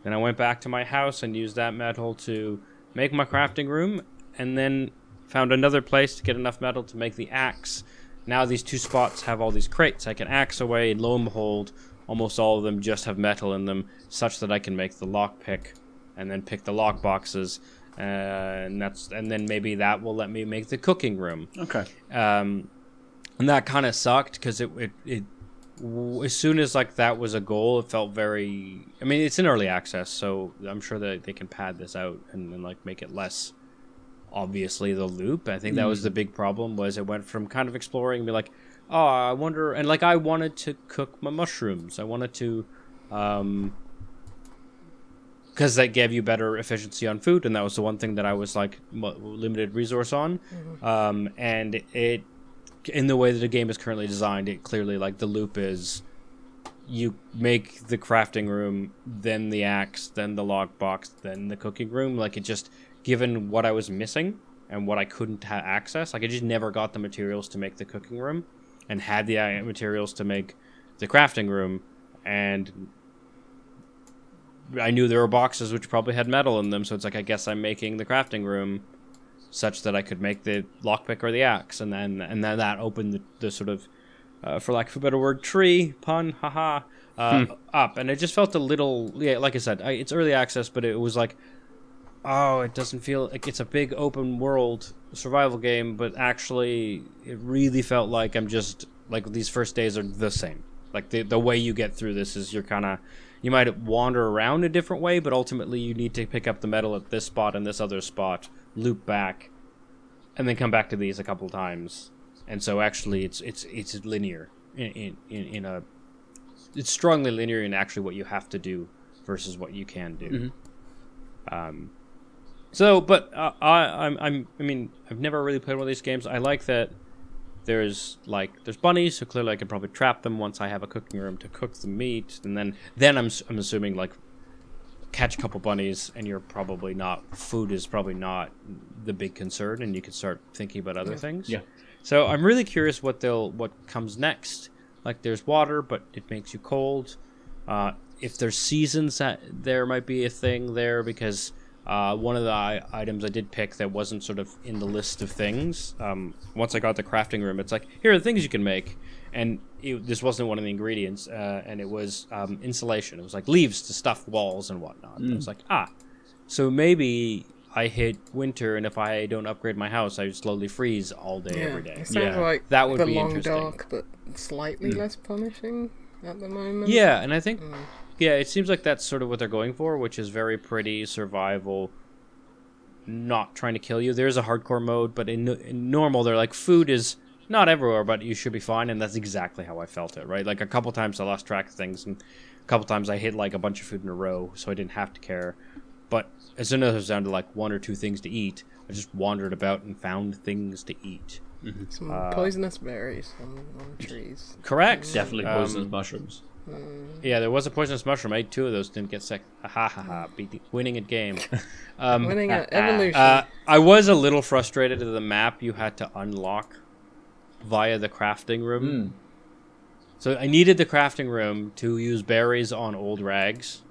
Then I went back to my house and used that metal to make my crafting room, and then found another place to get enough metal to make the axe. Now these two spots have all these crates I can axe away, and lo and behold, almost all of them just have metal in them, such that I can make the lockpick, and then pick the lock boxes, uh, and that's and then maybe that will let me make the cooking room Okay. um, and that kind of sucked because it, it it as soon as like that was a goal, it felt very. I mean, it's in early access, so I'm sure that they can pad this out and, and like make it less obviously the loop. I think that was the big problem was it went from kind of exploring and be like, oh, I wonder, and like I wanted to cook my mushrooms. I wanted to. Um, because that gave you better efficiency on food, and that was the one thing that I was like limited resource on. Um, and it, in the way that the game is currently designed, it clearly like the loop is, you make the crafting room, then the axe, then the log box, then the cooking room. Like it just given what I was missing and what I couldn't ha- access, like I just never got the materials to make the cooking room, and had the materials to make the crafting room, and I knew there were boxes which probably had metal in them, so it's like I guess I'm making the crafting room such that I could make the lockpick or the axe, and then and then that opened the, the sort of, uh, for lack of a better word, tree pun, haha, uh, up, and it just felt a little, yeah, like I said, I, it's early access, but it was like, oh, it doesn't feel like it's a big open world survival game, but actually, it really felt like I'm just like these first days are the same. Like the the way you get through this is you're kind of you might wander around a different way, but ultimately you need to pick up the metal at this spot and this other spot, loop back, and then come back to these a couple times. And so actually, it's it's it's linear in in, in, in a it's strongly linear in actually what you have to do versus what you can do. Um, so, but uh, I I'm I'm I mean I've never really played one of these games. I like that there's like there's bunnies, so clearly I can probably trap them once I have a cooking room to cook the meat, and then then I'm I'm assuming like catch a couple bunnies, and you're probably not food is probably not the big concern, and you can start thinking about other things. Yeah. So I'm really curious what they'll what comes next. Like there's water, but it makes you cold. Uh, if there's seasons, that there might be a thing there because uh, one of the items I did pick that wasn't sort of in the list of things. Um, once I got the crafting room, it's like here are the things you can make, and it, this wasn't one of the ingredients, uh, and it was um, insulation. It was like leaves to stuff walls and whatnot. I was like, ah, so maybe I hit winter, and if I don't upgrade my house, I slowly freeze all day Yeah, every day. it sounds Yeah, like that would the be long interesting. Dark, but slightly less punishing at the moment. Yeah, and I think yeah, it seems like that's sort of what they're going for, which is very pretty survival. Not trying to kill you. There's a hardcore mode, but in, in normal, they're like food is not everywhere, but you should be fine, and that's exactly how I felt it. Right, like a couple times I lost track of things, and a couple times I hit like a bunch of food in a row, so I didn't have to care. But as soon as it was down to like one or two things to eat, I just wandered about and found things to eat. Some Uh, poisonous berries on, on trees. Correct. Definitely Um, poisonous mushrooms. Yeah, there was a poisonous mushroom. I ate two of those. Didn't get sick. Ha ha ha ha! Beat winning a game. Um, Winning at evolution. uh, I was a little frustrated at the map you had to unlock via the crafting room. So I needed the crafting room to use berries on old rags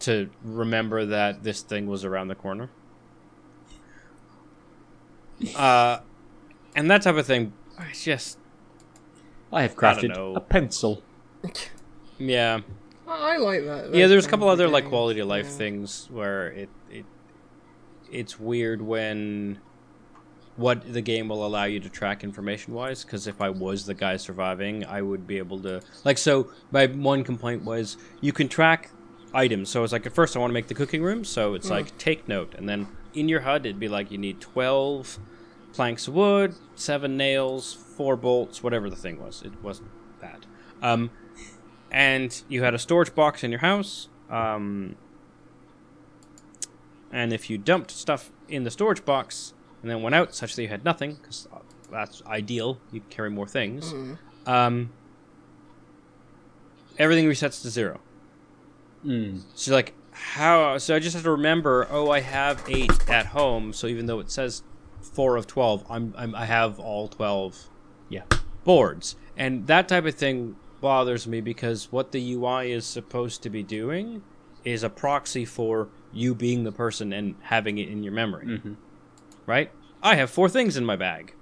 to remember that this thing was around the corner. Uh, and that type of thing. It's just I have crafted know. a pencil. yeah. I like that. yeah there's a couple other like quality of life yeah. things where it it it's weird when what the game will allow you to track information wise because if i was the guy surviving i would be able to like so my one complaint was you can track items so it's like at first i want to make the cooking room so it's like take note and then in your hud it'd be like you need 12 planks of wood seven nails four bolts whatever the thing was it wasn't bad um, and you had a storage box in your house. Um, and if you dumped stuff in the storage box and then went out such that you had nothing, because that's ideal, you can carry more things. Um, everything resets to zero. Mm. So like how? So I just have to remember. Oh, I have eight at home. So even though it says four of twelve, I'm, I'm I have all twelve Yeah. boards, and that type of thing bothers me because what the UI is supposed to be doing is a proxy for you being the person and having it in your memory, mm-hmm. right? I have four things in my bag.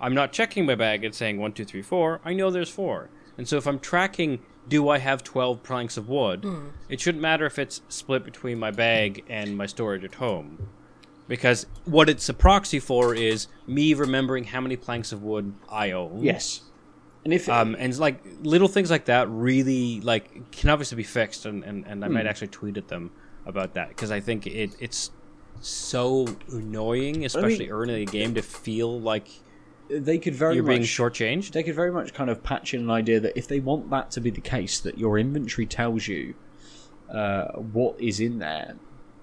I'm not checking my bag and saying one, two, three, four. I know there's four, and so if I'm tracking, do I have twelve planks of wood? Hmm. It shouldn't matter if it's split between my bag and my storage at home. Because what it's a proxy for is me remembering how many planks of wood I own. Yes. And if Um, and like little things like that really like can obviously be fixed, and, and, and I might actually tweet at them about that because I think it it's so annoying, especially early in the game, to feel like they could very you're much being shortchanged. they could very much kind of patch in an idea that if they want that to be the case, that your inventory tells you uh, what is in there,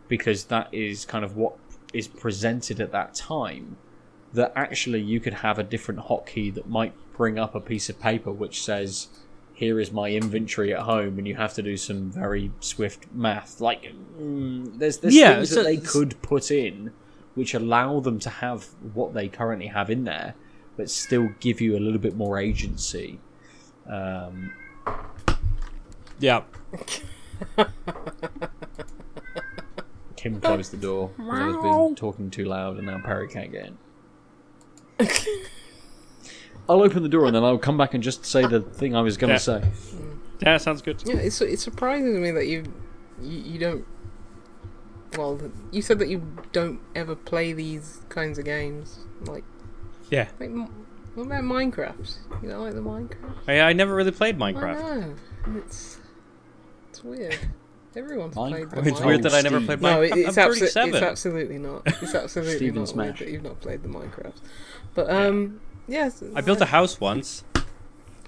because that is kind of what is presented at that time. That actually you could have a different hotkey that might bring up a piece of paper which says, "Here is my inventory at home," and you have to do some very swift math. Like, mm, there's there's Yeah, things so that they could put in which allow them to have what they currently have in there, but still give you a little bit more agency. Um, Yeah, Kim closed the door because I was been talking too loud, and now Perry can't get in. I'll open the door and then I'll come back and just say the thing I was going to Yeah. say. yeah, sounds good. Yeah, it's it surprises me that you you, you don't. Well, you said that you don't ever play these kinds of games. Like, Yeah, like what about Minecraft? You don't like the Minecraft? I, I never really played I Minecraft. know. It's it's weird. Everyone's Minecraft. played the It's weird that I never Steve. played No, Minecraft. it, it's, I'm abso- 37. it's absolutely not. It's absolutely Steven not weird Smash. that you've not played the Minecraft. But um, yes, I built a house once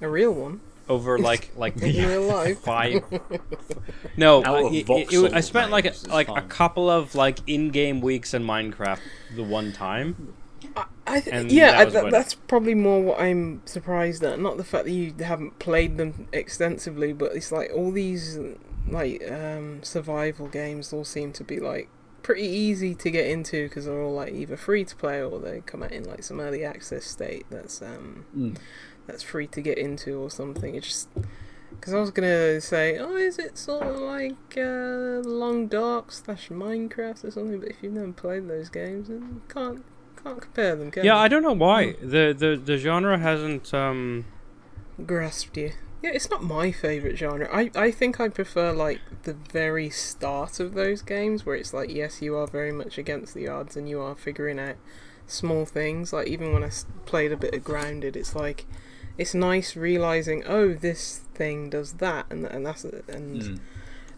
a real one over like like in real life. five. No, I, of it- it- I spent like a, is like a couple of like in-game weeks in Minecraft the one time. I th- yeah, that I- was that- what- that's probably more what I'm surprised at. Not the fact that you haven't played them extensively, but it's like all these like um, survival games all seem to be like pretty easy to get into because they're all like either free to play or they come out in like some early access state. That's um, Mm. that's free to get into or something. It's just because I was gonna say, oh, is it sort of like uh, Long Dark slash Minecraft or something? But if you've never played those games, then can't can't compare them. Can Yeah, you? I don't know why the the the genre hasn't. um grasped you. Yeah, it's not my favourite genre. I, I think I prefer like the very start of those games where it's like yes, you are very much against the odds and you are figuring out small things. Like even when I played a bit of Grounded, it's like it's nice realizing oh this thing does that and and that's and Mm.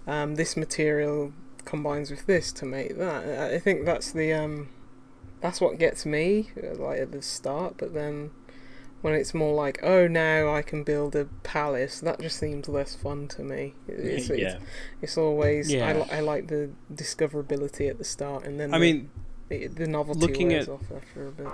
um, this material combines with this to make that. I I think that's the um, that's what gets me uh, like at the start. But then when it's more like, oh, now I can build a palace, that just seems less fun to me. It's, yeah. it's, it's always I, Yeah. li- I like the discoverability at the start, and then I the, mean, the, the novelty looking wears at- off after a bit.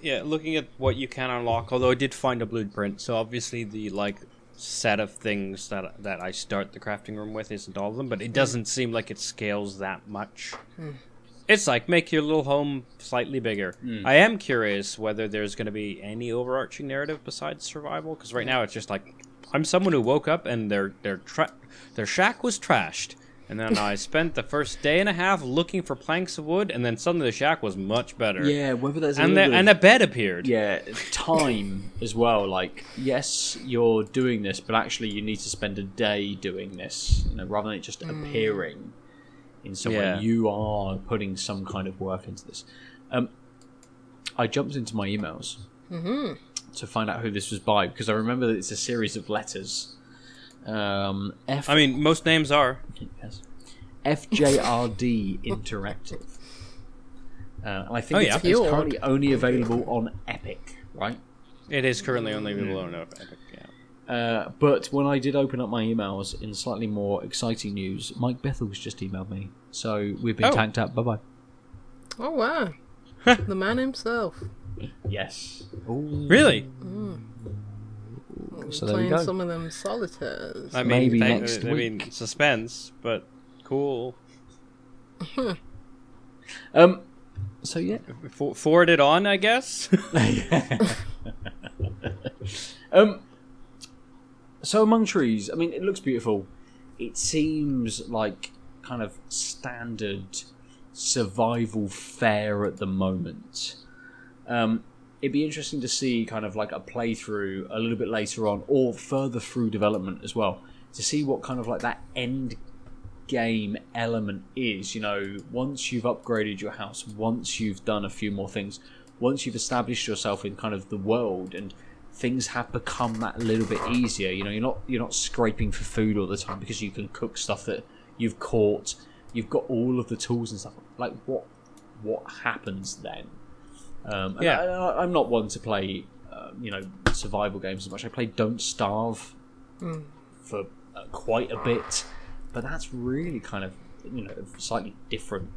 yeah, looking at what you can unlock. Although I did find a blueprint, so obviously the like set of things that that I start the crafting room with isn't all of them, but it hmm. doesn't seem like it scales that much. Hmm. It's like make your little home slightly bigger. Hmm. I am curious whether there's going to be any overarching narrative besides survival, because right now it's just like I'm someone who woke up and their their tra- their shack was trashed. And then I spent the first day and a half looking for planks of wood, and then suddenly the shack was much better. Yeah, whether there's and little the, and a bed appeared. yeah time as well. Like yes, you're doing this, but actually you need to spend a day doing this, you know, rather than it just hmm. appearing in some Yeah. You are putting some kind of work into this. Um, I jumped into my emails to find out who this was by because I remember that it's a series of letters. Um, F I mean, most names are. Yes. FJRD Interactive. Uh, and I think Oh, it's, yeah. it's Fjord. currently only available on Epic, right? It is currently only available on Epic. Yeah. Uh, but when I did open up my emails in slightly more exciting news, Mike Bethel's just emailed me. So we've been Oh. tanked up. Bye bye. Oh wow, the man himself. Yes. Ooh. Really? So there we playing go. some of them solitaires. I mean, Maybe thank- next I mean, suspense, but cool. Um. So yeah. For- forward it on, I guess. Um. So among trees, I mean, it looks beautiful. It seems like kind of standard survival fare at the moment. Um, it'd be interesting to see kind of like a playthrough a little bit later on, or further through development as well, to see what kind of like that end game element is. You know, once you've upgraded your house, once you've done a few more things, once you've established yourself in kind of the world and things have become that little bit easier. You know, you're not you're not scraping for food all the time because you can cook stuff that you've caught. You've got all of the tools and stuff. Like what what happens then? Um, Yeah. I, I'm not one to play, um, you know, survival games as much. I played Don't Starve for uh, quite a bit, but that's really kind of you know a slightly different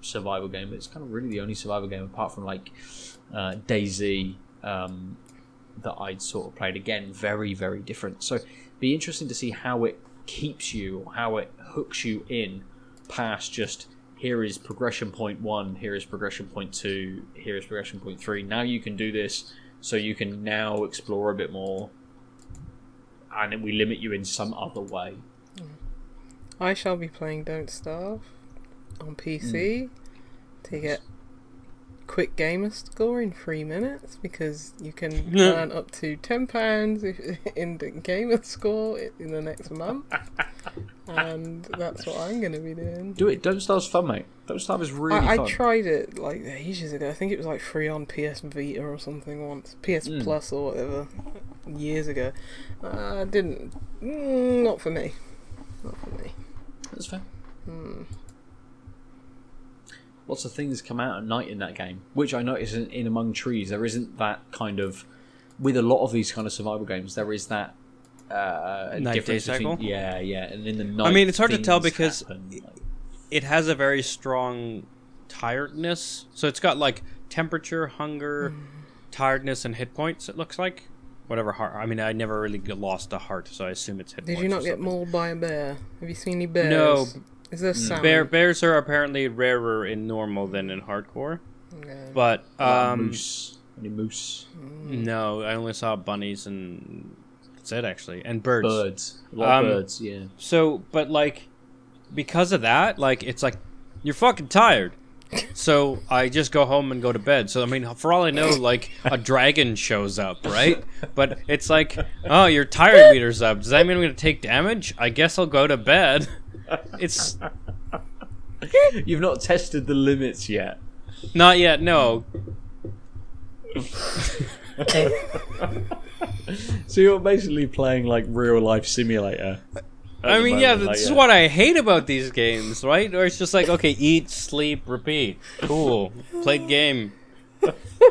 survival game. But It's kind of really the only survival game apart from like uh, DayZ um, that I'd sort of played. Again, very very different. So be interesting to see how it keeps you or how it hooks you in past just here is progression point one, here is progression point two, here is progression point three. Now you can do this, so you can now explore a bit more, and we limit you in some other way. I shall be playing Don't Starve on PC hmm. to get quick gamer score in three minutes because you can earn up to ten pounds in the gamer score in the next month, and that's what I'm going to be doing. Do it. Don't Starve's fun, mate. Don't Starve is really I, I tried it like ages ago. I think it was like free on PS Vita or something once, PS Mm. Plus or whatever, years ago. I uh, didn't. Mm, not for me. Not for me. That's fair. Hmm. Lots of things come out at night in that game, which I notice in, in Among Trees. There isn't that kind of. With a lot of these kind of survival games, there is that. Uh, Night-day difference between, cycle? Yeah, yeah, and in the night. I mean, it's hard to tell because happen, like- it has a very strong tiredness. So it's got like temperature, hunger, Hmm. tiredness, and hit points. It looks like whatever heart. I mean, I never really lost a heart, so I assume it's hit Did you not get mauled by a bear? Have you seen any bears? No. Is there salmon? Bear, bears are apparently rarer in normal than in hardcore, Yeah. but um, moose. Any moose? No, I only saw bunnies and that's it actually, and birds. Birds. A lot Um, of birds. Yeah. So, but like, because of that, like, it's like you're fucking tired. So I just go home and go to bed. So I mean, for all I know, like a dragon shows up, right? But it's like, oh, your tired meter's up. Does that mean I'm gonna take damage? I guess I'll go to bed. It's You've not tested the limits yet. not yet. No, So you're basically playing like real life simulator. I mean, yeah, moment, this like, is what I hate about these games, right? Or it's just like, okay, eat, sleep, repeat. Cool. Played game.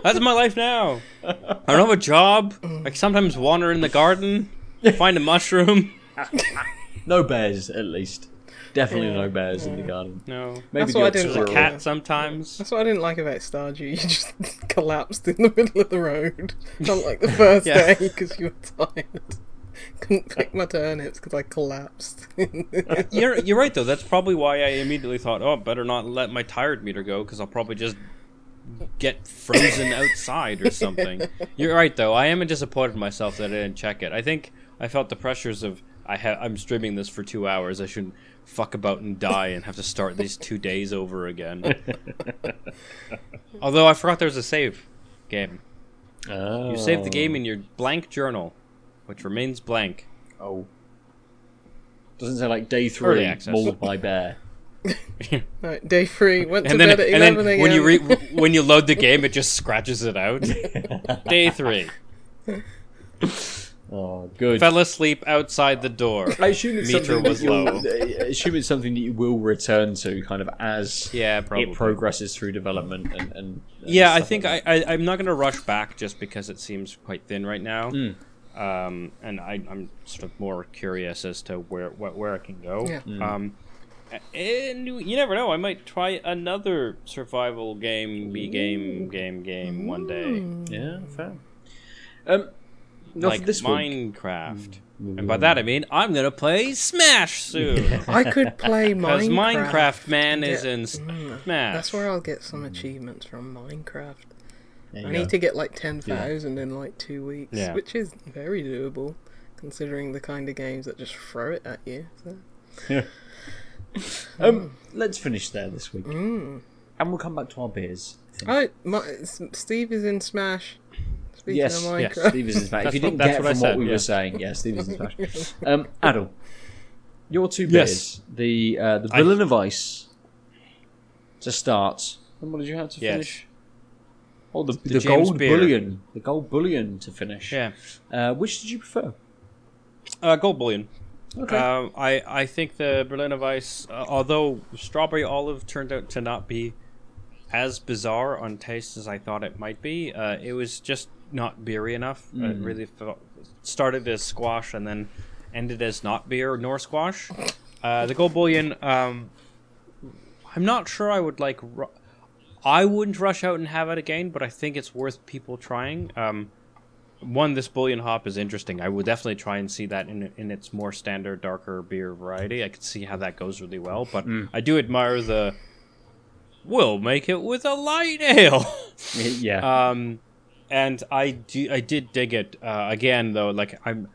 That's my life now. I don't have a job. I sometimes wander in the garden, find a mushroom. No bears, at least. Definitely Yeah, no bears in the garden. No. Maybe That's the what I didn't squirrel. like. Cat sometimes. That's what I didn't like about Stardew. You just collapsed in the middle of the road Not like the first Yeah. day because you were tired. Couldn't pick my turnips because I collapsed. You're you're right though. That's probably why I immediately thought, oh, better not let my tired meter go because I'll probably just get frozen outside or something. You're right though. I am disappointed in myself that I didn't check it. I think I felt the pressures of I ha- I'm streaming this for two hours. I shouldn't fuck about and die and have to start these two days over again. Although I forgot there was a save game. You save the game in oh. your blank journal, which remains blank. Oh. Doesn't say like day three, access. mauled by bear. right, day three. Went to then, bed at and then eleven a.m. when you re- when you load the game, it just scratches it out. Day three, Oh, good. fell asleep outside the door. I assume it's Meter something was that you'll- low. I assume it's something that you will return to, kind of as Yeah, probably. it progresses through development and. and and yeah, I think like I, I I'm not gonna rush back just because it seems quite thin right now. Mm. Um, and I, I'm sort of more curious as to where where, where it can go. Yeah. Mm. Um, and you you never know. I might try another survival game, B game, game, game one day. Yeah, fair. Um, not like for this week. Minecraft. And by that I mean I'm gonna play Smash soon. I could play Minecraft. Because Minecraft. Minecraft Man is in Mm, Smash. That's where I'll get some achievements from Minecraft. I go. need to get like ten thousand in like two weeks, Yeah. which is very doable, considering the kind of games that just throw it at you. So. Um, let's finish there this week, Mm. and we'll come back to our beers. Oh, my, Steve is in Smash. Speaking Yes, of yes. Minecraft. Steve is in Smash. if you didn't that's get what I from what said, we yeah. were saying, yeah, Steve is in Smash. Um, Adel, your two Yes. the uh, the I- Villain of Ice to start, and what did you have to Yes. finish? Oh, the, the, The gold beer. bullion, the gold bullion to finish. Yeah. Uh, which did you prefer? Uh, Gold Bullion. Okay. Um, I, I think the Berliner Weiss, uh, although Strawberry Olive turned out to not be as bizarre on taste as I thought it might be, uh, it was just not beery enough. Uh, It Mm. really felt, started as squash and then ended as not beer nor squash. Uh, the Gold Bullion, um, I'm not sure I would like. Ru- I wouldn't rush out and have it again, but I think it's worth people trying. Um, one, this bullion hop is interesting. I would definitely try and see that in in its more standard, darker beer variety. I could see how that goes really well. But I do admire the. We'll make it with a light ale. yeah. um, and I do I did dig it uh, again though. Like I'm.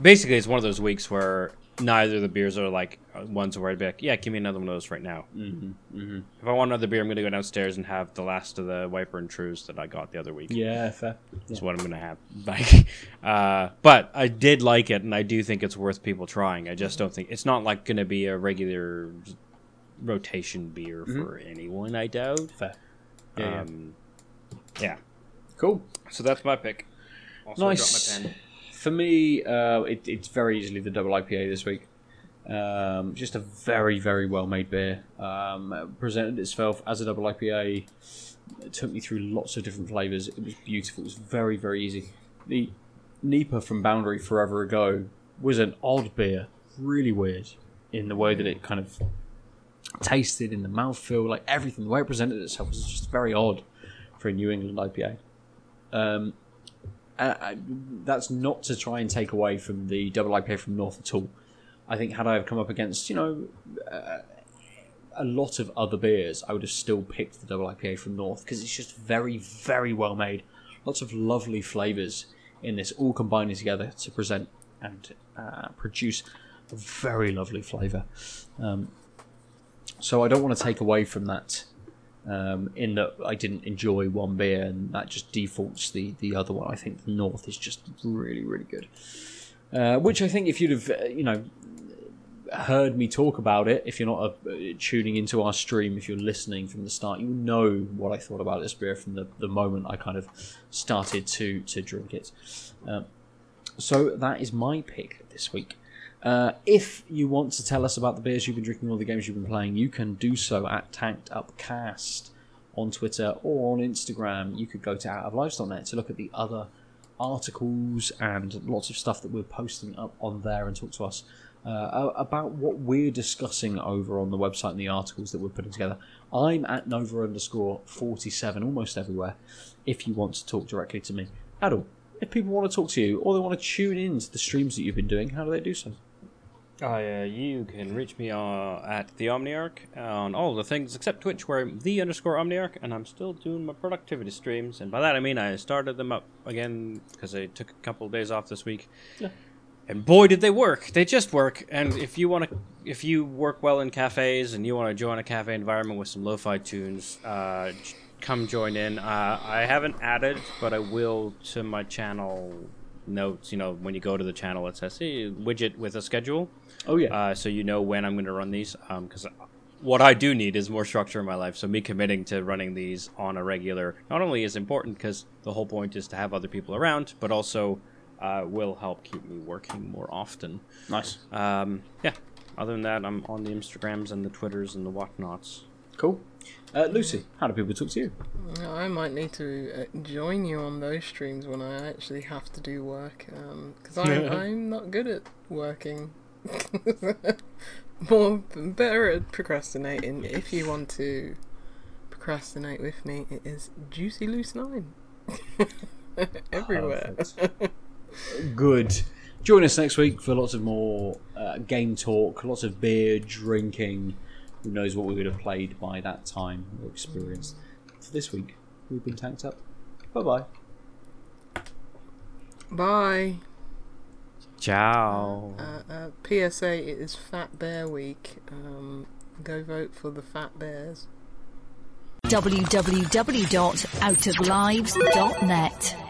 Basically, it's one of those weeks where neither of the beers are like uh, ones where I'd be like, yeah, give me another one of those right now. hmm hmm If I want another beer, I'm gonna go downstairs and have the last of the Wiper and Trues that I got the other week. Yeah, fair. That's what I'm gonna have. Like, uh, but I did like it, and I do think it's worth people trying. I just don't think it's not like gonna be a regular rotation beer for anyone. I doubt. Fair. Yeah, yeah. Um, yeah. Cool. So that's my pick. Also, Nice. my. For me, uh, it, it's very easily the double IPA this week. Um, just a very, very well made beer. Um, presented itself as a double IPA. It took me through lots of different flavours. It was beautiful. It was very, very easy. The NEIPA from Boundary Forever Ago was an odd beer. Really weird in the way that it kind of tasted in the mouthfeel. Like everything, the way it presented itself was just very odd for a New England IPA. Um, I- that's not to try and take away from the double IPA from North at all. I think had I have come up against, you know, uh, a lot of other beers, I would have still picked the double IPA from North because it's just very, very well made. Lots of lovely flavors in this, all combining together to present and uh, produce a very lovely flavor. Um, so I don't want to take away from that. Um, in that I didn't enjoy one beer and that just defaults the the other one. I think the North is just really really good. Uh, which I think if you'd have uh, you know heard me talk about it, if you're not uh, tuning into our stream, if you're listening from the start, you know what I thought about this beer from the, the moment I kind of started to to drink it. Um, so that is my pick this week. Uh, if you want to tell us about the beers you've been drinking or the games you've been playing, you can do so at Tanked Upcast on Twitter or on Instagram. You could go to outoflives.net to look at the other articles and lots of stuff that we're posting up on there and talk to us uh, about what we're discussing over on the website and the articles that we're putting together. I'm at Nova underscore 47 almost everywhere if you want to talk directly to me at all. If people want to talk to you or they want to tune in to the streams that you've been doing, how do they do so? Uh, you can reach me uh, at the Omniarch on all the things except Twitch, where I'm the underscore Omniarch, and I'm still doing my productivity streams. And by that I mean I started them up again because I took a couple of days off this week. Yeah. And boy, did they work! They just work. And if you want to, if you work well in cafes and you want to join a cafe environment with some lo-fi tunes, uh, come join in. Uh, I haven't added, but I will to my channel notes. You know, when you go to the channel, it says hey, widget with a schedule Oh, yeah. uh, so you know when I'm going to run these. Because what I do need is more structure in my life. So me committing to running these on a regular not only is important because the whole point is to have other people around, but also uh, will help keep me working more often. nice. Um, yeah. Other than that, I'm on the Instagrams and the Twitters and the whatnots. Cool. Uh, Lucy, how do people talk to you? I might need to uh, join you on those streams when I actually have to do work, because I'm, I'm not good at working. More better at procrastinating. If you want to procrastinate with me, it is Juicy Loose Nine everywhere. Good. Join us next week for lots of more uh, game talk, lots of beer drinking. Who knows what we would have played by that time or experienced. For this week, we've been tanked up. Bye bye. Bye. Ciao. Uh, uh, PSA: It is Fat Bear Week. Um, go vote for the Fat Bears. www.outoflives.net.